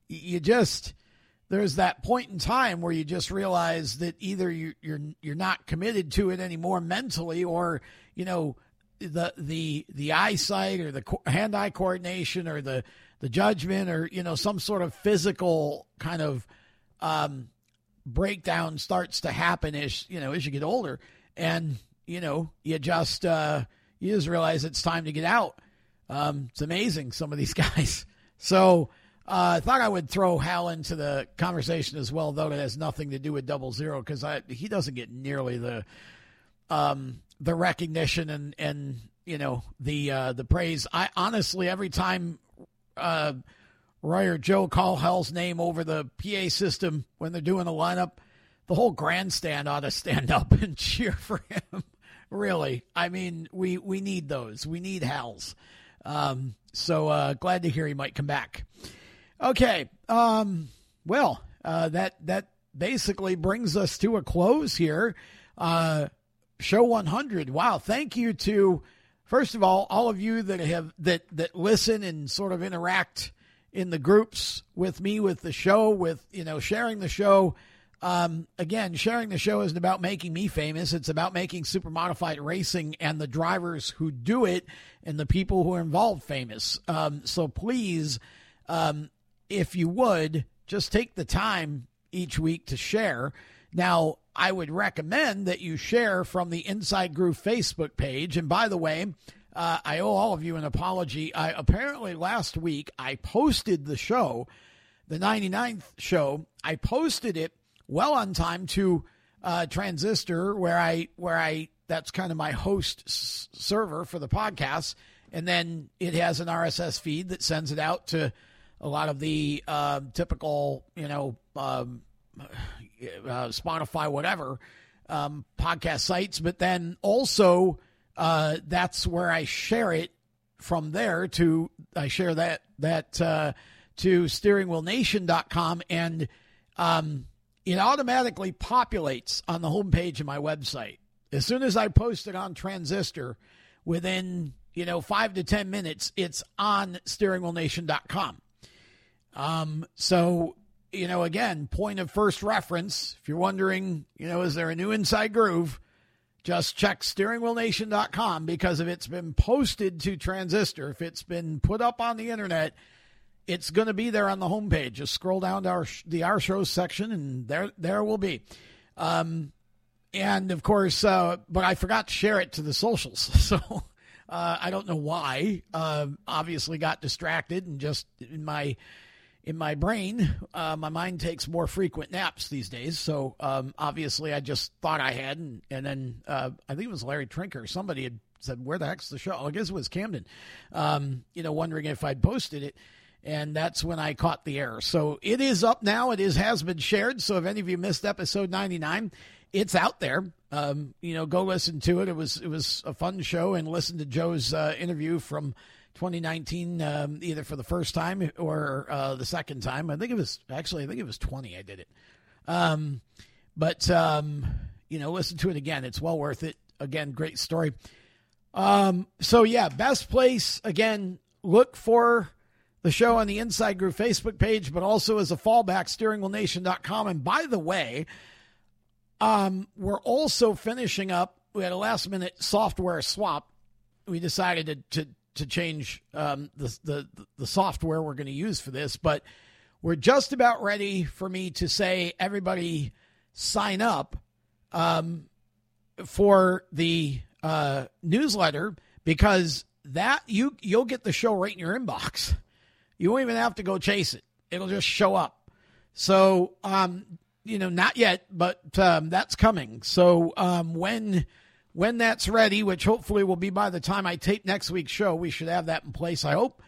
You just there's that point in time where you just realize that either you, you're you're not committed to it anymore mentally, or you know the the the eyesight or the hand eye coordination or the the judgment or you know some sort of physical kind of um, breakdown starts to happen as you know as you get older, and you know you just uh, you just realize it's time to get out. Um, it's amazing some of these guys. So uh, I thought I would throw Hal into the conversation as well, though it has nothing to do with Double Zero because he doesn't get nearly the um, the recognition and and you know the uh, the praise. I honestly every time uh, Roy or Joe call Hal's name over the PA system when they're doing the lineup, the whole grandstand ought to stand up and cheer for him. really, I mean, we we need those. We need Hal's. Um, so uh, glad to hear he might come back. Okay. Um, well, uh, that that basically brings us to a close here. Uh, show 100. Wow. Thank you to first of all all of you that have that that listen and sort of interact in the groups with me with the show with you know sharing the show. Um, again, sharing the show isn't about making me famous. It's about making super modified racing and the drivers who do it and the people who are involved famous. Um, so please, um, if you would, just take the time each week to share. Now, I would recommend that you share from the Inside Groove Facebook page. And by the way, uh, I owe all of you an apology. I apparently last week I posted the show, the 99th show. I posted it well on time to uh, Transistor, where I where I that's kind of my host s- server for the podcast, and then it has an RSS feed that sends it out to a lot of the uh, typical, you know, um, uh, Spotify, whatever um, podcast sites. But then also, uh, that's where I share it from there to I share that that uh, to steeringwheelnation.com and um, it automatically populates on the homepage of my website as soon as I post it on Transistor. Within you know five to ten minutes, it's on steeringwheelnation.com. Um, so, you know, again, point of first reference. If you're wondering, you know, is there a new Inside Groove? Just check steeringwheelnation.com because if it's been posted to Transistor, if it's been put up on the internet, it's going to be there on the homepage. Just scroll down to our the our shows section, and there there will be. Um, and of course, uh, but I forgot to share it to the socials, so uh, I don't know why. Uh, obviously, got distracted and just in my in my brain, uh, my mind takes more frequent naps these days. So um, obviously, I just thought I had, and, and then uh, I think it was Larry Trinker. Somebody had said, "Where the heck's the show?" I guess it was Camden. Um, you know, wondering if I'd posted it, and that's when I caught the error. So it is up now. It is has been shared. So if any of you missed episode ninety nine, it's out there. Um, you know, go listen to it. It was it was a fun show, and listen to Joe's uh, interview from 2019, um, either for the first time or uh, the second time. I think it was actually, I think it was 20. I did it. Um, but um, you know, listen to it again. It's well worth it. Again, great story. Um, so yeah, best place again. Look for the show on the Inside Groove Facebook page, but also as a fallback, steeringwheelnation.com. And by the way, um, we're also finishing up. We had a last minute software swap. We decided to, to to change um, the, the the software we're going to use for this, but we're just about ready for me to say everybody sign up um, for the uh, newsletter because that you you'll get the show right in your inbox. You won't even have to go chase it; it'll just show up. So, um, you know, not yet, but um, that's coming. So um, when when that's ready, which hopefully will be by the time I tape next week's show, we should have that in place, I hope.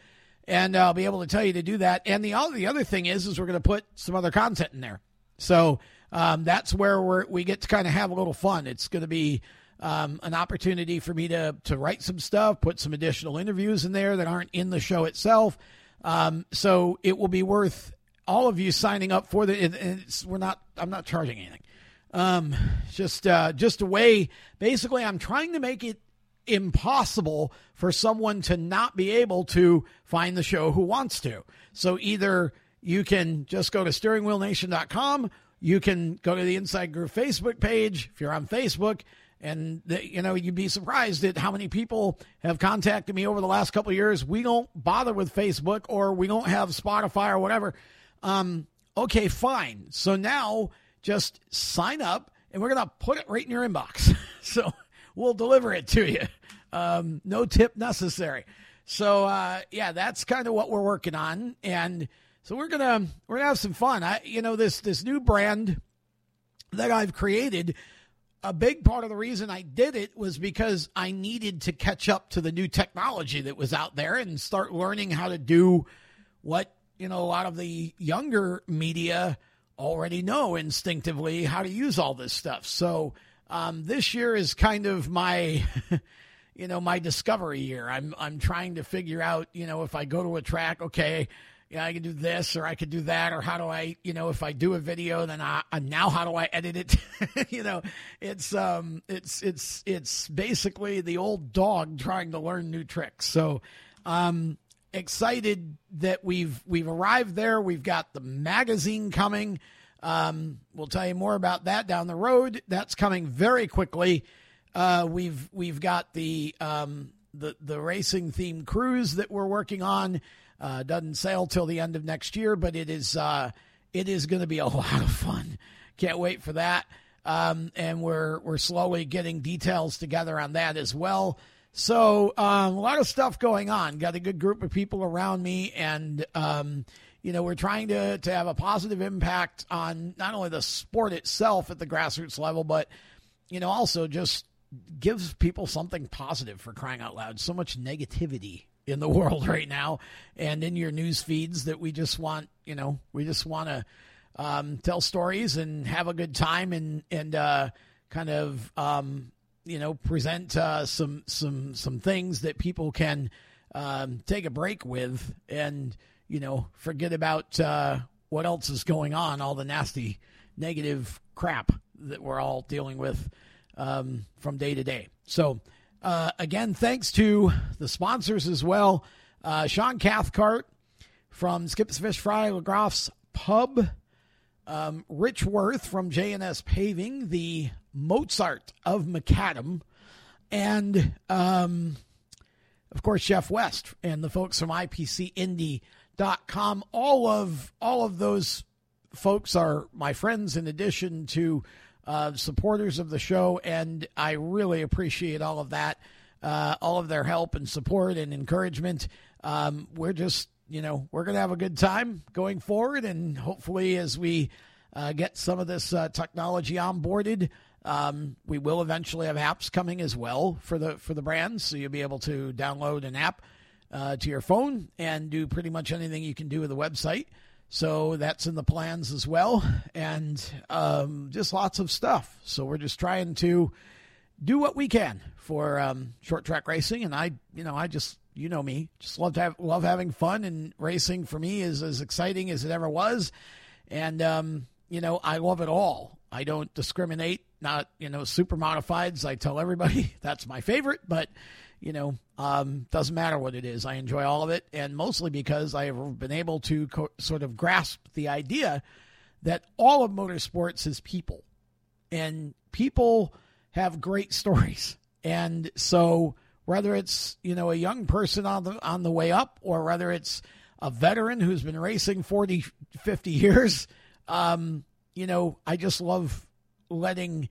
And I'll be able to tell you to do that. And the the other thing is, is we're going to put some other content in there. So um, that's where we're, we get to kind of have a little fun. It's going to be um, an opportunity for me to, to write some stuff, put some additional interviews in there that aren't in the show itself. Um, so it will be worth all of you signing up for the. we're not. I'm not charging anything. Um, just uh, just a way. Basically, I'm trying to make it impossible for someone to not be able to find the show who wants to. So either you can just go to steeringwheelnation.com, you can go to the Inside Groove Facebook page if you're on Facebook, and you know you'd be surprised at how many people have contacted me over the last couple years. We don't bother with Facebook or we don't have Spotify or whatever. Um, Okay, fine. So now just sign up and we're going to put it right in your inbox. so we'll deliver it to you. Um, no tip necessary. So uh, yeah, that's kind of what we're working on, and so we're gonna we're gonna have some fun. I you know this this new brand that I've created. A big part of the reason I did it was because I needed to catch up to the new technology that was out there and start learning how to do what you know a lot of the younger media already know instinctively how to use all this stuff. So um, this year is kind of my, you know, my discovery year. I'm I'm trying to figure out, you know, if I go to a track, okay, yeah, I can do this or I could do that, or how do I, you know, if I do a video, then I now how do I edit it? you know, it's um, it's it's it's basically the old dog trying to learn new tricks. So, um, excited that we've we've arrived there. We've got the magazine coming. Um, we'll tell you more about that down the road. That's coming very quickly. Uh, we've we've got the um, the the racing themed cruise that we're working on. Uh, doesn't sail till the end of next year, but it is uh, it is going to be a lot of fun. Can't wait for that. Um, and we're we're slowly getting details together on that as well. So um, a lot of stuff going on. Got a good group of people around me, and um, you know, we're trying to, to have a positive impact on not only the sport itself at the grassroots level, but, you know, also just gives people something positive for crying out loud. So much negativity in the world right now and in your news feeds that we just want, you know, we just want to um, tell stories and have a good time and, and uh, kind of, um, you know, present uh, some, some, some things that people can um, take a break with and, you know, forget about uh, what else is going on, all the nasty, negative crap that we're all dealing with um, from day to day. So, uh, again, thanks to the sponsors as well. Uh, Sean Cathcart from Skip's Fish Fry LaGroff's Pub. Um, Rich Worth from JNS Paving, the Mozart of Macadam, and um, of course Jeff West and the folks from IPC Indy com. All of all of those folks are my friends in addition to uh, supporters of the show, and I really appreciate all of that, uh, all of their help and support and encouragement. Um, we're just, you know, we're going to have a good time going forward, and hopefully, as we uh, get some of this uh, technology onboarded, um, we will eventually have apps coming as well for the for the brands, so you'll be able to download an app uh, to your phone and do pretty much anything you can do with the website. So that's in the plans as well, and um, just lots of stuff. So we're just trying to do what we can for um, short track racing, and I, you know, I just, you know me, just love to have love having fun, and racing for me is as exciting as it ever was, and um, you know, I love it all. I don't discriminate. Not you know, super modifieds. I tell everybody that's my favorite, but you know, um, doesn't matter what it is. I enjoy all of it, and mostly because I have been able to co- sort of grasp the idea that all of motorsports is people, and people have great stories. And so, whether it's you know a young person on the on the way up, or whether it's a veteran who's been racing 40, 50 years, um, you know, I just love letting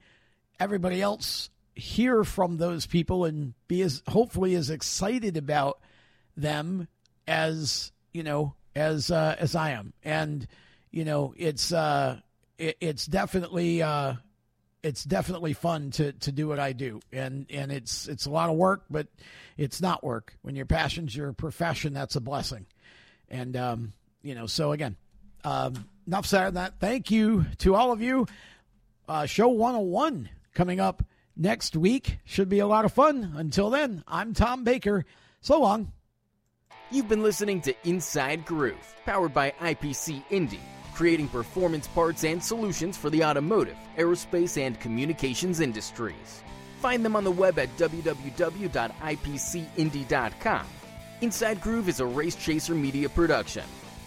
everybody else hear from those people and be as hopefully as excited about them as you know as uh, as I am. And you know, it's uh, it, it's definitely uh, it's definitely fun to to do what I do, and and it's it's a lot of work, but it's not work. When your passion's your profession, that's a blessing. And um, you know, so again, um, enough said on that. Thank you to all of you. Uh, show 101 coming up next week. Should be a lot of fun. Until then, I'm Tom Baker. So long. You've been listening to Inside Groove, powered by IPC Indy, creating performance parts and solutions for the automotive, aerospace, and communications industries. Find them on the web at www.ipcindy.com. Inside Groove is a Race Chaser media production.